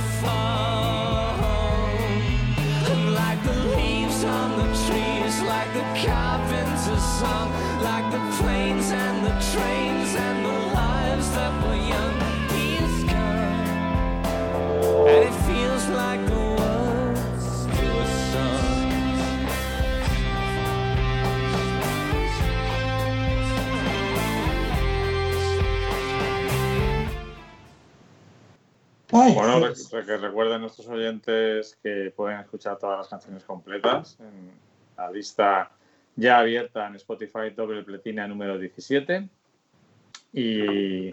Ay, Bueno, re- que recuerden nuestros oyentes que pueden escuchar todas las canciones completas en la lista ya abierta en Spotify doble pletina número 17. ¿Y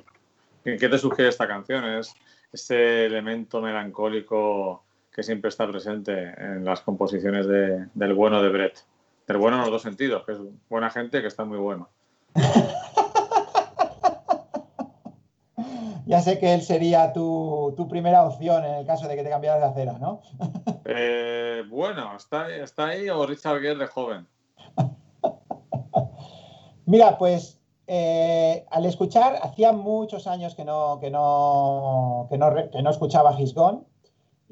qué te sugiere esta canción? Es ese elemento melancólico que siempre está presente en las composiciones de- del bueno de Brett. Del bueno en los dos sentidos, que es buena gente que está muy bueno. ya sé que él sería tu, tu primera opción en el caso de que te cambiaras de acera, ¿no? Eh, bueno, está, está ahí o Richard Gere de joven. Mira, pues eh, al escuchar, hacía muchos años que no, que no, que no, que no escuchaba His Gone,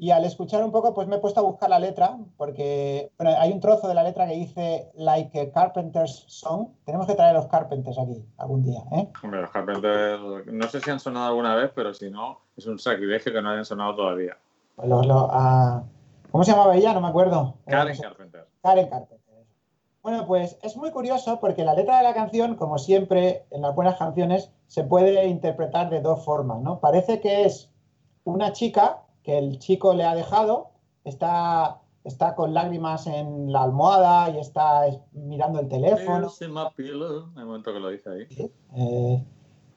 y al escuchar un poco, pues me he puesto a buscar la letra, porque bueno, hay un trozo de la letra que dice Like a Carpenter's Song. Tenemos que traer a los Carpenters aquí algún día, ¿eh? Hombre, los Carpenters, no sé si han sonado alguna vez, pero si no, es un sacrilegio que no hayan sonado todavía. Los- los- ah, ¿Cómo se llamaba ella? No me acuerdo. Karen Eh, Carpenter. Karen Carpenter. Bueno, pues es muy curioso porque la letra de la canción, como siempre en las buenas canciones, se puede interpretar de dos formas, ¿no? Parece que es una chica que el chico le ha dejado, está, está con lágrimas en la almohada y está es- mirando el teléfono. En momento que lo dice ahí. Eh,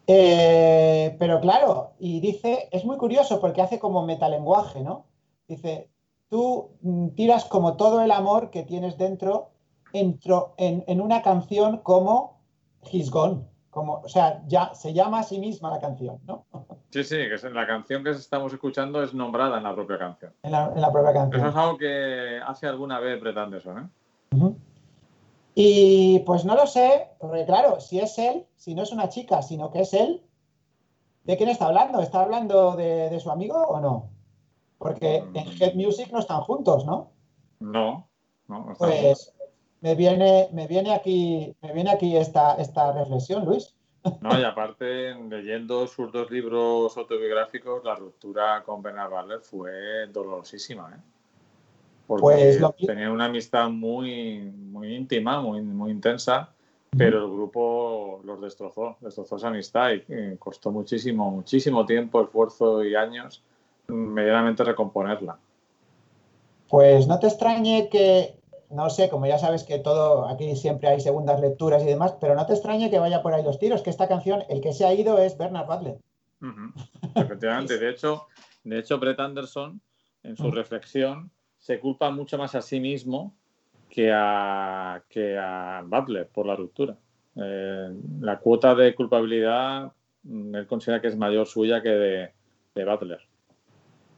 eh, pero claro, y dice, es muy curioso porque hace como metalenguaje, ¿no? Dice, tú mm, tiras como todo el amor que tienes dentro entro en, en una canción como He's Gone. Como, o sea, ya se llama a sí misma la canción, ¿no? Sí, sí, que la canción que estamos escuchando es nombrada en la propia canción. En la, en la propia Eso canción. es algo que hace alguna vez Brett Anderson, ¿eh? Y pues no lo sé, porque claro, si es él, si no es una chica, sino que es él, ¿de quién está hablando? ¿Está hablando de, de su amigo o no? Porque en Head Music no están juntos, ¿no? No, no, Pues me viene, me viene aquí, me viene aquí esta, esta reflexión, Luis. No, y aparte, leyendo sus dos libros autobiográficos, la ruptura con Bernard Butler fue dolorosísima, ¿eh? Porque Pues lo tenían una amistad muy, muy íntima, muy, muy intensa, pero el grupo los destrozó, destrozó esa amistad y, costó muchísimo, muchísimo tiempo, esfuerzo y años medianamente recomponerla. Pues no te extrañe que no sé, como ya sabes que todo, aquí siempre hay segundas lecturas y demás, pero no te extrañe que vaya por ahí los tiros, que esta canción, el que se ha ido es Bernard Butler. Ujú. Efectivamente, de hecho, de hecho, Brett Anderson, en su Mm. reflexión, se culpa mucho más a sí mismo que a, que a Butler por la ruptura. Eh, la cuota de culpabilidad, mm, él considera que es mayor suya que de, de Butler.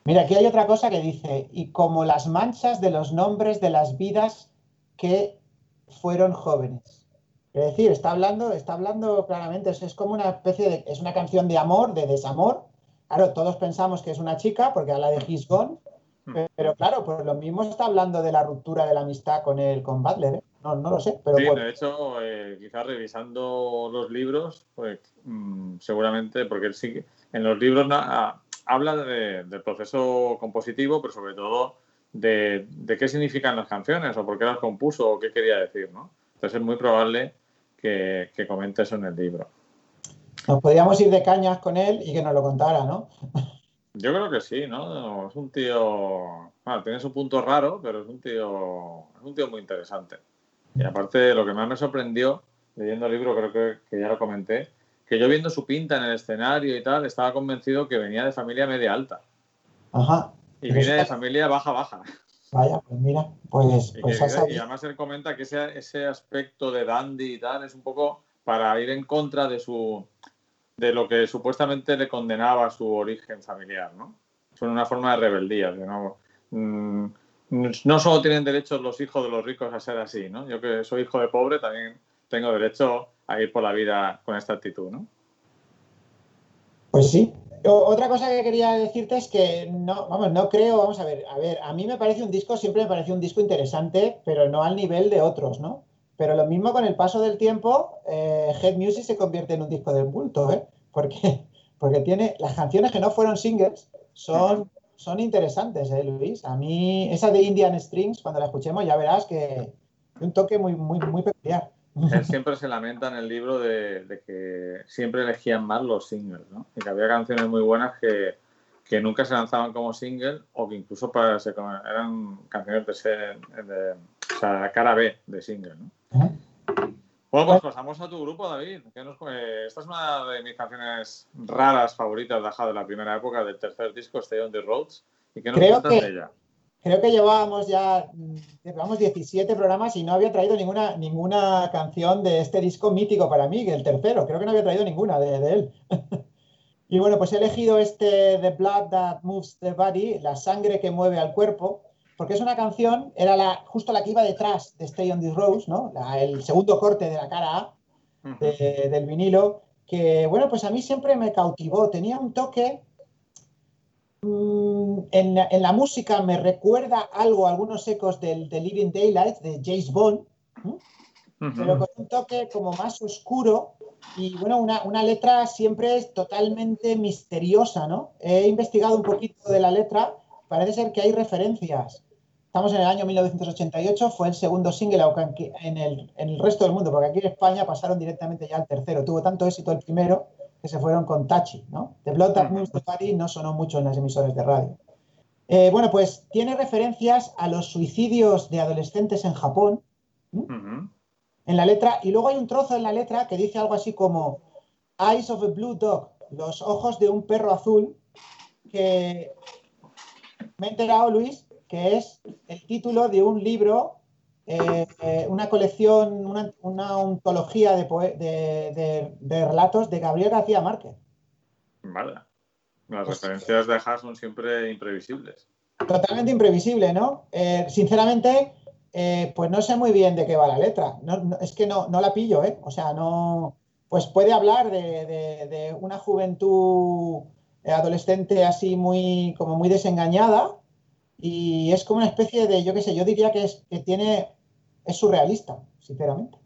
Mira, aquí hay otra cosa que dice, y como las manchas de los nombres de las vidas que fueron jóvenes. Es decir, está hablando, está hablando claramente, es, es como una especie de, es una canción de amor, de desamor. Claro, todos pensamos que es una chica porque habla de He's Gone, Mm. pero claro, pues lo mismo está hablando de la ruptura de la amistad con él, con Butler, ¿eh? No, no lo sé, pero Sí, bueno. de hecho, eh, quizás revisando los libros, pues mm, seguramente, porque él sí que- en los libros na- ah, habla de- del proceso compositivo, pero sobre todo de, de qué significan las canciones o por qué las compuso o qué quería decir, ¿no? Entonces es muy probable que, que comente eso en el libro. Nos podríamos ir de cañas con él y que nos lo contara, ¿no? Yo creo que sí, ¿no? Es un tío. Bueno, tiene su punto raro, pero es un tío. Es un tío muy interesante. Y aparte, lo que más me sorprendió leyendo el libro, creo que, que ya lo comenté, que yo viendo su pinta en el escenario y tal, estaba convencido que venía de familia media alta. Ajá. Y viene de familia baja baja. Vaya, pues mira, pues, Y, pues que- has y además él comenta que ese, ese aspecto de dandy y tal es un poco para ir en contra de su de lo que supuestamente le condenaba su origen familiar, ¿no? Son una forma de rebeldía, de no, mm, no solo tienen derecho los hijos de los ricos a ser así, ¿no? Yo que soy hijo de pobre también tengo derecho a ir por la vida con esta actitud, ¿no? Pues sí. Otra cosa que quería decirte es que no, vamos, no creo, vamos a ver, a ver, a mí me parece un disco, siempre me pareció un disco interesante, pero no al nivel de otros, ¿no? Pero lo mismo con el paso del tiempo, eh, Head Music se convierte en un disco de bulto, ¿eh? Porque, porque tiene las canciones que no fueron singles son, son interesantes, ¿eh, Luis? A mí, esa de Indian Strings, cuando la escuchemos, ya verás que un toque muy, muy, muy peculiar. Él siempre se lamenta en el libro de, de que siempre elegían más los singles, ¿no? Y que había canciones muy buenas que, que nunca se lanzaban como single o que incluso para, se- eran canciones de, ser- de- o sea, cara B de single, ¿no? Bueno, pues pasamos a tu grupo, David. ¿Qué nos- eh, esta es una de mis canciones raras favoritas de Aja de la primera época, del tercer disco, Stay on the Roads. ¿Y qué nos Creo que- de ella? Creo que llevábamos ya mm, llevamos 17 programas y no había traído ninguna, ninguna canción de este disco mítico para mí, el tercero. Creo que no había traído ninguna de, de él. y bueno, pues he elegido este The Blood That Moves the Body, la sangre que mueve al cuerpo, porque es una canción, era la, justo la que iba detrás de Stay on the Rose, ¿no? La- el segundo corte de la cara A de- del vinilo, que bueno, pues a mí siempre me cautivó. Tenía un toque. mm, en, en la música me recuerda algo, algunos ecos del, de Living Daylights de James Bond, Ujú. pero con un toque como más oscuro y bueno, una, una letra siempre es totalmente misteriosa, ¿no? He investigado un poquito de la letra, parece ser que hay referencias. Estamos en el año 1988, fue el segundo single en el, en el resto del mundo, porque aquí en España pasaron directamente ya al tercero. Tuvo tanto éxito el primero que se fueron con Tachi, ¿no? The Blood That Moves the Body no sonó mucho en las emisoras de radio. Eh, bueno, pues tiene referencias a los suicidios de adolescentes en Japón, en la letra, y luego hay un trozo en la letra que dice algo así como Eyes of a Blue Dog, los ojos de un perro azul, que me he enterado, Luis, que es el título de un libro, eh, eh, una colección, una, una ontología de, poe- de- de- de relatos de Gabriel García Márquez. Vale. Las Pues- referencias de Aja son siempre imprevisibles. Totalmente imprevisible, ¿no? Eh, sinceramente, eh, pues no sé muy bien de qué va la letra. No- no- es que no, no la pillo, ¿eh? O sea, no. Pues puede hablar de, de- de una juventud eh, adolescente así muy, como muy desengañada. Y es como una especie de, yo qué sé, yo diría que es que tiene. es surrealista, sinceramente.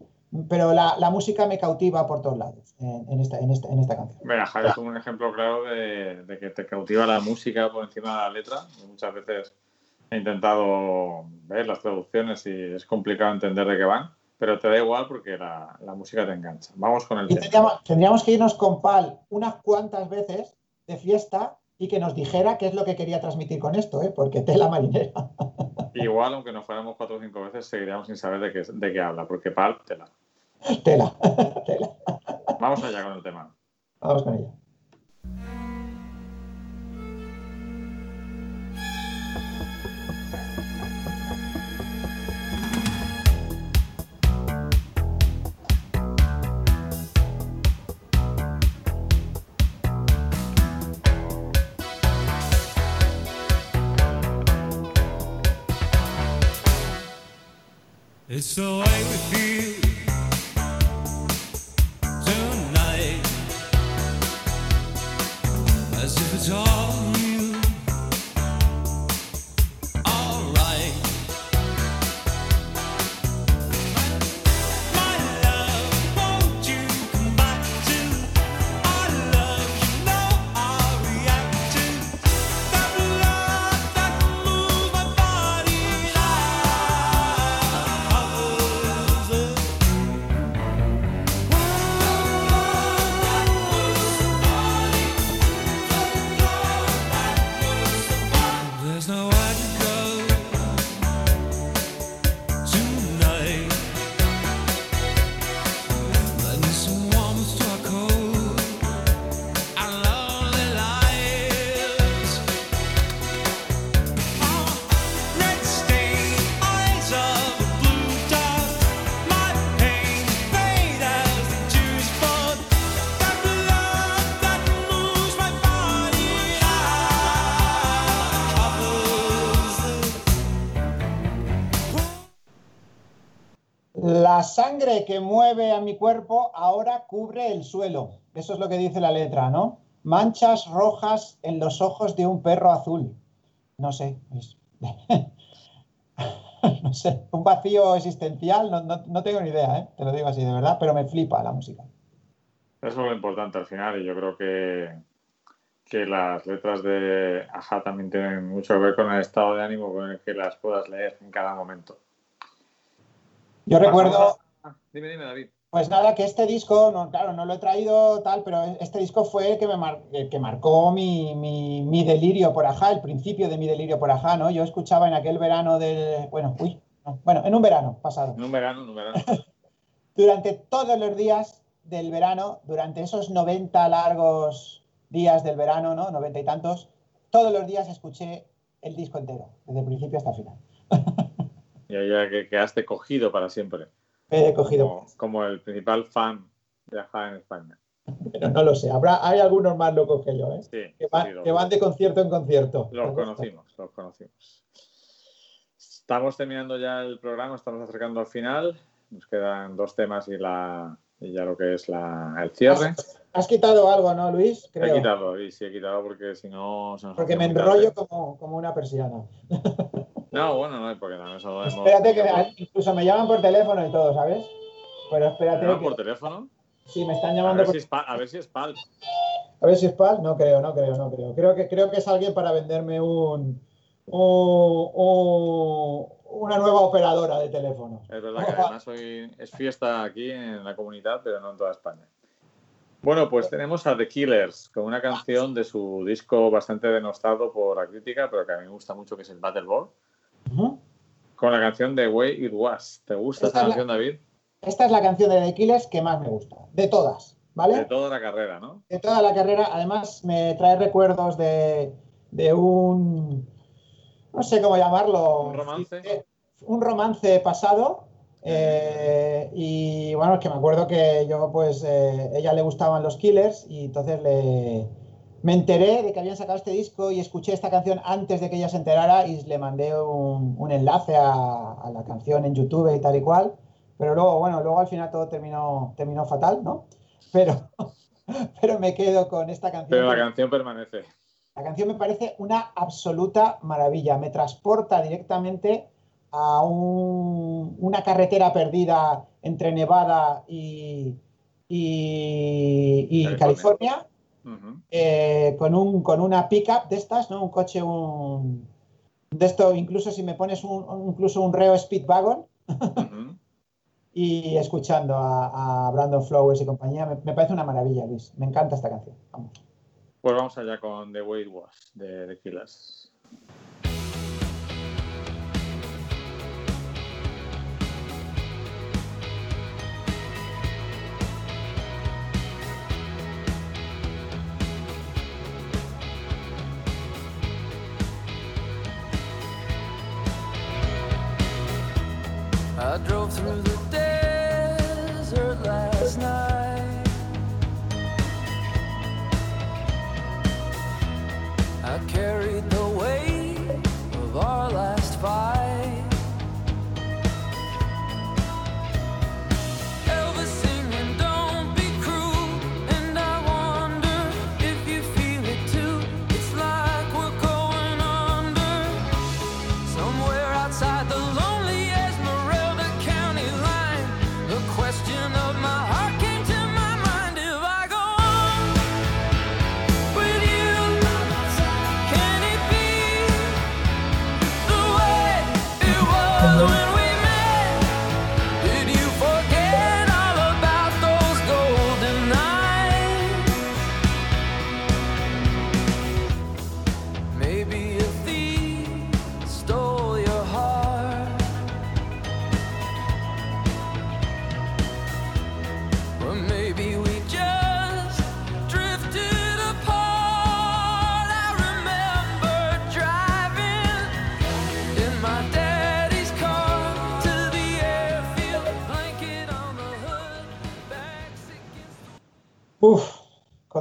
Pero la, la música me cautiva por todos lados en, en esta, en, esta, en esta canción. Mira, Aja es un ejemplo claro de, de que te cautiva la música por encima de la letra. Muchas veces he intentado ver las traducciones y es complicado entender de qué van, pero te da igual porque la, la música te engancha. Vamos con el tema. tendríamos, tendríamos que irnos con Pal unas cuantas veces de fiesta y que nos dijera qué es lo que quería transmitir con esto, ¿eh? porque tela marinera. Igual, aunque nos fuéramos cuatro o cinco veces, seguiríamos sin saber de qué, de qué habla, porque pal, tela. tela, tela. Vamos allá con el tema. Vamos con ella. It's the way we feel La sangre que mueve a mi cuerpo ahora cubre el suelo. Eso es lo que dice la letra, ¿no? Manchas rojas en los ojos de un perro azul. No sé. no sé. Un vacío existencial. No tengo ni idea, ¿eh? Te lo digo así de verdad, pero me flipa la música. Eso es lo importante al final y yo creo que, que las letras de Aja también tienen mucho que ver con el estado de ánimo con el que las puedas leer en cada momento. Yo recuerdo, Ah, Dime, dime, David. pues nada, que este disco, no, claro, no lo he traído tal, pero este disco fue el que me mar- el que marcó mi, mi- mi delirio por Ajá, el principio de mi delirio por Ajá, ¿no? Yo escuchaba en aquel verano del, bueno, uy, no, bueno, en un verano pasado. En un verano, en un verano. durante todos los días del verano, durante esos 90 largos días del verano, ¿no? 90 y tantos, todos los días escuché el disco entero, desde el principio hasta el final. Y ahí ya que quedaste cogido para siempre. He cogido, Como, como el principal fan de Aja en España. pero no lo sé, habrá, hay algunos más locos que yo, ¿eh? Sí, Que, van, sí, los- que van de concierto en concierto. Los conocimos, los conocimos. Estamos terminando ya el programa, estamos acercando al final. Nos quedan dos temas y, la, y ya lo que es la, el cierre. Has quitado algo, ¿no, Luis? He quitado, y sí he quitado porque si no se nos Porque me enrollo como, como una persiana. No, bueno, no, porque también eso. Espérate que me- incluso me llaman por teléfono y todo, ¿sabes? Pero espérate ¿Me llaman que por teléfono? sí, me están A llamando ver, por si es pa- a ver si es Palp. A ver si es PAL, no creo, no creo, no creo. Creo que, creo que es alguien para venderme un, un- un- una nueva operadora de teléfonos. Es verdad que además hoy es fiesta aquí en la comunidad, pero no en toda España. Bueno, pues tenemos a The Killers con una canción de su disco bastante denostado por la crítica, pero que a mí me gusta mucho, que es el Battle Ball, Con la canción de Way It Was. ¿Te gusta Esta esta es la- canción, David? Esta es la canción de The Killers que más me gusta, de todas, De ¿vale? toda la carrera, ¿no? De toda la carrera, además me trae recuerdos de, de un, no sé cómo llamarlo. ¿Un romance? Eh, Un romance pasado. eh, y bueno, es que me acuerdo que yo, pues, eh, ella le gustaban los Killers y entonces le, me enteré de que habían sacado este disco y escuché esta canción antes de que ella se enterara y le mandé un, un enlace a, a la canción en YouTube y tal y cual. Pero luego, bueno, luego al final todo terminó, terminó fatal, ¿no? Pero, pero me quedo con esta canción. Pero la canción permanece. La canción me parece una absoluta maravilla. Me transporta directamente a un- una carretera perdida entre Nevada y, y- y California. California, Eh, con, un, con una pickup de estas, ¿no? Un coche, un... De esto, incluso si me pones un, incluso un Reo Speedwagon Ujú. y escuchando a, a Brandon Flowers y compañía, me, me parece una maravilla, Luis. Me encanta esta canción. Vamos. Pues vamos allá con The Way It Was de The Killers.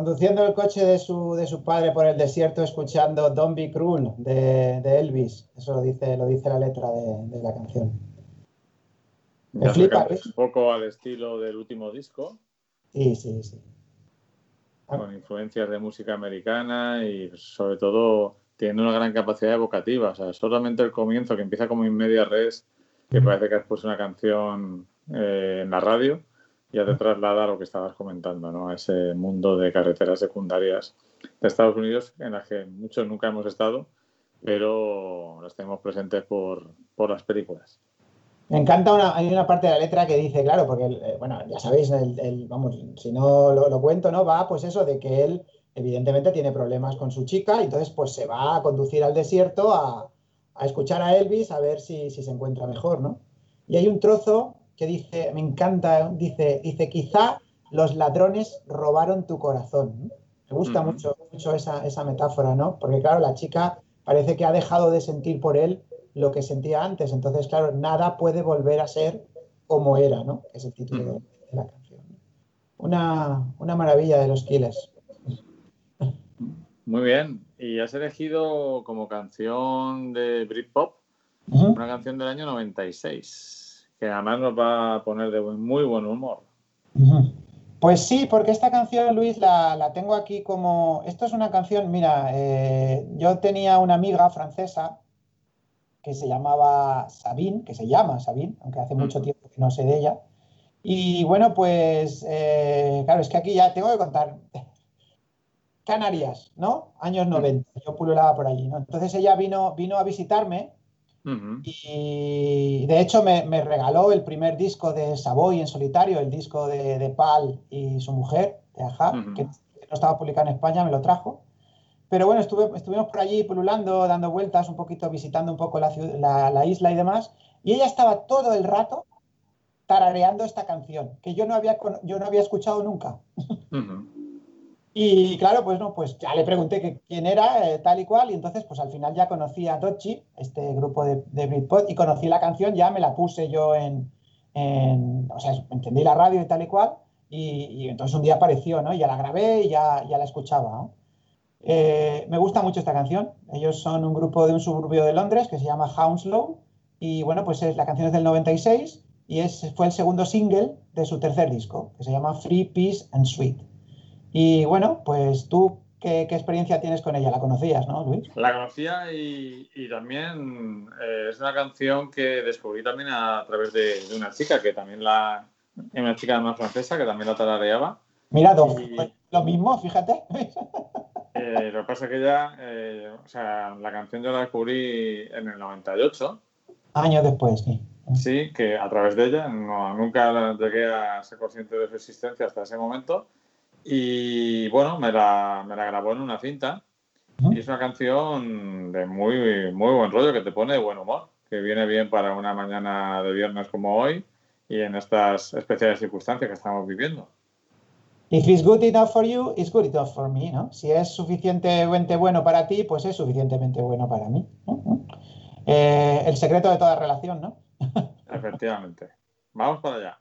Conduciendo el coche de su, de su padre por el desierto, escuchando Don't Be Cruel de, de Elvis. Eso lo dice, lo dice la letra de, de la canción. Me flipa, ¿ves? un poco al estilo del último disco, Sí, sí, sí. Ah. con influencias de música americana y sobre todo tiene una gran capacidad evocativa. O sea, solamente el comienzo, que empieza como en media res, que parece que has puesto una canción eh, en la radio, ya te traslada lo que estabas comentando, ¿no? A ese mundo de carreteras secundarias de Estados Unidos en las que muchos nunca hemos estado, pero las tenemos presentes por, por las películas. Me encanta una, hay una parte de la letra que dice, claro, porque, eh, bueno, ya sabéis, el, vamos, si no lo, lo cuento, ¿no? Va, pues eso, de que él evidentemente tiene problemas con su chica y entonces pues se va a conducir al desierto a, a escuchar a Elvis a ver si, si se encuentra mejor, ¿no? Y hay un trozo que dice, me encanta, dice, dice, quizá los ladrones robaron tu corazón. Me gusta mucho, mucho esa, esa metáfora, ¿no? Porque claro, la chica parece que ha dejado de sentir por él lo que sentía antes. Entonces, claro, nada puede volver a ser como era, ¿no? Es el título de, de la canción. Una, una maravilla de los Killers. Muy bien. Y has elegido como canción de Britpop una canción del año 96, que además nos va a poner de muy buen humor. Pues sí, porque esta canción, Luis, la, la tengo aquí como... Esto es una canción, mira, eh, yo tenía una amiga francesa que se llamaba Sabine, que se llama Sabine, aunque hace mucho tiempo que no sé de ella. Y bueno, pues, eh, claro, es que aquí ya tengo que contar. Canarias, ¿no? Años 90, yo pululaba por allí, ¿no? Entonces ella vino, vino a visitarme Y de hecho me, me regaló el primer disco de Savoy en solitario, el disco de, de Pal y su mujer, de Ujú. que no estaba publicado en España, me lo trajo. Pero bueno, estuve, estuvimos por allí pululando, dando vueltas un poquito, visitando un poco la, la- la isla y demás. Y ella estaba todo el rato tarareando esta canción, que yo no había, yo no había escuchado nunca. Ujú. Y claro, pues no, pues ya le pregunté que quién era, eh, tal y cual, y entonces pues al final ya conocí a Dodgy, este grupo de, de Britpop, y conocí la canción, ya me la puse yo en, en- o sea, entendí la radio y tal y cual, y, entonces un día apareció, ¿no? Ya la grabé y ya, ya la escuchaba. Eh, me gusta mucho esta canción, ellos son un grupo de un suburbio de Londres que se llama Hounslow, y bueno, pues es, la canción es del 96, y es, fue el segundo single de su tercer disco, que se llama Free, Peace and Sweet. Y bueno, pues tú, ¿qué, qué experiencia tienes con ella? La conocías, ¿no, Luis? La conocía y, y también eh, es una canción que descubrí también a, través de, de una chica que también la. Una chica más francesa que también la tarareaba. Mira, Y- pues, lo mismo, fíjate. Eh, lo que pasa es que ella, eh, o sea, la canción yo la descubrí en el 98, Años después, sí. sí, que a través de ella, no, nunca llegué a ser consciente de su existencia hasta ese momento. Y bueno, me la, me la grabó en una cinta. Y es una canción de muy, muy buen rollo que te pone de buen humor, que viene bien para una mañana de viernes como hoy y en estas especiales circunstancias que estamos viviendo. If it's good enough for you, it's good enough for me, ¿no? Si es suficientemente bueno para ti, pues es suficientemente bueno para mí. ¿no? Eh, el secreto de toda relación, ¿no? Efectivamente. Vamos para allá.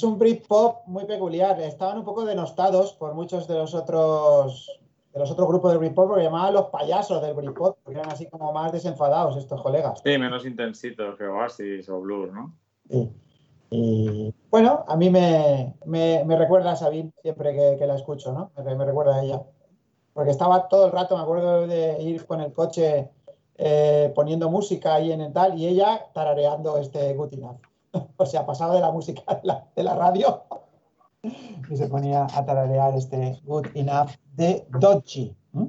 Es un Britpop muy peculiar. Estaban un poco denostados por muchos de los otros de los otros grupos de Britpop porque llamaban los payasos del Britpop, porque eran así como más desenfadados estos colegas. Sí, menos intensitos que Oasis o Blur, ¿no? Sí. Y bueno, a mí me, me- me recuerda a Sabine siempre que, que la escucho, ¿no? Me, me recuerda a ella. Porque estaba todo el rato, me acuerdo de ir con el coche eh, poniendo música ahí en el tal y ella tarareando este Good Enough. O sea, pasaba de la música de la, de la radio y se ponía a tararear este Good Enough de Dodgy. ¿Mm?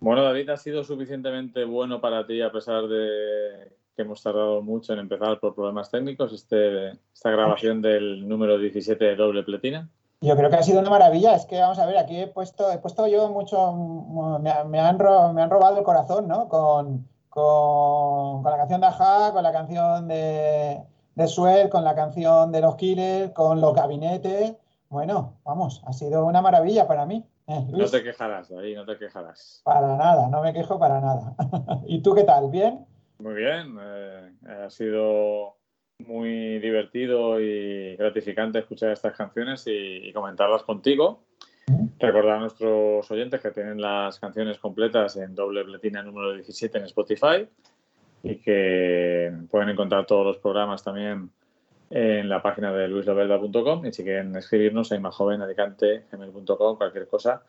Bueno, David, ¿ha sido suficientemente bueno para ti a pesar de que hemos tardado mucho en empezar por problemas técnicos este, esta grabación del número 17 de doble pletina? Yo creo que ha sido una maravilla. Es que, vamos a ver, aquí he puesto, he puesto yo mucho, me, me han, ro- me han robado el corazón, ¿no? Con, con, con la canción de Aja, con la canción de, de Sued, con la canción de los Killers, con los gabinetes. Bueno, vamos, ha sido una maravilla para mí. ¿eh, No te quejarás, David, no te quejarás. Para nada, no me quejo para nada. ¿Y tú qué tal? ¿Bien? Muy bien, eh, ha sido muy divertido y gratificante escuchar estas canciones y, y comentarlas contigo. Recordar a nuestros oyentes que tienen las canciones completas en doble pletina número 17 en Spotify y que pueden encontrar todos los programas también en la página de luislovelda.com y si quieren escribirnos a imajovenadicante.gmail.com, cualquier cosa,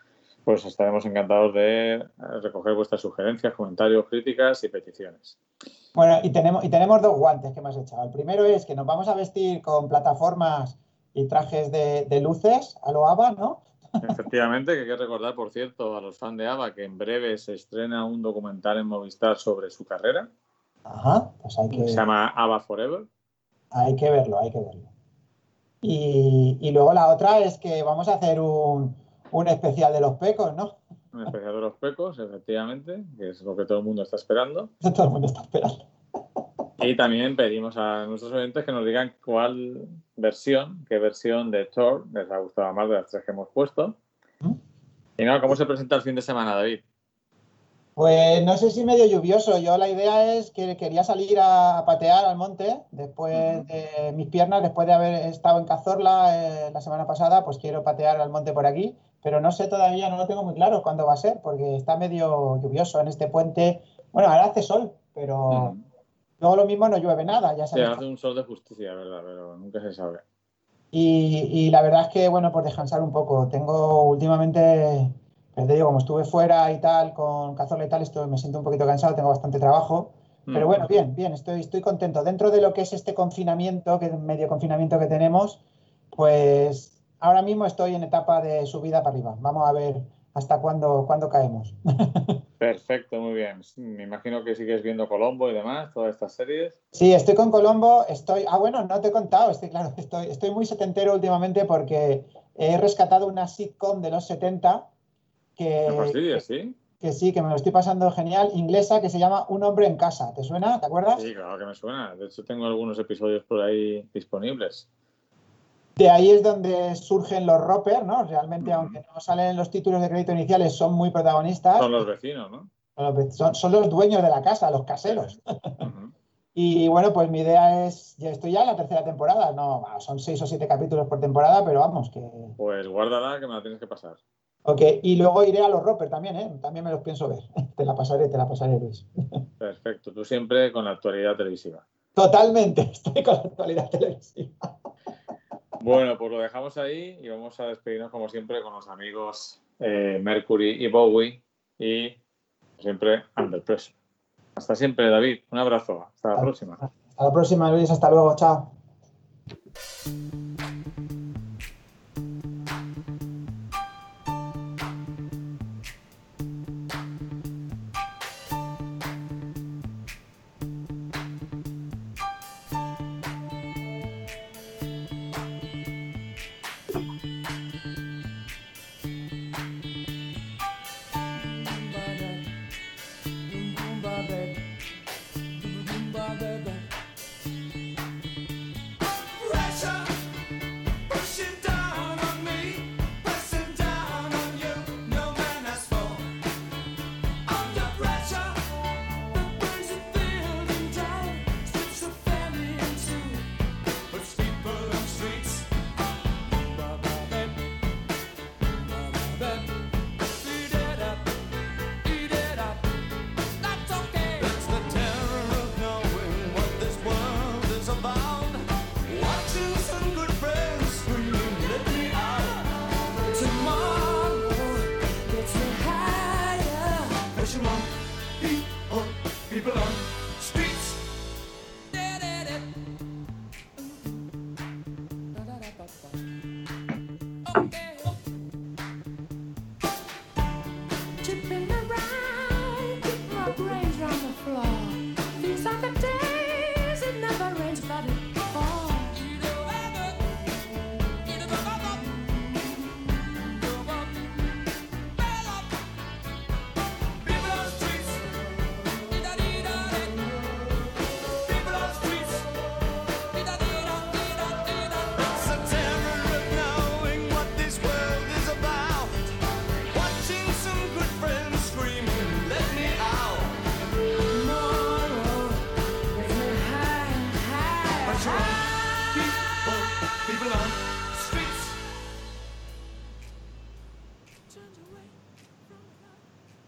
pues estaremos encantados de recoger vuestras sugerencias, comentarios, críticas y peticiones. Bueno, y tenemos, y tenemos dos guantes que me has echado. El primero es que nos vamos a vestir con plataformas y trajes de, de luces a lo ABBA, ¿no? Efectivamente, que hay que recordar, por cierto, a los fans de ABBA que en breve se estrena un documental en Movistar sobre su carrera, Ajá, pues hay que se llama ABBA Forever. hay que verlo, hay que verlo. Y, y luego la otra es que vamos a hacer un, un especial de los pecos, ¿no? Un especial de los pecos, efectivamente, que es lo que todo el mundo está esperando. Todo el mundo está esperando. Y también pedimos a nuestros oyentes que nos digan cuál versión, qué versión de Thor les ha gustado más de las tres que hemos puesto. ¿Mm? Y nada, ¿cómo se presenta el fin de semana, David? Pues no sé si medio lluvioso. Yo la idea es que quería salir a patear al monte después de mis piernas, después de haber estado en Cazorla eh, la semana pasada, pues quiero patear al monte por aquí, pero no sé todavía, no lo tengo muy claro cuándo va a ser, porque está medio lluvioso en este puente. Bueno, ahora hace sol, pero Mm. luego lo mismo no llueve nada, ya sabes. hace un sol de justicia, ¿verdad? Pero nunca se sabe. Y, y la verdad es que, bueno, por descansar un poco. Tengo últimamente Ya te digo, como estuve fuera y tal, con Cazorla y tal, esto, me siento un poquito cansado, tengo bastante trabajo. Pero Mm. bueno, bien, bien, estoy, estoy contento. Dentro de lo que es este confinamiento, que es medio confinamiento que tenemos, pues ahora mismo estoy en etapa de subida para arriba. Vamos a ver hasta cuándo, cuándo caemos. Perfecto, muy bien. Me imagino que sigues viendo Colombo y demás, todas estas series. Sí, estoy con Colombo, estoy... Ah, bueno, no te he contado, estoy, claro, estoy, estoy muy setentero últimamente porque he rescatado una sitcom de los 70 que, ¿Me fastidias, sí? que sí, que me lo estoy pasando genial, inglesa, que se llama Un hombre en casa. ¿Te suena? ¿Te acuerdas? Sí, claro que me suena. De hecho, tengo algunos episodios por ahí disponibles. De ahí es donde surgen los Roper, ¿no? Realmente, aunque no salen en los títulos de crédito iniciales, son muy protagonistas. Son los vecinos, ¿no? Son los- Son, los dueños de la casa, los caseros. Y bueno, pues mi idea es, ya estoy ya en la tercera temporada, no, son seis o siete capítulos por temporada, pero vamos, que... Pues guárdala que me la tienes que pasar. Ok, y luego iré a los Roper también, ¿eh? También me los pienso ver. Te la pasaré, te la pasaré, Luis. Perfecto. Tú siempre con la actualidad televisiva. Totalmente, estoy con la actualidad televisiva. Bueno, pues lo dejamos ahí y vamos a despedirnos como siempre con los amigos eh, Mercury y Bowie y siempre Under Pressure. Hasta siempre, David. Un abrazo. Hasta la próxima. Hasta la próxima, Luis, hasta luego, chao.